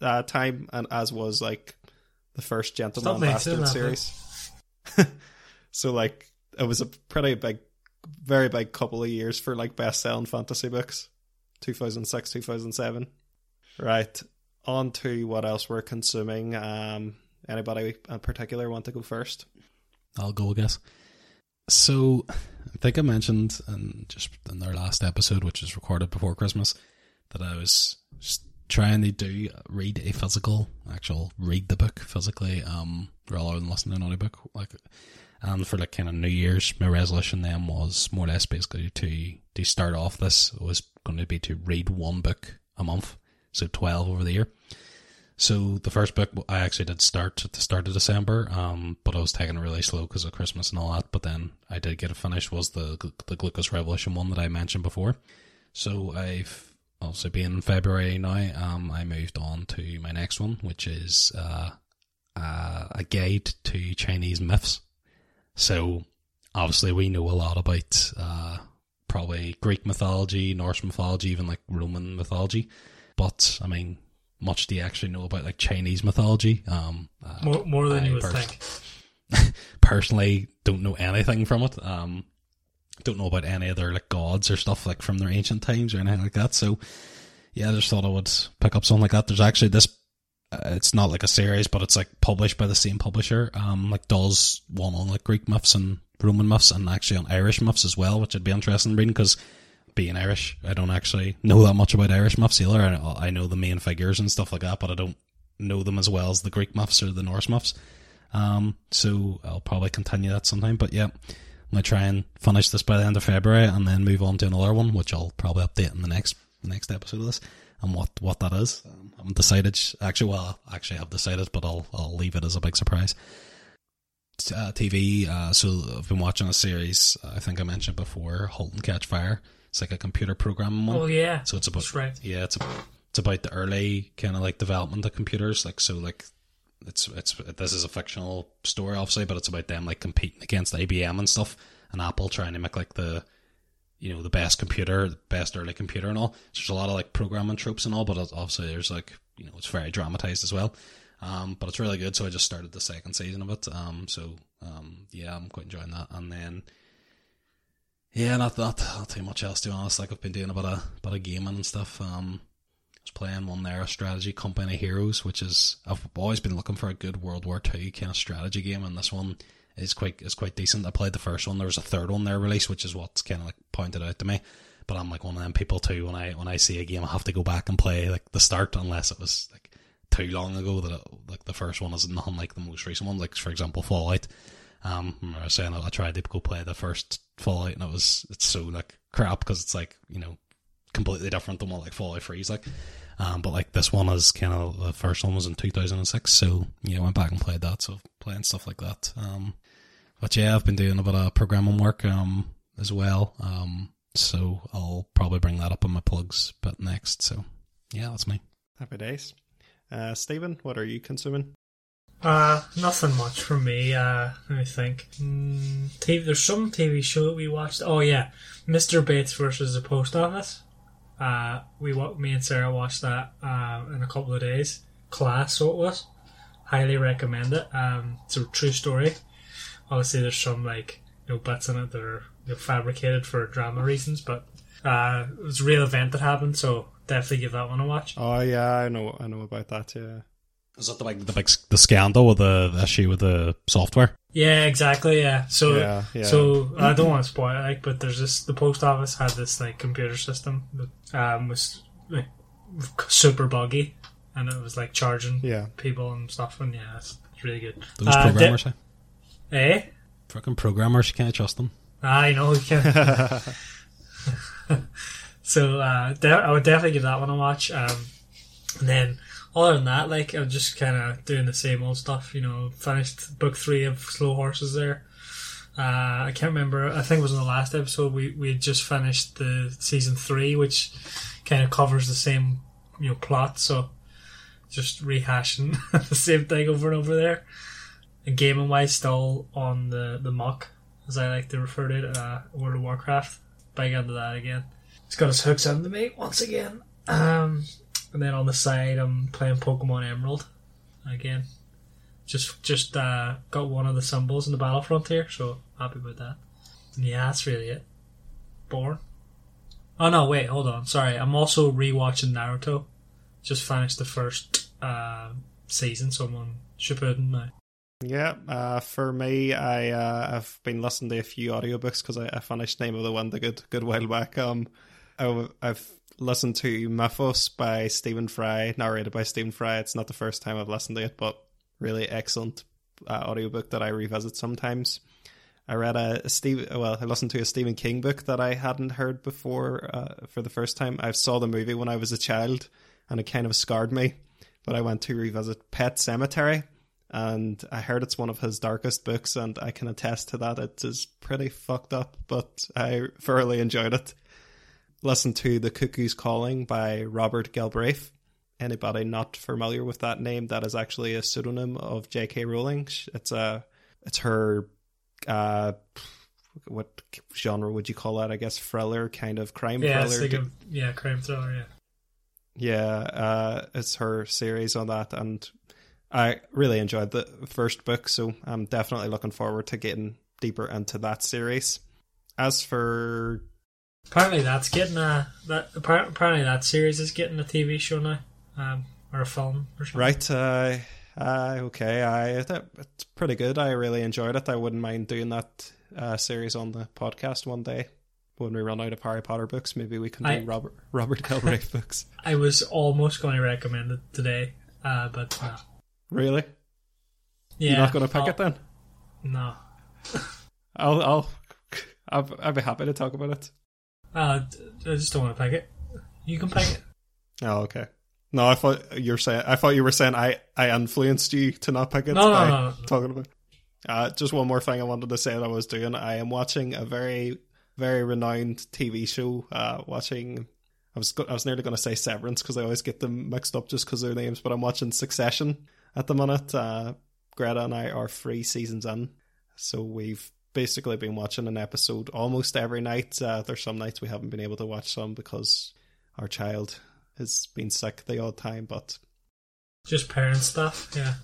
uh, time, and as was like the first Gentleman Bastard series. so like it was a pretty big, very big couple of years for like best selling fantasy books, 2006, 2007. Right, on to what else we're consuming. Um, anybody in particular want to go first? I'll go, I guess. So, I think I mentioned in just in our last episode, which was recorded before Christmas, that I was trying to do read a physical, actual read the book physically, um, rather than listen to an audiobook. Like, and for like kind of New Year's, my resolution then was more or less basically to to start off this was going to be to read one book a month, so twelve over the year. So the first book I actually did start at the start of December, um, but I was taking it really slow because of Christmas and all that. But then I did get it finished. Was the the Glucose Revolution one that I mentioned before? So I've also been in February now. Um, I moved on to my next one, which is uh, uh, a guide to Chinese myths. So obviously we know a lot about uh, probably Greek mythology, Norse mythology, even like Roman mythology. But I mean, much do you actually know about like Chinese mythology? Um, uh, More, more than I you would pers- think. personally don't know anything from it. Um, don't know about any other like gods or stuff like from their ancient times or anything like that. So yeah, I just thought I would pick up something like that. There's actually this. Uh, it's not like a series, but it's like published by the same publisher. Um, like does one on like Greek myths and Roman myths, and actually on Irish myths as well, which I'd be interested in reading because being Irish, I don't actually know that much about Irish myths either. I, know the main figures and stuff like that, but I don't know them as well as the Greek myths or the Norse myths. Um, so I'll probably continue that sometime. But yeah, I'm gonna try and finish this by the end of February and then move on to another one, which I'll probably update in the next the next episode of this and what what that is. Um, I haven't decided. Actually, well, actually, I have decided, but I'll I'll leave it as a big surprise. Uh, TV. Uh, so I've been watching a series. I think I mentioned before, *Halt and Catch Fire*. It's like a computer programming one. Oh yeah. So it's about right. yeah, it's a, it's about the early kind of like development of computers. Like so, like it's it's this is a fictional story, obviously, but it's about them like competing against IBM and stuff, and Apple trying to make like the you know the best computer, the best early computer and all. So there's a lot of like programming tropes and all, but obviously there's like you know it's very dramatized as well. Um, but it's really good. So I just started the second season of it. Um, so um, yeah, I'm quite enjoying that. And then yeah, not not, not too much else to be honest. Like I've been doing a bit of bit of gaming and stuff. Um, I was playing one there, strategy Company Heroes, which is I've always been looking for a good World War Two kind of strategy game, and this one is quite is quite decent. I played the first one. There was a third one there released, which is what's kind of like pointed out to me. But I'm like one of them people too. When I when I see a game, I have to go back and play like the start, unless it was like too long ago that it, like the first one is nothing like the most recent one. Like for example, Fallout. Um, I remember saying I tried to go play the first Fallout, and it was it's so like crap because it's like you know completely different than what like Fallout Three is like. Um, but like this one is kind of the first one was in 2006, so yeah, I went back and played that. So playing stuff like that. Um, but yeah, I've been doing a bit of programming work um as well. Um, so I'll probably bring that up in my plugs but next. So yeah, that's me. Happy days. Uh, Stephen, what are you consuming? Uh, nothing much for me. Uh, let me think. Mm, TV, there's some TV show that we watched. Oh yeah, Mr. Bates versus the Post Office. Uh, we me and Sarah watched that uh, in a couple of days. Class, so it was. Highly recommend it. Um, it's a true story. Obviously, there's some like you know bits in it that are you know, fabricated for drama reasons, but uh, it was a real event that happened. So definitely give that one a watch. Oh yeah, I know, I know about that. Yeah. Is that the big, the big the scandal with the, the issue with the software? Yeah, exactly. Yeah. So, Yeah, yeah. so I don't want to spoil it, like, but there's this. The post office had this like computer system that um, was like super buggy, and it was like charging Yeah. people and stuff. And yeah, it's, it's really good. Those Uh, programmers, eh? Eh? Fucking programmers, you can't trust them. I know you can. so uh, de- I would definitely give that one a watch. Um, and then other than that, like I'm just kind of doing the same old stuff. You know, finished book three of Slow Horses there. Uh, I can't remember. I think it was in the last episode. We we had just finished the season three, which kind of covers the same you know plot. So just rehashing the same thing over and over there. And gaming wise, still on the the muck as I like to refer to it, uh, World of Warcraft. Big into that again. It's got its hooks into me once again. Um, and then on the side, I'm playing Pokemon Emerald again. Just just uh, got one of the symbols in the Battlefront here, so happy with that. And yeah, that's really it. Born. Oh no, wait, hold on. Sorry, I'm also rewatching Naruto. Just finished the first uh, season, so I'm on Shippuden now. Yeah, uh, for me, I uh, I've been listening to a few audiobooks because I, I finished Name of the Wind a good good while back. Um, I, have listened to Mythos by Stephen Fry, narrated by Stephen Fry. It's not the first time I've listened to it, but really excellent uh, audiobook that I revisit sometimes. I read a, a Steve, well, I listened to a Stephen King book that I hadn't heard before uh, for the first time. I saw the movie when I was a child, and it kind of scarred me. But I went to revisit Pet Sematary and I heard it's one of his darkest books, and I can attest to that. It is pretty fucked up, but I thoroughly enjoyed it. Listen to The Cuckoo's Calling by Robert Galbraith. Anybody not familiar with that name, that is actually a pseudonym of J.K. Rowling. It's a, it's her, uh, what genre would you call that? I guess thriller, kind of crime Yeah, thriller. yeah, crime thriller. Yeah. Yeah, uh, it's her series on that, and I really enjoyed the first book, so I'm definitely looking forward to getting deeper into that series. As for Apparently, that's getting a that. Apparently, that series is getting a TV show now, um, or a film or something. right, uh, uh, okay, I it's pretty good. I really enjoyed it. I wouldn't mind doing that uh, series on the podcast one day when we run out of Harry Potter books. Maybe we can do I- Robert Robert Galbraith books. I was almost going to recommend it today, uh, but no. Really? Yeah, You're not going to pick I'll- it then? No. I'll I'll I'll, I'll be happy to talk about it. Uh, I just don't want to pick it. You can pick it. Oh, okay. No, I thought you're saying. I thought you were saying I I influenced you to not pick it. No, no, no, no. Talking about. Uh, just one more thing I wanted to say that I was doing. I am watching a very very renowned TV show. Uh, watching. I was go- I was nearly going to say Severance because I always get them mixed up just because of their names. But I'm watching Succession at the minute. Uh, Greta and I are three seasons in, so we've basically been watching an episode almost every night. Uh, there's some nights we haven't been able to watch some because our child has been sick the odd time, but Just parent stuff. Yeah.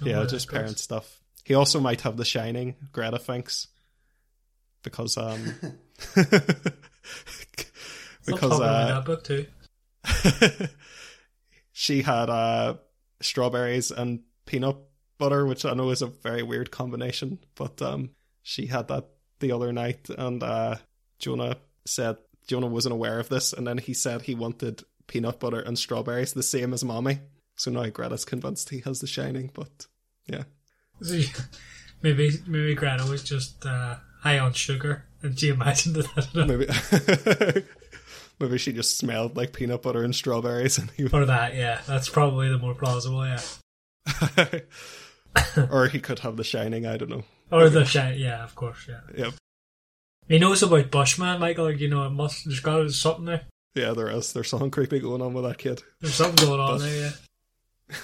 No yeah, just how it goes. parent stuff. He also might have The Shining, Greta thinks, because um, because talking uh, that book too. she had uh strawberries and peanut butter, which I know is a very weird combination, but um, she had that the other night, and uh, Jonah said Jonah wasn't aware of this, and then he said he wanted peanut butter and strawberries the same as mommy. So now Greta's convinced he has The Shining, but yeah. You- maybe maybe Greta was just uh, high on sugar, and she imagined it. I don't know. Maybe maybe she just smelled like peanut butter and strawberries, and he Or that, yeah, that's probably the more plausible, yeah. or he could have The Shining. I don't know. Or the shine, yeah, of course, yeah. Yep. He knows about Bushman, Michael. Like, you know, it must. There's got to be something there. Yeah, there is. There's something creepy going on with that kid. There's something going on But- there.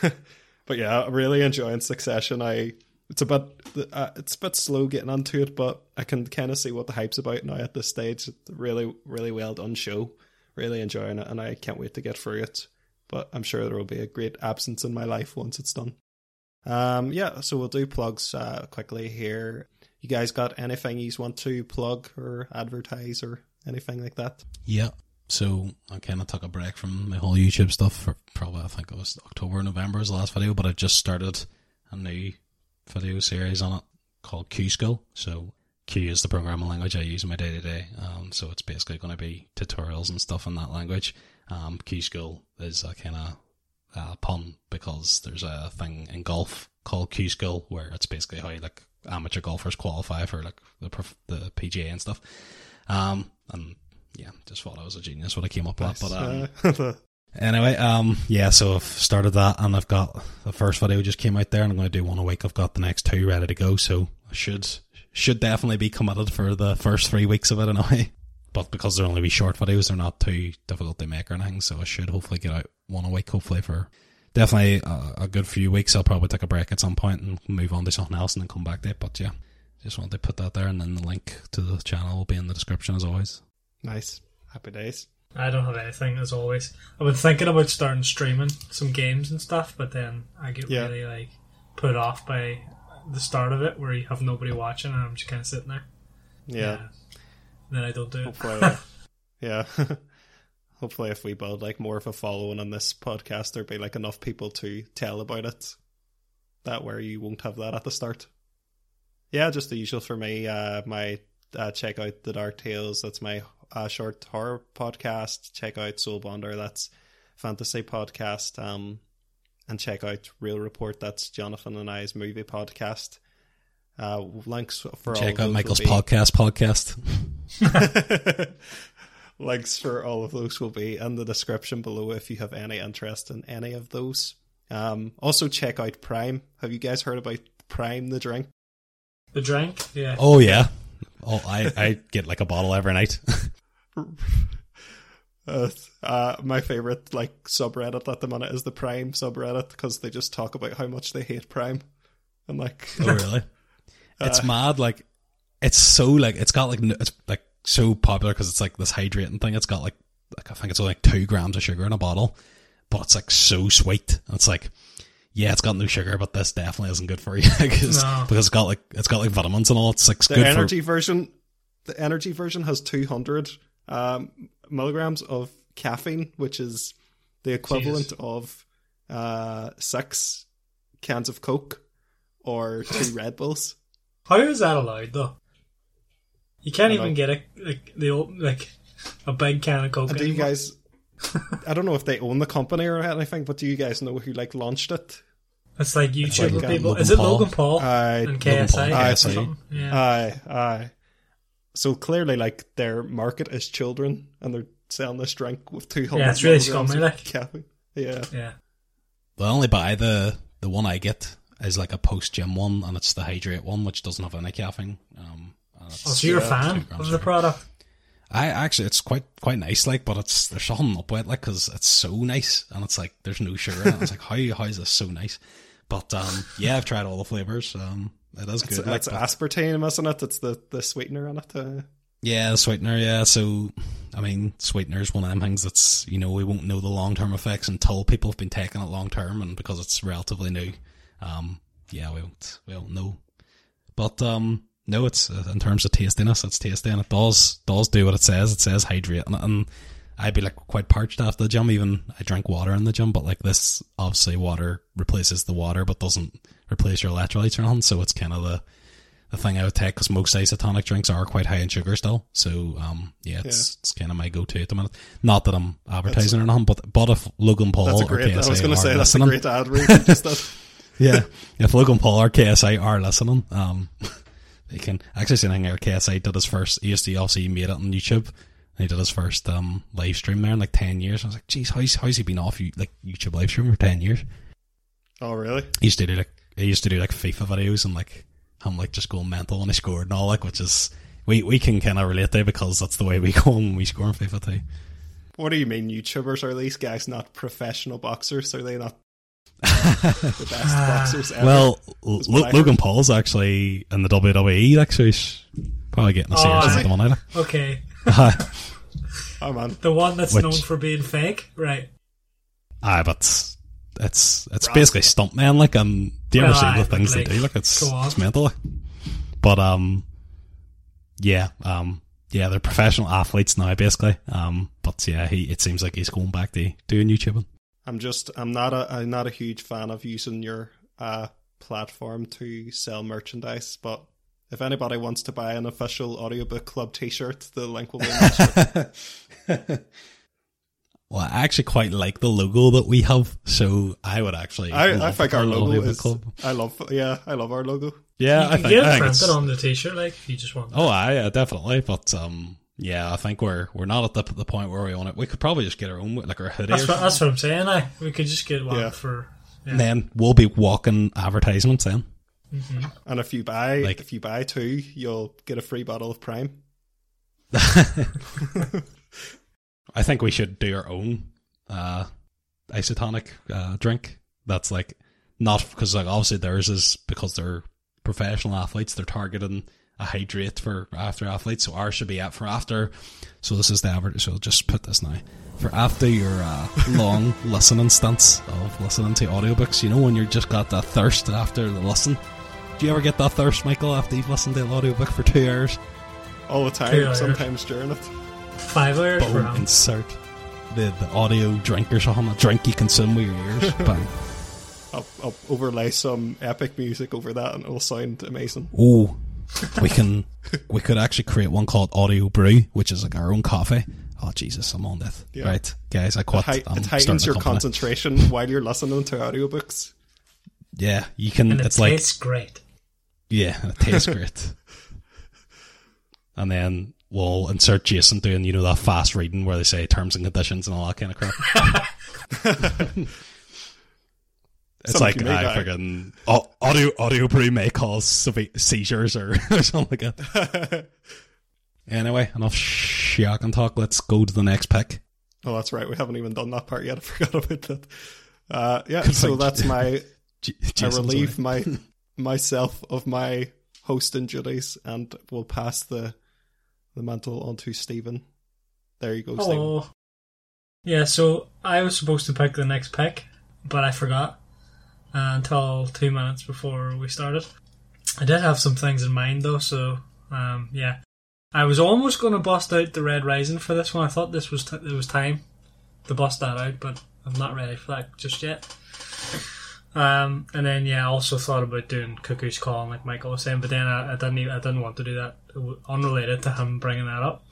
Yeah. but yeah, I'm really enjoying Succession. I it's a bit uh, it's a bit slow getting onto it, but I can kind of see what the hype's about now at this stage. It's a really, really well done show. Really enjoying it, and I can't wait to get through it. But I'm sure there will be a great absence in my life once it's done. Um, yeah, so we'll do plugs uh, quickly here. You guys got anything you want to plug or advertise or anything like that? Yeah. So I kind of took a break from my whole YouTube stuff for probably I think it was October, November was the last video, but I just started a new video series on it called Q School. So Q is the programming language I use in my day to day. So it's basically going to be tutorials and stuff in that language. Um, Q School is a kind of uh, pun because there's a thing in golf called Q School where it's basically how like amateur golfers qualify for like the the PGA and stuff. Um, and yeah, just thought I was a genius when I came up with that. But um, uh, anyway, um, yeah, so I've started that and I've got the first video just came out there and I'm going to do one a week. I've got the next two ready to go, so I should should definitely be committed for the first three weeks of it anyway. But because they're only wee short videos, they're not too difficult to make or anything, so I should hopefully get out one a week, hopefully for definitely a, a good few weeks. I'll probably take a break at some point and move on to something else and then come back to it. But yeah, just wanted to put that there, and then the link to the channel will be in the description as always. Nice, happy days. I don't have anything as always. I've been thinking about starting streaming some games and stuff, but then I get Yeah. really like put off by the start of it, where you have nobody watching and I'm just kind of sitting there. Yeah, Then I don't do it. hopefully, yeah. hopefully, if we build like more of a following on this podcast, there'll be like enough people to tell about it. That where you won't have that at the start. Yeah, just the usual for me. Uh, my uh, check out the Dark Tales. That's my uh, short horror podcast. Check out Soulbonder. That's fantasy podcast. Um, and check out Real Report. That's Jonathan and I's movie podcast. Uh, links for all Check of out Michael's be- podcast podcast. Links for all of those will be in the description below if you have any interest in any of those. Um, also, check out Prime. Have you guys heard about Prime the drink? The drink, yeah. Oh yeah. Oh, I I get like a bottle every night. Uh, uh, my favorite like subreddit at the minute is the Prime subreddit because they just talk about how much they hate Prime and like oh really? It's mad. Like it's so like it's got like it's like so popular because it's like this hydrating thing. It's got like like I think it's only like two grams of sugar in a bottle, but it's like so sweet. And it's like yeah, it's got no sugar, but this definitely isn't good for you because No. because it's got like it's got like vitamins and all. It's like it's the good energy version. The energy version has two hundred um, milligrams of caffeine, which is the equivalent of uh, six cans of Coke or two Red Bulls. How is that allowed though? You can't even know. get a like the old like a big can of coke. Do you guys? I don't know if they own the company or anything, but do you guys know who like launched it? It's like YouTube like, um, people. Logan Is it Paul. Logan Paul I and Logan KSI Paul, or KSI. something? Yeah. Aye, aye. So clearly, like their market is children, and they're selling this drink with two hundred. Yeah, it's really scummy, like. caffeine. Yeah, yeah. I only buy the the one I get is like a post gym one, and it's the hydrate one, which doesn't have any caffeine. Um, and it's- so you're a fan two of the product? I actually, it's quite quite nice, like, but it's there's something up with it, like, because it's so nice, and it's like there's no sugar in it. It's like how how is this so nice? But um, yeah, I've tried all the flavors. Um, it is it's, good. like, it's but- aspartame, isn't it? It's the the sweetener in it. Uh, yeah, the sweetener. Yeah, so I mean, sweetener is one of them things that's you know we won't know the long term effects until people have been taking it long term, and because it's relatively new, um, yeah, we won't we won't know. But um, no, it's uh, in terms of tastiness, it's tasty, and it does does do what it says. It says hydrate, and, and I'd be like quite parched after the gym. Even I drink water in the gym, but like this, obviously, water replaces the water, but doesn't replace your electrolytes or nothing. So it's kind of the the thing I would take because most isotonic drinks are quite high in sugar still. So um, yeah, it's it's kind of my go-to at the minute. Not that I'm advertising or nothing, but but if Logan Paul that's a or great. KSI I was going to say that's a listening, great ad read. you Just did. yeah, if Logan Paul or KSI are listening, um, they can actually see anything here. KSI did his first. He used to obviously made it on YouTube. And he did his first um live stream there in like ten years. I was like, geez, how's how's he been off you like YouTube live stream for ten years? Oh, really? He used to do like he used to do like FIFA videos and like him like just going mental when he scored and all like, which is we we can kind of relate there because that's the way we go when we score in FIFA too. What do you mean, YouTubers? Are these guys not professional boxers? Are they not? the best boxers ever. Well, L- what I heard. Logan Paul's actually in the WWE, like, so he's probably getting a Oh, serious is amount of money. like. Okay, oh man, the one that's Which- known for being fake, right? Aye, but it's it's basically stuntman, like, and do you ever Well, see aye, the things like, they do? Like, it's, it's mental. But, um, yeah, um, yeah, they're professional athletes now, basically. Um, but yeah, he it seems like he's going back to doing YouTubing. I'm just I'm not a I'm not a huge fan of using your uh platform to sell merchandise, but if anybody wants to buy an official audiobook club t-shirt, the link will be in the description. Well, I actually quite like the logo that we have, so I would actually. I, I think our logo is club. I love yeah, I love our logo. Yeah, you I can think, get I it think printed it's, on the t-shirt, like if you just want. Oh, I yeah, definitely. But um, yeah, I think we're we're not at the the point where we want it. We could probably just get our own like our hoodie, that's or what that's what I'm saying. I we could just get one Yeah. for. Yeah. and then we'll be walking advertisements. Then And if you buy Like- if you buy two, you'll get a free bottle of Prime. I think we should do our own uh isotonic uh, drink. That's like not because like obviously theirs is because they're professional athletes. They're targeting a hydrate for after athletes. So ours should be out for after. So this is the average. So I'll just put this now for after your uh, long listening stunts of listening to audiobooks. You know when you're just got that thirst after the listen. Do you ever get that thirst, Michael, after you've listened to an audiobook for two hours? All the time, sometimes during it. Five hours for Boom, him. insert the, the audio drink or something, a drink you consume with your ears. Bang. I'll, I'll overlay some epic music over that and it'll sound amazing. Oh, we can we could actually create one called Audio Brew, which is like our own coffee. Oh Jesus, I'm on that. Yeah. Right, guys, I It, quit. hei- I'm it starting heightens your concentration while you're listening to audiobooks. Yeah, you can. and it it's like tastes great. yeah, it tastes great. And then we'll insert Jason doing you know that fast reading where they say terms and conditions and all that kind of crap. It's Something like you may I die. fucking audio audio brew may cause seizures or, or something like that. anyway, enough shock and talk. Let's go to the next pick. Oh, that's right. We haven't even done that part yet. I forgot about that. Uh, yeah, so point. that's my. J- I Jason's relieve my myself of my hosting duties, and we'll pass the the mantle on to Stephen. There you go, Stephen. Oh, yeah. So I was supposed to pick the next pick, but I forgot uh, until two minutes before we started. I did have some things in mind though, so um, yeah. I was almost going to bust out the Red Rising for this one. I thought this was t- there was time to bust that out, but I'm not ready for that just yet. Um, and then yeah, I also thought about doing Cuckoo's Call, like Michael was saying, but then I, I didn't. Even, I didn't want to do that, unrelated to him bringing that up.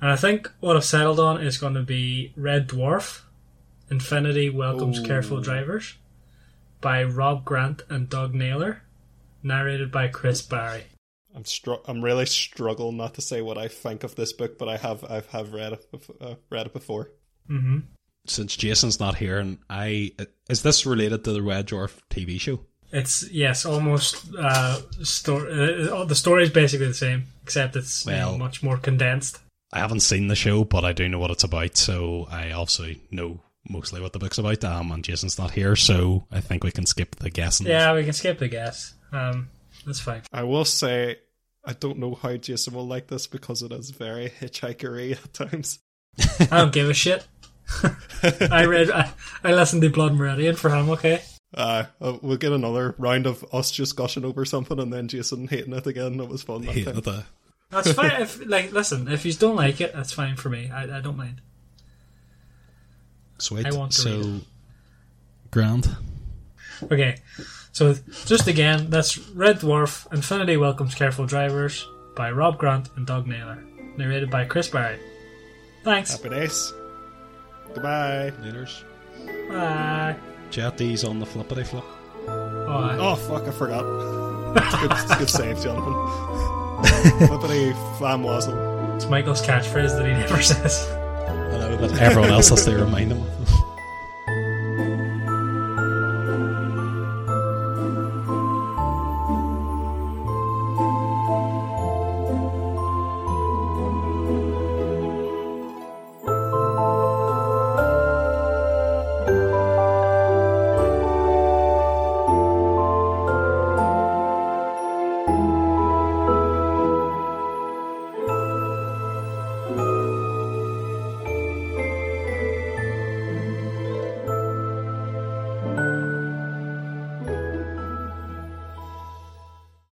And I think what I've settled on is going to be Red Dwarf, Infinity Welcomes Ooh. Careful Drivers, by Rob Grant and Doug Naylor, narrated by Chris Barrie. I'm str- I'm really struggling not to say what I think of this book, but I have I've have read it bef- uh, read it before. hmm Since Jason's not here, and I is this related to the Red Dwarf TV show? It's yes, almost. Uh, story. Uh, the story is basically the same, except it's you know, Well- much more condensed. I haven't seen the show, but I do know what it's about, so I also know mostly what the book's about. Um, and Jason's not here, so I think we can skip the guessing. Yeah, we can skip the guess. Um, that's fine. I will say I don't know how Jason will like this because it is very hitchhikery at times. I don't give a shit. I read. I, I listened to Blood Meridian for him. Okay. Uh, uh, we'll get another round of us just gushing over something and then Jason hating it again. That was fun. That Hate it, uh, That's fine. if like, listen, if you don't like it, that's fine for me. I, I don't mind. Sweet. I want to read so, grand. Okay, so just again, that's Red Dwarf, Infinity Welcomes Careful Drivers by Rob Grant and Doug Naylor, narrated by Chris Barrie. Thanks. Happy days. Goodbye. Leaders. Bye. Chatties on the flippity flip. Bye. Oh fuck! I forgot. good, good save, Jonathan. Flippity flamwazzle. It's Michael's catchphrase that he never says. Everyone else has to remind them. of.